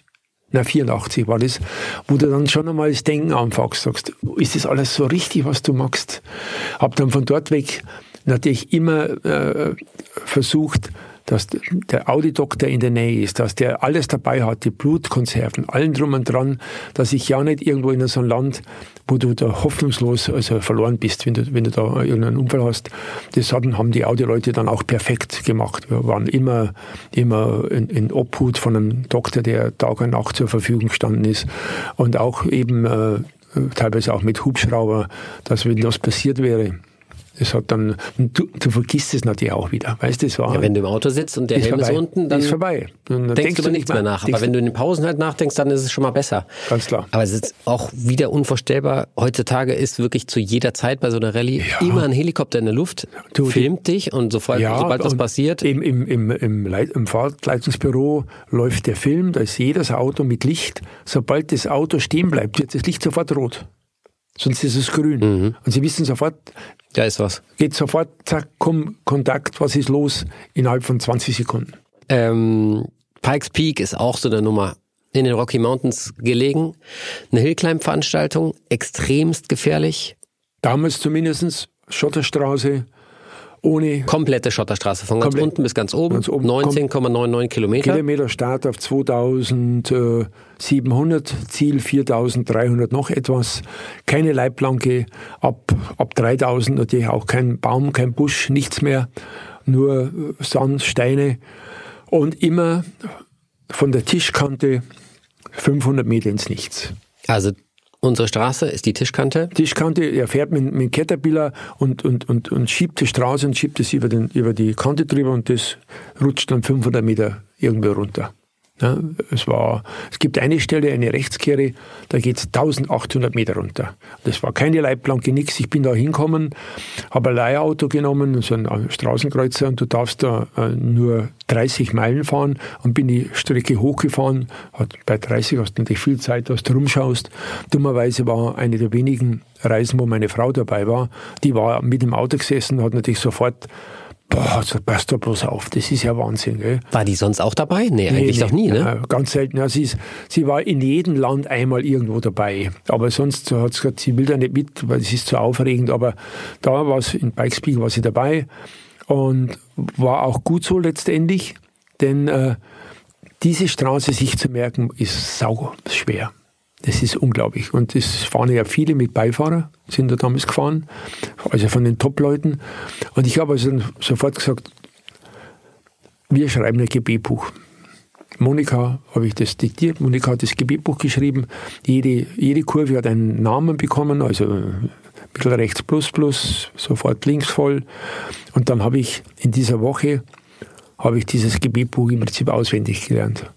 Speaker 1: na 84 war das, wo du dann schon einmal das Denken anfängst, sagst, ist das alles so richtig, was du machst? Hab dann von dort weg natürlich immer äh, versucht, dass der Audidoktor in der Nähe ist, dass der alles dabei hat, die Blutkonserven, allen drum und dran, dass ich ja nicht irgendwo in so einem Land, wo du da hoffnungslos also verloren bist, wenn du, wenn du da irgendeinen Unfall hast. Das hatten, haben die Audi-Leute dann auch perfekt gemacht. Wir waren immer, immer in, in Obhut von einem Doktor, der Tag und Nacht zur Verfügung gestanden ist und auch eben äh, teilweise auch mit Hubschrauber, dass wenn das passiert wäre, das hat dann, du, du vergisst es natürlich auch wieder. Weißt du, war.
Speaker 3: Ja, wenn du im Auto sitzt und der Helm ist unten, dann
Speaker 1: ist vorbei.
Speaker 3: Dann denkst, denkst du nichts mehr nach. Aber wenn du in den Pausen halt nachdenkst, dann ist es schon mal besser.
Speaker 1: Ganz klar.
Speaker 3: Aber es ist auch wieder unvorstellbar. Heutzutage ist wirklich zu jeder Zeit bei so einer Rallye ja. immer ein Helikopter in der Luft, du, filmt dich und sofort, ja, sobald das passiert.
Speaker 1: Im, im, im, im, Leit im Fahrtleitungsbüro läuft der Film, da ist jedes Auto mit Licht. Sobald das Auto stehen bleibt, wird das Licht sofort rot. Sonst ist es grün. Mhm. Und Sie wissen sofort,
Speaker 3: da ist was.
Speaker 1: Geht sofort, zack, komm, Kontakt, was ist los? Innerhalb von 20 Sekunden.
Speaker 3: Ähm, Pikes Peak ist auch so eine Nummer. In den Rocky Mountains gelegen. Eine Hillclimb-Veranstaltung, extremst gefährlich.
Speaker 1: Damals zumindest Schotterstraße ohne
Speaker 3: Komplette Schotterstraße, von ganz
Speaker 1: Komplett.
Speaker 3: unten bis ganz oben.
Speaker 1: Ganz oben.
Speaker 3: 19,99 Kilometer.
Speaker 1: Kilometer Start auf 2700, Ziel 4300 noch etwas. Keine Leitplanke, ab, ab 3000 natürlich auch kein Baum, kein Busch, nichts mehr, nur Sand, Steine und immer von der Tischkante 500 Meter ins Nichts.
Speaker 3: Also unsere Straße ist die Tischkante.
Speaker 1: Tischkante, er fährt mit, mit Caterpillar und, und, und, und schiebt die Straße und schiebt es über, über die Kante drüber und das rutscht dann 500 Meter irgendwo runter. Ja, es, war, es gibt eine Stelle, eine Rechtskehre, da geht es 1800 Meter runter. Das war keine Leitplanke, nichts. Ich bin da hinkommen, habe ein Leihauto genommen, so ein Straßenkreuzer, und du darfst da äh, nur 30 Meilen fahren und bin die Strecke hochgefahren. Bei 30 hast du natürlich viel Zeit, dass du rumschaust. Dummerweise war eine der wenigen Reisen, wo meine Frau dabei war, die war mit dem Auto gesessen, hat natürlich sofort Boah, so passt doch bloß auf, das ist ja Wahnsinn. Gell?
Speaker 3: War die sonst auch dabei? Nee, eigentlich doch nie, ne?
Speaker 1: Ja, ganz selten. Ja, sie, ist, sie war in jedem Land einmal irgendwo dabei. Aber sonst hat sie gesagt, sie will da nicht mit, weil es ist zu aufregend. Aber da war es, in Bikespeak war sie dabei und war auch gut so letztendlich, denn äh, diese Straße sich zu merken, ist sau schwer. Das ist unglaublich. Und es fahren ja viele mit Beifahrer, sind da damals gefahren, also von den Top-Leuten. Und ich habe also sofort gesagt, wir schreiben ein Gebetbuch. Monika habe ich das diktiert, Monika hat das Gebetbuch geschrieben. Jede, jede Kurve hat einen Namen bekommen, also bisschen rechts plus plus, sofort links voll. Und dann habe ich in dieser Woche habe ich dieses Gebetbuch im Prinzip auswendig gelernt.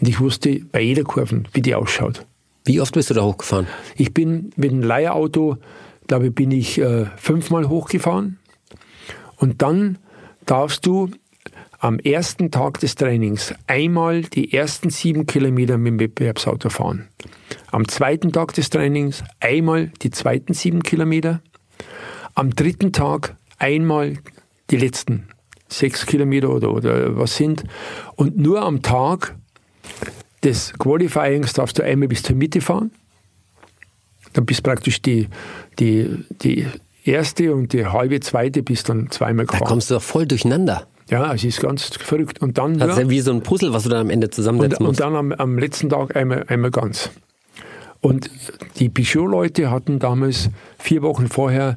Speaker 1: Und ich wusste bei jeder Kurve, wie die ausschaut.
Speaker 3: Wie oft bist du da hochgefahren?
Speaker 1: Ich bin mit dem Leihauto, glaube ich, bin ich äh, fünfmal hochgefahren. Und dann darfst du am ersten Tag des Trainings einmal die ersten sieben Kilometer mit dem Wettbewerbsauto fahren. Am zweiten Tag des Trainings einmal die zweiten sieben Kilometer. Am dritten Tag einmal die letzten sechs Kilometer oder, oder was sind. Und nur am Tag des Qualifyings darfst du einmal bis zur Mitte fahren. Dann bist praktisch die, die, die erste und die halbe zweite bis dann zweimal
Speaker 3: Da
Speaker 1: gefahren.
Speaker 3: kommst du doch voll durcheinander.
Speaker 1: Ja, es ist ganz verrückt. Und dann,
Speaker 3: Das ist
Speaker 1: ja,
Speaker 3: wie so ein Puzzle, was du dann am Ende
Speaker 1: und,
Speaker 3: zusammensetzen
Speaker 1: und
Speaker 3: musst.
Speaker 1: dann am, am letzten Tag einmal, einmal ganz. Und die Peugeot-Leute hatten damals vier Wochen vorher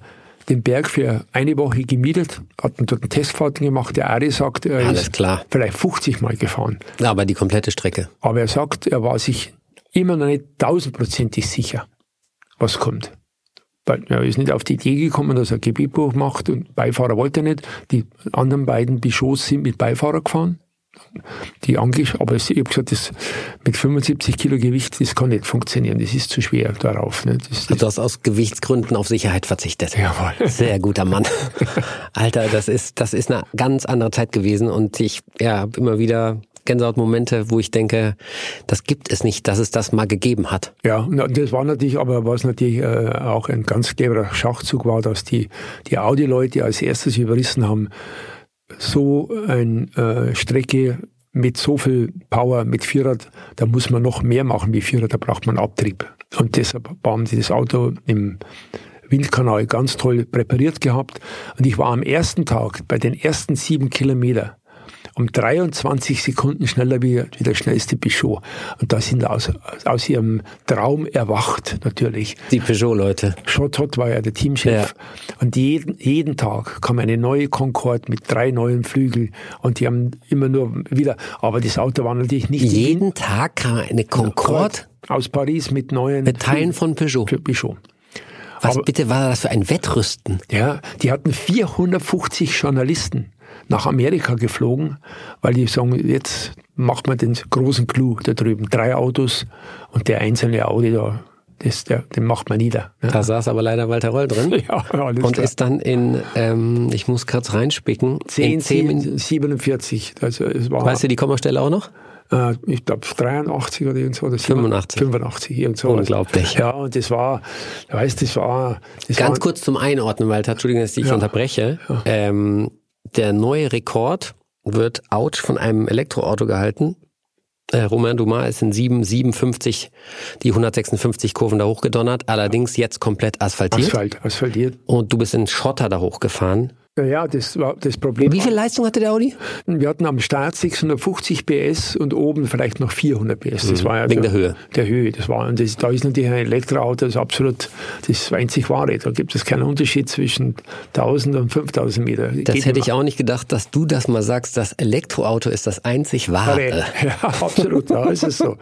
Speaker 1: den Berg für eine Woche gemietet, hatten dort eine Testfahrt gemacht. Der Ari sagt, er
Speaker 3: Alles
Speaker 1: ist
Speaker 3: klar.
Speaker 1: vielleicht 50 Mal gefahren.
Speaker 3: Aber die komplette Strecke.
Speaker 1: Aber er sagt, er war sich immer noch nicht tausendprozentig sicher, was kommt. Weil er ist nicht auf die Idee gekommen, dass er ein Gebetbuch macht und Beifahrer wollte er nicht. Die anderen beiden Bischofs sind mit Beifahrer gefahren. Die angesch aber ich habe gesagt, das mit 75 Kilo Gewicht, das kann nicht funktionieren. Das ist zu schwer darauf. Ne? Das, das,
Speaker 3: Du hast aus Gewichtsgründen auf Sicherheit verzichtet.
Speaker 1: Jawohl.
Speaker 3: Sehr guter Mann. *laughs* Alter, das ist, das ist eine ganz andere Zeit gewesen und ich ja, hab immer wieder Gänsehautmomente, wo ich denke, das gibt es nicht, dass es das mal gegeben hat.
Speaker 1: Ja, das war natürlich, aber was natürlich äh, auch ein ganz cleverer Schachzug war, dass die, die Audi-Leute als erstes überrissen haben, so eine äh, Strecke mit so viel Power, mit Vierrad, da muss man noch mehr machen wie Vierrad, da braucht man Abtrieb. Und deshalb haben sie das Auto im Windkanal ganz toll präpariert gehabt. Und ich war am ersten Tag bei den ersten sieben Kilometer um 23 Sekunden schneller wie, wie der schnellste Peugeot. Und da sind aus, aus ihrem Traum erwacht, natürlich.
Speaker 3: Die Peugeot-Leute.
Speaker 1: Schott Hott war ja der Teamchef. Und jeden, jeden Tag kam eine neue Concorde mit drei neuen Flügeln. Und die haben immer nur wieder, aber das Auto war natürlich nicht
Speaker 3: Jeden Tag kam eine Concorde
Speaker 1: aus Paris mit neuen
Speaker 3: mit Teilen von Peugeot.
Speaker 1: für Peugeot.
Speaker 3: Was
Speaker 1: aber-
Speaker 3: bitte war das für ein Wettrüsten?
Speaker 1: Ja, die hatten 450 Journalisten nach Amerika geflogen, weil die sagen, jetzt macht man den großen Clou da drüben. Drei Autos und der einzelne Audi da, das, der, den macht man nieder. ne?
Speaker 3: Da saß aber leider Walter Roll drin. *laughs*
Speaker 1: Ja, alles
Speaker 3: Und
Speaker 1: klar.
Speaker 3: ist dann in, ähm, ich muss kurz reinspicken,
Speaker 1: 10,
Speaker 3: in 10 Minuten.
Speaker 1: 47. Also es war,
Speaker 3: Weißt du die Kommastelle auch noch?
Speaker 1: äh, ich glaube 83 oder irgend so. Oder
Speaker 3: 85.
Speaker 1: 85, irgend so.
Speaker 3: Unglaublich.
Speaker 1: Ja, und das war, du weißt, das war... Das
Speaker 3: Ganz
Speaker 1: war,
Speaker 3: kurz zum Einordnen, Walter, Entschuldigung, dass ich
Speaker 1: Ja.
Speaker 3: unterbreche. Ähm, der neue Rekord wird ouch von einem Elektroauto gehalten. Äh, Romain Dumas ist in 7,57 die 156 Kurven da hochgedonnert, allerdings jetzt komplett asphaltiert.
Speaker 1: Asphalt, asphaltiert.
Speaker 3: Und du bist in Schotter da hochgefahren.
Speaker 1: Ja, das war das Problem.
Speaker 3: Wie viel Leistung hatte der Audi?
Speaker 1: Wir hatten am Start 650 PS und oben vielleicht noch 400 PS. Das mhm. war ja
Speaker 3: Wegen der, der Höhe.
Speaker 1: Der Höhe. Das war, und das, da ist natürlich ein Elektroauto das absolut das einzig wahre. Da gibt es keinen Unterschied zwischen 1000 und 5000 Meter.
Speaker 3: Das Geht hätte ich auch nicht gedacht, dass du das mal sagst. Das Elektroauto ist das einzig wahre. *laughs*
Speaker 1: Ja, absolut. Da ist es so.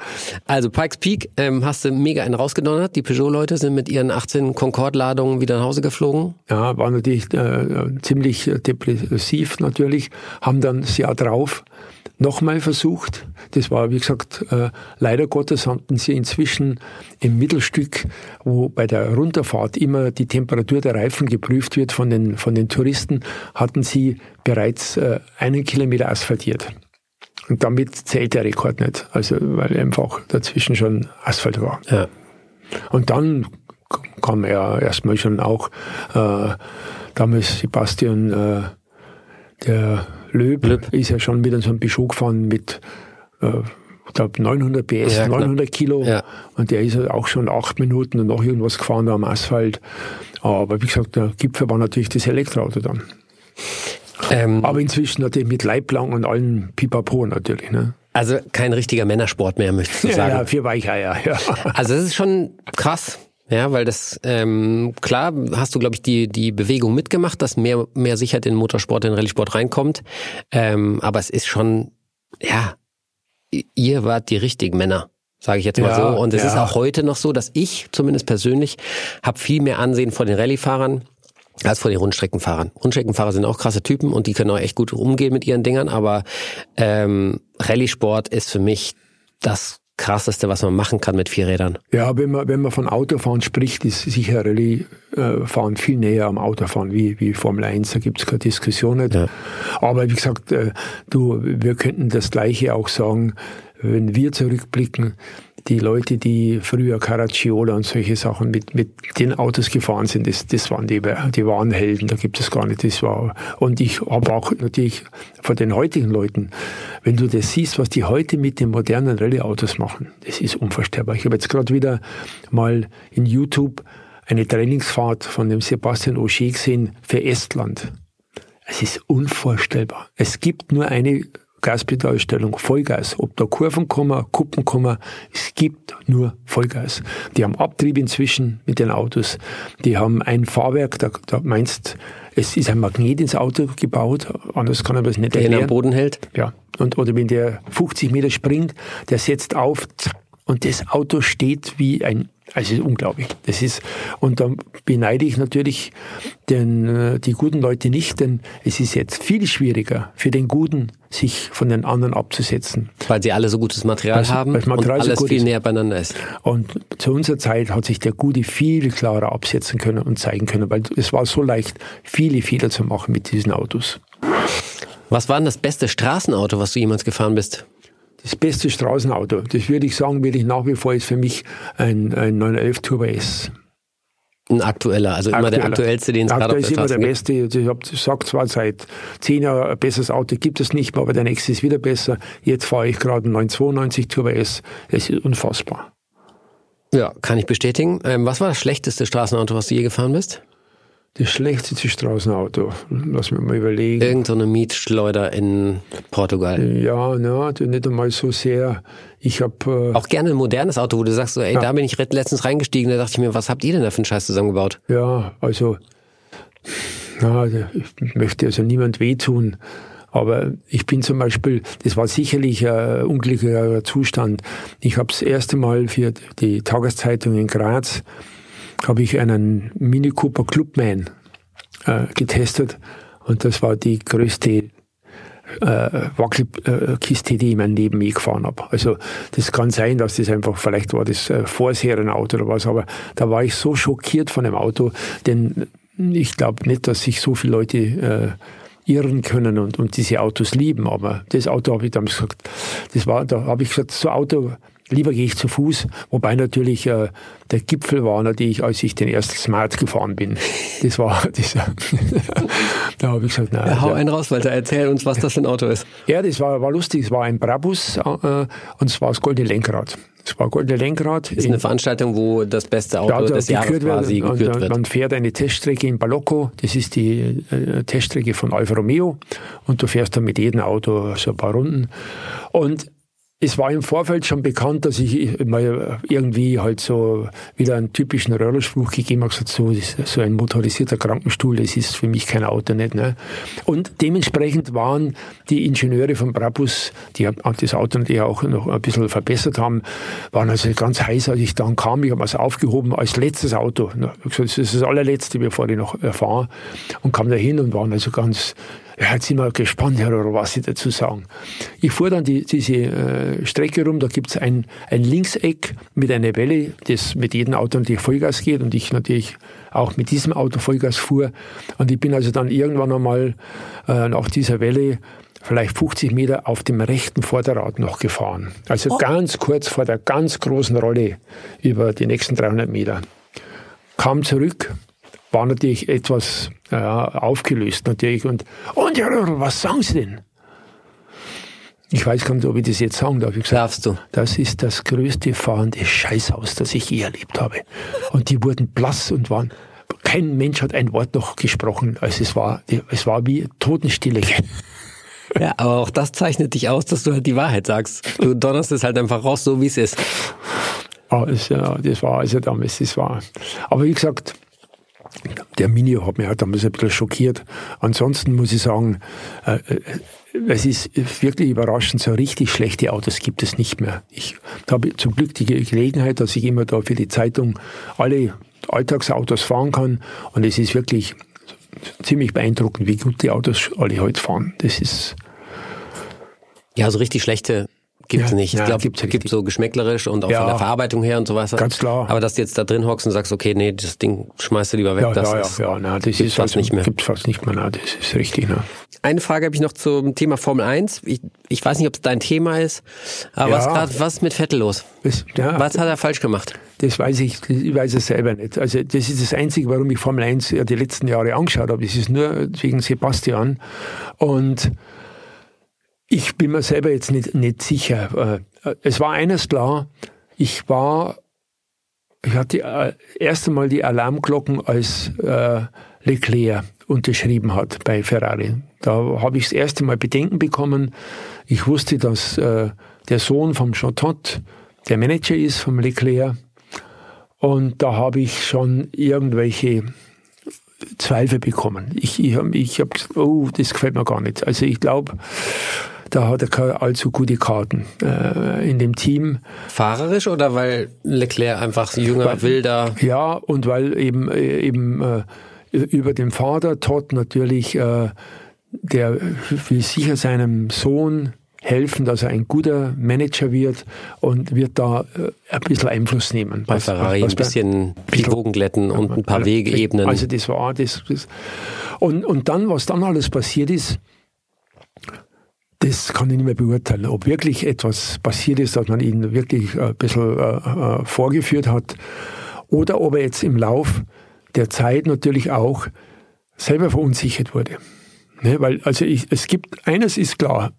Speaker 3: Also Pikes Peak ähm, hast du mega einen rausgedonnert. Die Peugeot-Leute sind mit ihren 18 Concorde-Ladungen wieder nach Hause geflogen.
Speaker 1: Ja, war natürlich äh, ziemlich ziemlich äh, depressiv natürlich, haben dann das Jahr drauf nochmal versucht. Das war, wie gesagt, äh, leider Gottes hatten sie inzwischen im Mittelstück, wo bei der Runterfahrt immer die Temperatur der Reifen geprüft wird von den, von den Touristen, hatten sie bereits äh, einen Kilometer asphaltiert. Und damit zählt der Rekord nicht, also weil einfach dazwischen schon Asphalt war. Ja. Und dann kam er erstmal schon auch äh, damals Sebastian, äh, der Löb, Löb, ist ja schon mit so einem Peugeot gefahren mit, äh, ich glaube 900 PS, ja, 900 Kilo. Ja. Und der ist ja auch schon acht Minuten und noch irgendwas gefahren da am Asphalt. Aber wie gesagt, der Gipfel war natürlich das Elektroauto dann. Ähm, Aber inzwischen natürlich mit Leiblang und allen Pipapo natürlich. Ne?
Speaker 3: Also kein richtiger Männersport mehr, möchtest du sagen.
Speaker 1: Ja, für Weicheier, ja.
Speaker 3: Also das ist schon krass. Ja, weil das ähm, klar hast du, glaube ich, die die Bewegung mitgemacht, dass mehr mehr Sicherheit in Motorsport, in Rallye-Sport reinkommt. Ähm, aber es ist schon, ja, ihr wart die richtigen Männer, sage ich jetzt mal ja, so. Und es ja. ist auch heute noch so, dass ich zumindest persönlich habe viel mehr Ansehen vor den Rallye-Fahrern als vor den Rundstreckenfahrern. Rundstreckenfahrer sind auch krasse Typen und die können auch echt gut umgehen mit ihren Dingern, aber ähm, Rallye-Sport ist für mich das krasseste, was man machen kann mit vier Rädern.
Speaker 1: Ja, wenn man, wenn man von Autofahren spricht, ist sicher Rallye-Fahren viel näher am Autofahren wie, wie Formel 1. Da gibt es keine Diskussion nicht. Ja. Aber wie gesagt, äh, du, wir könnten das Gleiche auch sagen, wenn wir zurückblicken, die Leute, die früher Caracciola und solche Sachen mit, mit den Autos gefahren sind, das, das waren die, die wahren Helden, da gibt es gar nicht. Das war, und ich habe auch natürlich von den heutigen Leuten, wenn du das siehst, was die heute mit den modernen Rallye-Autos machen, das ist unvorstellbar. Ich habe jetzt gerade wieder mal in YouTube eine Trainingsfahrt von dem Sebastian Ogier gesehen für Estland. Es ist unvorstellbar. Es gibt nur eine Gaspedalstellung, Vollgas. Ob da Kurven kommen, Kuppen kommen, es gibt nur Vollgas. Die haben Abtrieb inzwischen mit den Autos. Die haben ein Fahrwerk, da, da meinst, es ist ein Magnet ins Auto gebaut, anders kann man das nicht erklären.
Speaker 3: Der am Boden hält?
Speaker 1: Ja. Und, oder wenn der 50 Meter springt, der setzt auf, und das Auto steht wie ein also ist unglaublich. Das ist, und da beneide ich natürlich den, äh, die guten Leute nicht, denn es ist jetzt viel schwieriger für den Guten, sich von den anderen abzusetzen.
Speaker 3: Weil sie alle so gutes Material weil, haben weil Material und alles so viel ist. näher beieinander ist.
Speaker 1: Und zu unserer Zeit hat sich der Gute viel klarer absetzen können und zeigen können, weil es war so leicht, viele Fehler zu machen mit diesen Autos.
Speaker 3: Was war denn das beste Straßenauto, was du jemals gefahren bist?
Speaker 1: Das beste Straßenauto. Das würde ich sagen, würde ich nach wie vor ist für mich ein, ein 911 Turbo S.
Speaker 3: Ein aktueller, also immer der aktuellste, den es gerade
Speaker 1: ist immer der beste. Ich habe gesagt zwar seit zehn Jahren, ein besseres Auto gibt es nicht mehr, aber der nächste ist wieder besser. Jetzt fahre ich gerade einen 992 Turbo S. Es ist unfassbar.
Speaker 3: Ja, kann ich bestätigen. Ähm, was war das schlechteste Straßenauto, was du je gefahren bist?
Speaker 1: Das schlechteste Straßenauto. Lass mich mal überlegen.
Speaker 3: Irgend so eine Mietschleuder in Portugal.
Speaker 1: Ja, na, nicht einmal so sehr. Ich habe
Speaker 3: äh, auch gerne ein modernes Auto, wo du sagst so, ey, ja. da bin ich letztens reingestiegen, da dachte ich mir, was habt ihr denn da für einen Scheiß zusammengebaut?
Speaker 1: Ja, also na, ich möchte also niemand wehtun. Aber ich bin zum Beispiel, das war sicherlich ein unglücklicher Zustand. Ich habe das erste Mal für die Tageszeitung in Graz habe ich einen Mini Cooper Clubman äh, getestet und das war die größte äh, Wackelkiste, die ich in meinem Leben je gefahren habe. Also das kann sein, dass das einfach, vielleicht war das äh, Vorserienauto oder was, aber da war ich so schockiert von dem Auto, denn ich glaube nicht, dass sich so viele Leute äh, irren können und, und diese Autos lieben, aber das Auto habe ich damals gesagt, das war, da habe ich gesagt, so Auto lieber gehe ich zu Fuß. Wobei natürlich äh, der Gipfel war natürlich, als ich den ersten Smart gefahren bin. Das war *laughs* dieser. *laughs*
Speaker 3: da habe ich gesagt, nein. Ja, hau ja. einen raus, Walter, erzähl uns, was das für ein Auto ist.
Speaker 1: Ja, das war, war lustig. Es war ein Brabus äh, und es war das goldene Lenkrad. Es war goldene Lenkrad.
Speaker 3: Das ist eine Veranstaltung, wo das beste Auto ja, des Jahres quasi
Speaker 1: wird, gekürt wird. Man fährt eine Teststrecke in Balocco. Das ist die äh, Teststrecke von Alfa Romeo. Und du fährst dann mit jedem Auto so ein paar Runden. Und es war im Vorfeld schon bekannt, dass ich mal irgendwie halt so wieder einen typischen Röhrerspruch gegeben habe, so, so ein motorisierter Krankenstuhl, das ist für mich kein Auto nicht. Ne? Und dementsprechend waren die Ingenieure von Brabus, die das Auto natürlich auch noch ein bisschen verbessert haben, waren also ganz heiß, als ich dann kam. Ich habe es aufgehoben als letztes Auto. Das ist das allerletzte, bevor ich noch fahre. Und kam da hin und waren also ganz ja, jetzt sind wir gespannt, Herr oder was Sie dazu sagen. Ich fuhr dann die, diese äh, Strecke rum, da gibt's ein, ein Linkseck mit einer Welle, das mit jedem Auto natürlich Vollgas geht und ich natürlich auch mit diesem Auto Vollgas fuhr. Und ich bin also dann irgendwann einmal äh, nach dieser Welle vielleicht 50 Meter auf dem rechten Vorderrad noch gefahren. Also oh. ganz kurz vor der ganz großen Rolle über die nächsten 300 Meter. Kam zurück, war natürlich etwas ja, aufgelöst natürlich. Und, und ja, was sagen Sie denn? Ich weiß gar nicht, ob ich das jetzt sagen darf. Ich
Speaker 3: gesagt, Darfst du?
Speaker 1: Das ist das größte fahrende Scheißhaus, das ich je erlebt habe. Und die wurden blass und waren, kein Mensch hat ein Wort noch gesprochen. Also es war, es war wie Totenstille.
Speaker 3: Ja, aber auch das zeichnet dich aus, dass du halt die Wahrheit sagst. Du donnerst es halt einfach raus, so wie es ist.
Speaker 1: Ja, das war also damals, das war. Aber wie gesagt, der Mini hat mich halt damals ein bisschen schockiert. Ansonsten muss ich sagen, äh, äh, es ist wirklich überraschend, so richtig schlechte Autos gibt es nicht mehr. Ich habe zum Glück die Gelegenheit, dass ich immer da für die Zeitung alle Alltagsautos fahren kann und es ist wirklich ziemlich beeindruckend, wie gut die Autos alle heute fahren. Das ist
Speaker 3: ja, so richtig schlechte Gibt es ja, nicht. Ich ja, glaube, es gibt so geschmäcklerisch und auch ja, von der Verarbeitung her und sowas.
Speaker 1: Ganz klar.
Speaker 3: Aber dass du jetzt da drin hockst und sagst, okay, nee, das Ding schmeißt du lieber weg,
Speaker 1: ja,
Speaker 3: das
Speaker 1: ja, ist, ja, na, das ist fast also, nicht mehr. Gibt fast nicht mehr, na, das ist richtig. Na.
Speaker 3: Eine Frage habe ich noch zum Thema Formel 1. Ich, ich weiß nicht, ob es dein Thema ist, aber was, grad, was ist mit Vettel los? Das, was hat er falsch gemacht?
Speaker 1: Das weiß ich, ich weiß es selber nicht. Also das ist das Einzige, warum ich Formel 1 ja die letzten Jahre angeschaut habe. Das ist nur wegen Sebastian. Und ich bin mir selber jetzt nicht, nicht sicher. Äh, es war eines klar, ich war, ich hatte äh, erst einmal die Alarmglocken, als äh, Leclerc unterschrieben hat bei Ferrari. Da habe ich das erste Mal Bedenken bekommen. Ich wusste, dass äh, der Sohn vom Chantot der Manager ist vom Leclerc. Und da habe ich schon irgendwelche Zweifel bekommen. Ich, ich habe ich hab gesagt, oh, das gefällt mir gar nicht. Also ich glaube, da hat er keine allzu gute Karten äh, in dem Team.
Speaker 3: Fahrerisch oder weil Leclerc einfach jünger, weil, wilder?
Speaker 1: Ja, und weil eben, äh, eben äh, über den Vater Todd natürlich, äh, der will sicher seinem Sohn helfen, dass er ein guter Manager wird und wird da äh, ein bisschen Einfluss nehmen.
Speaker 3: Bei was, Ferrari was, was ein bisschen die Wogen glätten und ein paar Wege ebnen.
Speaker 1: Also das war das, das. Und, und dann, was dann alles passiert ist, das kann ich nicht mehr beurteilen, ob wirklich etwas passiert ist, dass man ihn wirklich ein bisschen äh, äh, vorgeführt hat oder ob er jetzt im Lauf der Zeit natürlich auch selber verunsichert wurde. Ne? Weil, also ich, es gibt, eines ist klar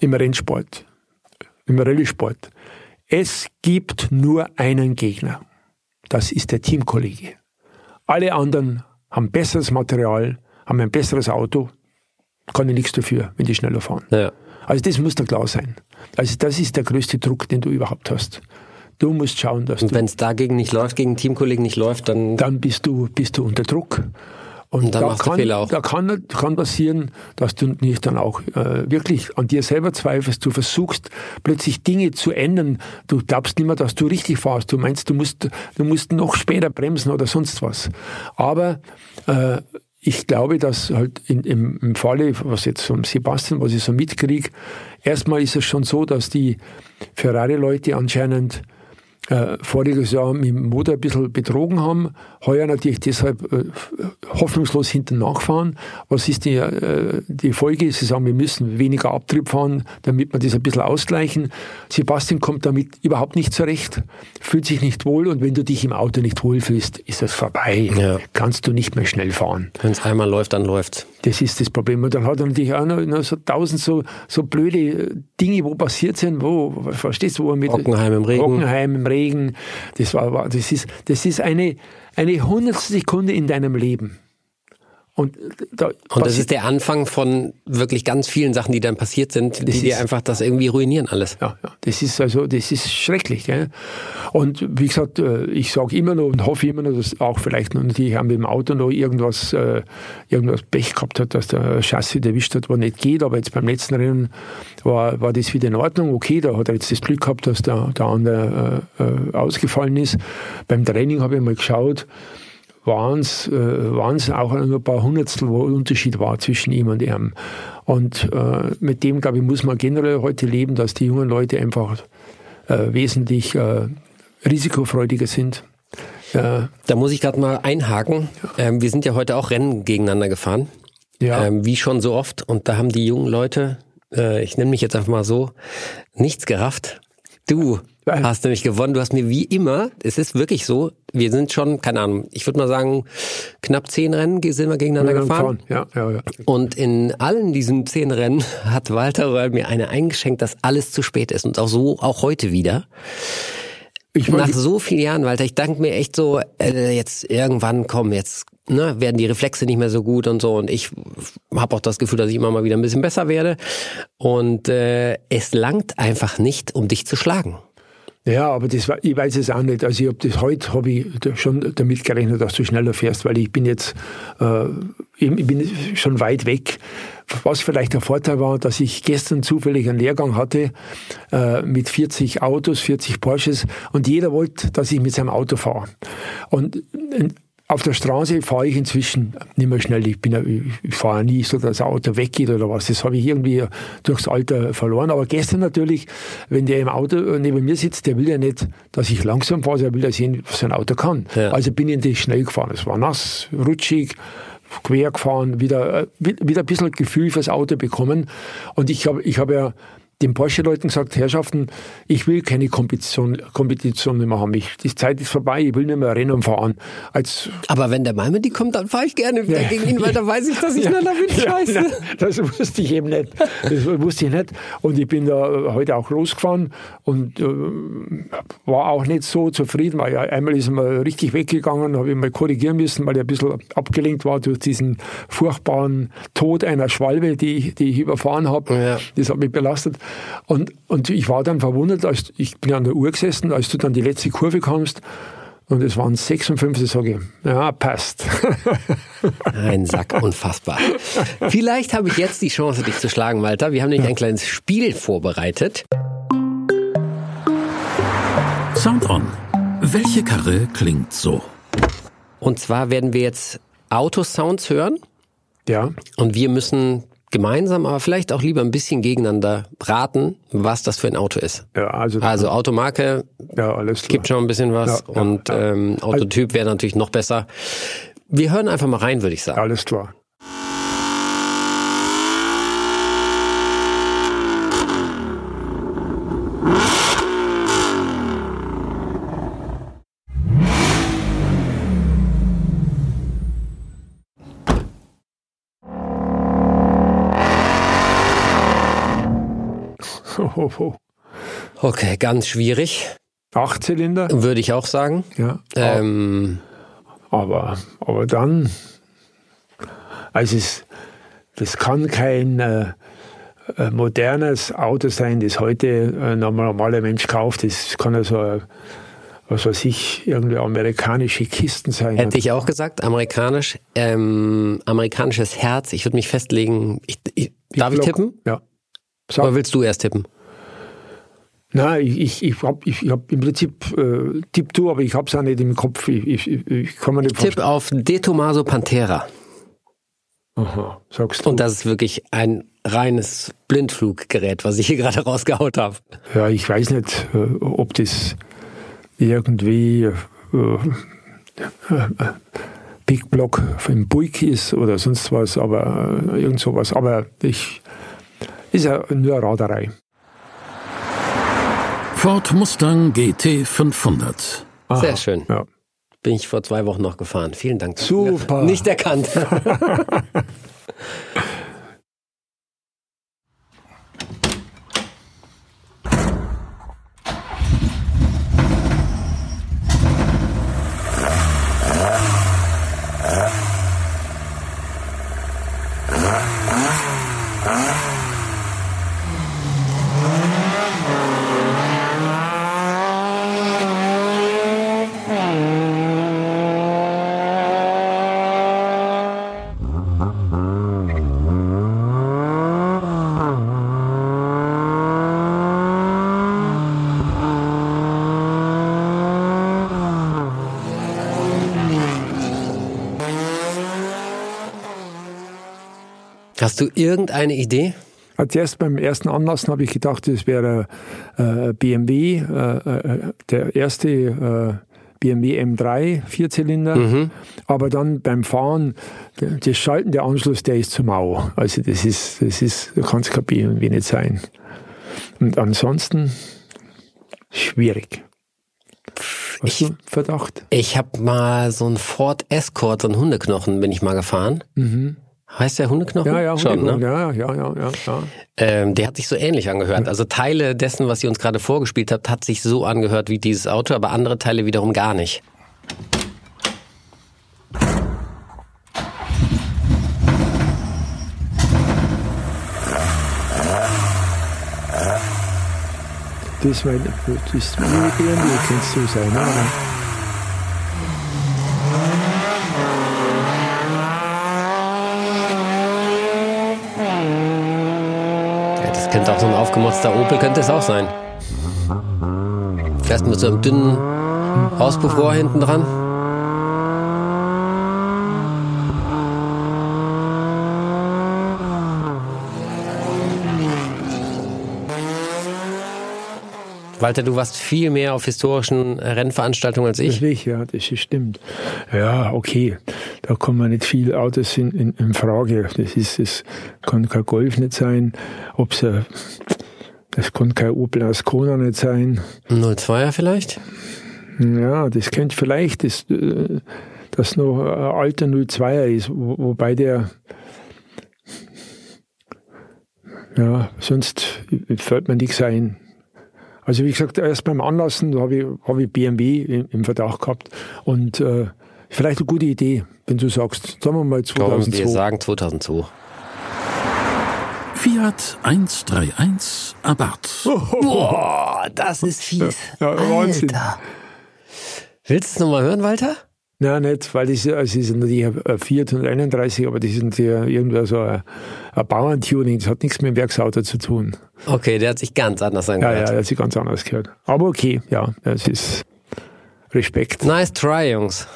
Speaker 1: im Rennsport, im Rallye-Sport. Es gibt nur einen Gegner. Das ist der Teamkollege. Alle anderen haben besseres Material, haben ein besseres Auto, kann ich nichts dafür, wenn die schneller fahren. Ja. Also das muss da klar sein. Also das ist der größte Druck, den du überhaupt hast. Du musst schauen, dass
Speaker 3: Und wenn es dagegen nicht läuft, gegen Teamkollegen nicht läuft, dann...
Speaker 1: Dann bist du, bist du unter Druck. Und, und da, kann, da kann, kann passieren, dass du nicht dann auch äh, wirklich an dir selber zweifelst. Du versuchst plötzlich Dinge zu ändern. Du glaubst nicht mehr, dass du richtig fahrst. Du meinst, du musst, du musst noch später bremsen oder sonst was. Aber äh, ich glaube, dass halt in, im, im Falle, was jetzt vom Sebastian, was ich so mitkriege, erstmal ist es schon so, dass die Ferrari-Leute anscheinend äh, voriges Jahr mit dem Motor ein bisschen betrogen haben, heuer natürlich deshalb äh, hoffnungslos hinten nachfahren. Was ist die, äh, die Folge? Sie sagen, wir müssen weniger Abtrieb fahren, damit wir das ein bisschen ausgleichen. Sebastian kommt damit überhaupt nicht zurecht, fühlt sich nicht wohl und wenn du dich im Auto nicht wohlfühlst, ist das vorbei.
Speaker 3: Ja.
Speaker 1: Kannst du nicht mehr schnell fahren.
Speaker 3: Wenn es einmal läuft, dann läuft's.
Speaker 1: Das ist das Problem. Und dann hat er natürlich auch noch, noch so tausend so, so blöde Dinge, wo passiert sind, wo, verstehst du, wo er mit
Speaker 3: Hockenheim im Regen.
Speaker 1: Hockenheim im Regen. Das war, das ist, das ist eine, eine hundertstel Sekunde in deinem Leben. Und, da
Speaker 3: Und das ist der Anfang von wirklich ganz vielen Sachen, die dann passiert sind, die dir einfach das irgendwie ruinieren alles.
Speaker 1: Ja, ja, das ist also, das ist schrecklich. Gell? Und wie gesagt, äh, ich sage immer noch und hoffe immer noch, dass auch vielleicht noch natürlich auch mit dem Auto noch irgendwas, äh, irgendwas Pech gehabt hat, dass der Chassis erwischt hat, was nicht geht. Aber jetzt beim letzten Rennen war, war das wieder in Ordnung. Okay, da hat er jetzt das Glück gehabt, dass der, der andere äh, äh, ausgefallen ist. Beim Training habe ich mal geschaut, waren es äh, auch nur ein paar Hundertstel, wo Unterschied war zwischen ihm und ihm. Und äh, mit dem, glaube ich, muss man generell heute leben, dass die jungen Leute einfach äh, wesentlich äh, risikofreudiger sind. Äh,
Speaker 3: Da muss ich gerade mal einhaken. Ähm, wir sind ja heute auch Rennen gegeneinander gefahren.
Speaker 1: ja,
Speaker 3: Ähm, wie schon so oft. Und da haben die jungen Leute, äh, ich nenne mich jetzt einfach mal so, nichts gerafft. Du Hast nämlich gewonnen. Du hast mir wie immer, es ist wirklich so, wir sind schon, keine Ahnung, ich würde mal sagen, knapp zehn Rennen sind wir gegeneinander gefahren.
Speaker 1: Ja, ja, ja.
Speaker 3: Und in allen diesen zehn Rennen *laughs* hat Walter Röhrl mir eine eingeschenkt, dass alles zu spät ist. Und auch so, auch heute wieder.
Speaker 1: Ich
Speaker 3: Nach
Speaker 1: meine,
Speaker 3: so vielen Jahren, Walter, ich danke mir echt so, äh, jetzt irgendwann kommen, jetzt ne, werden die Reflexe nicht mehr so gut und so. Und ich habe auch das Gefühl, dass ich immer mal wieder ein bisschen besser werde. Und äh, es langt einfach nicht, um dich zu schlagen.
Speaker 1: Ja, aber das war, ich weiß es auch nicht. Also ich habe das heute habe ich schon damit gerechnet, dass du schneller fährst, weil ich bin jetzt äh, ich bin schon weit weg. Was vielleicht der Vorteil war, dass ich gestern zufällig einen Lehrgang hatte äh, mit 40 Autos, 40 Porsches und jeder wollte, dass ich mit seinem Auto fahre. Und äh, auf der Straße fahre ich inzwischen nicht mehr schnell. Ich, bin, ja- ich fahre nie so, dass das Auto weggeht oder was. Das habe ich irgendwie durchs Alter verloren. Aber gestern natürlich, wenn der im Auto neben mir sitzt, der will ja nicht, dass ich langsam fahre, er will ja sehen, was sein Auto kann.
Speaker 3: Ja.
Speaker 1: Also bin ich natürlich schnell gefahren. Es war nass, rutschig, quer gefahren, wieder, äh, wieder ein bisschen Gefühl fürs Auto bekommen. Und ich habe ich habe ja den Porsche-Leuten gesagt, Herrschaften, ich will keine Kompetition, Kompetition mehr haben. Ich, die Zeit ist vorbei, ich will nicht mehr Rennen fahren. Als,
Speaker 3: Aber wenn der Malmedy kommt, dann fahre ich gerne wieder
Speaker 1: Ja.
Speaker 3: gegen ihn, weil da weiß ich, dass ich schneller bin. Scheiße.
Speaker 1: Ja, das wusste ich eben nicht. Das wusste ich nicht. Und ich bin da heute auch losgefahren und äh, war auch nicht so zufrieden, weil ja, einmal ist er mal richtig weggegangen, habe ich mal korrigieren müssen, weil er ein bisschen abgelenkt war durch diesen furchtbaren Tod einer Schwalbe, die, ich- die ich überfahren habe.
Speaker 3: Ja.
Speaker 1: Das hat mich belastet. Und, und ich war dann verwundert, als ich bin an der Uhr gesessen, als du dann die letzte Kurve kamst. Und es waren 56, sage ich, ja, passt. *laughs*
Speaker 3: Ein Sack, unfassbar. Vielleicht habe ich jetzt die Chance, dich zu schlagen, Walter. Wir haben nämlich ein kleines Spiel vorbereitet.
Speaker 2: Sound On. Welche Karre klingt so?
Speaker 3: Und zwar werden wir jetzt Autosounds hören.
Speaker 1: ja.
Speaker 3: Und wir müssen gemeinsam, aber vielleicht auch lieber ein bisschen gegeneinander raten, was das für ein Auto ist.
Speaker 1: Ja, also,
Speaker 3: Also Automarke
Speaker 1: ja, alles klar.
Speaker 3: gibt schon ein bisschen was
Speaker 1: Ja, ja,
Speaker 3: und. Ähm, Autotyp wäre natürlich noch besser. Wir hören einfach mal rein, würde ich sagen.
Speaker 1: Alles klar. Oh.
Speaker 3: Okay, ganz schwierig,
Speaker 1: Acht Zylinder,
Speaker 3: würde ich auch sagen.
Speaker 1: ja.
Speaker 3: Ähm,
Speaker 1: Aber, aber dann, also es, das kann kein äh, äh, modernes Auto sein, das heute ein normaler Mensch kauft. Das kann also, äh, was weiß ich, irgendwie amerikanische Kisten sein.
Speaker 3: hätte ich auch gesagt, amerikanisch, ähm, amerikanisches Herz. Ich würde mich festlegen. Ich, ich, darf ich
Speaker 1: lock-
Speaker 3: tippen?
Speaker 1: Ja. Sag,
Speaker 3: Oder willst du erst tippen?
Speaker 1: Nein, ich, ich, habe ich hab im Prinzip äh, Tipp du, aber ich habe es auch nicht im Kopf. Ich, ich, ich, kann mir nicht
Speaker 3: Tipp auf De Tomaso Pantera.
Speaker 1: Aha, sagst du.
Speaker 3: Und das ist wirklich ein reines Blindfluggerät, was ich hier gerade rausgehaut habe.
Speaker 1: Ja, ich weiß nicht, äh, ob das. irgendwie äh, äh, Big Block im Buick ist oder sonst was, aber äh, irgend sowas. Aber ich ist ja nur Raderei.
Speaker 2: Ford Mustang GT 500.
Speaker 3: Aha, Sehr schön. Ja. Bin ich vor zwei Wochen noch gefahren. Vielen Dank.
Speaker 1: Super.
Speaker 3: Nicht erkannt. *laughs* irgendeine Idee?
Speaker 1: Als erst beim ersten Anlassen habe ich gedacht, es wäre äh, BMW, äh, äh, der erste äh, BMW M3 Vierzylinder. Mhm. Aber dann beim Fahren, das Schalten, der Anschluss, der ist zu mau. Also das ist, das ist, kann es kein BMW nicht sein. Und ansonsten schwierig.
Speaker 3: Was ich, Verdacht? Ich habe mal so einen Ford Escort, so einen Hundeknochen, bin ich mal gefahren. Mhm. Heißt der Hundeknochen?
Speaker 1: Ja, ja, Schon, ne? ja, ja, ja, ja. ja.
Speaker 3: Ähm, der hat sich so ähnlich angehört. Also Teile dessen, was ihr uns gerade vorgespielt habt, hat sich so angehört wie dieses Auto, aber andere Teile wiederum gar nicht.
Speaker 1: Das, mein, das BMW kennst du sein, oder?
Speaker 3: Könnte auch so ein aufgemotzter Opel, könnte es auch sein. Fährst mit so einem dünnen Auspuffrohr hinten dran. Walter, du warst viel mehr auf historischen Rennveranstaltungen als ich.
Speaker 1: Das ich, ja, das stimmt. Ja, okay. Da kommen nicht viele Autos in, in, in Frage. Das ist, es kann kein Golf nicht sein. Ob's das kann kein Opel Ascona nicht sein.
Speaker 3: 02er vielleicht?
Speaker 1: Ja, das könnte vielleicht, das, äh, das noch ein alter 02er ist, wobei der ja, sonst fällt mir nichts ein. Also wie gesagt, erst beim Anlassen habe ich, hab ich BMW im Verdacht gehabt und äh, vielleicht eine gute Idee, wenn du sagst, sagen wir mal 2002.
Speaker 3: wir sagen 2002.
Speaker 2: Fiat 131 Abarth.
Speaker 3: Boah, das ist fies. Ja, Wahnsinn. Alter. Willst du es nochmal hören, Walter?
Speaker 1: Nein, nicht, weil das, also ist natürlich ein Fiat 131, aber das ist ja irgendwie so ein, ein Bauerntuning, das hat nichts mit dem Werksauto zu tun.
Speaker 3: Okay, der hat sich ganz anders angehört.
Speaker 1: Ja, ja, der hat sich ganz anders gehört. Aber okay, ja, es ist Respekt.
Speaker 3: Nice try, Jungs.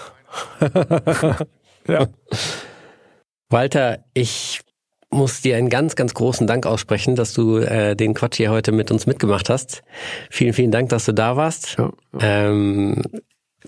Speaker 3: *laughs* ja. Walter, ich muss dir einen ganz, ganz großen Dank aussprechen, dass du äh, den Quatsch hier heute mit uns mitgemacht hast. Vielen, vielen Dank, dass du da warst. Ja, ja. Ähm,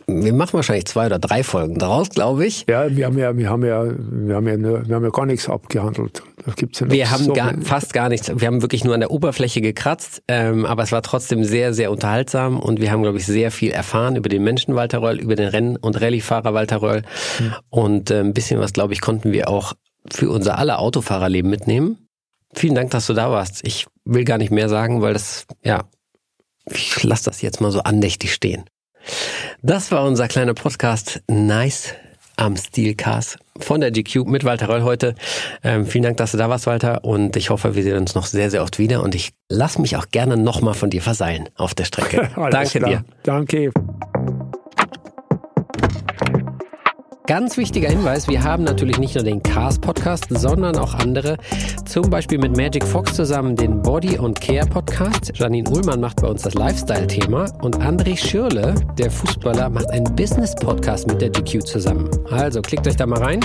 Speaker 3: wir machen wahrscheinlich zwei oder drei Folgen daraus, glaube ich.
Speaker 1: Ja, wir haben ja, wir haben ja, wir haben ja, nur, wir haben ja gar nichts abgehandelt.
Speaker 3: Da gibt's ja wir haben so gar, fast gar nichts. Wir haben wirklich nur an der Oberfläche gekratzt, ähm, aber es war trotzdem sehr, sehr unterhaltsam und wir haben, glaube ich, sehr viel erfahren über den Menschen Walter Röll, über den Renn- und Rallyefahrer Walter Röll mhm. und äh, ein bisschen was, glaube ich, konnten wir auch für unser aller Autofahrerleben mitnehmen. Vielen Dank, dass du da warst. Ich will gar nicht mehr sagen, weil das, ja, ich lasse das jetzt mal so andächtig stehen. Das war unser kleiner Podcast Nice am Steelcast von der GQ mit Walter Röll heute. Ähm, vielen Dank, dass du da warst, Walter. Und ich hoffe, wir sehen uns noch sehr, sehr oft wieder. Und ich lass mich auch gerne nochmal von dir verseilen auf der Strecke. *laughs* Danke klar. dir.
Speaker 1: Danke.
Speaker 3: Ganz wichtiger Hinweis, wir haben natürlich nicht nur den Cars Podcast, sondern auch andere. Zum Beispiel mit Magic Fox zusammen den Body und Care Podcast. Janine Ullmann macht bei uns das Lifestyle-Thema und André Schürle, der Fußballer, macht einen Business-Podcast mit der GQ zusammen. Also klickt euch da mal rein.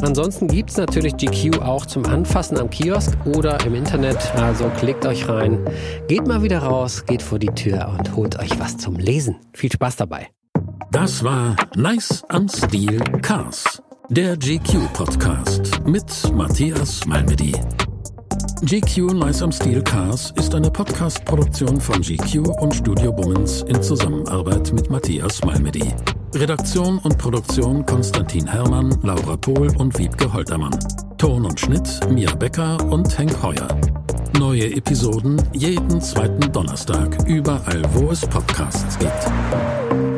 Speaker 3: Ansonsten gibt es natürlich GQ auch zum Anfassen am Kiosk oder im Internet. Also klickt euch rein. Geht mal wieder raus, geht vor die Tür und holt euch was zum Lesen. Viel Spaß dabei.
Speaker 2: Das war Nice am Stil Cars, der GQ Podcast mit Matthias Malmedy. GQ Nice am Stil Cars ist eine Podcast-Produktion von GQ und Studio Bummens in Zusammenarbeit mit Matthias Malmedy. Redaktion und Produktion Konstantin Herrmann, Laura Pohl und Wiebke Holtermann. Ton und Schnitt Mia Becker und Henk Heuer. Neue Episoden jeden zweiten Donnerstag, überall wo es Podcasts gibt.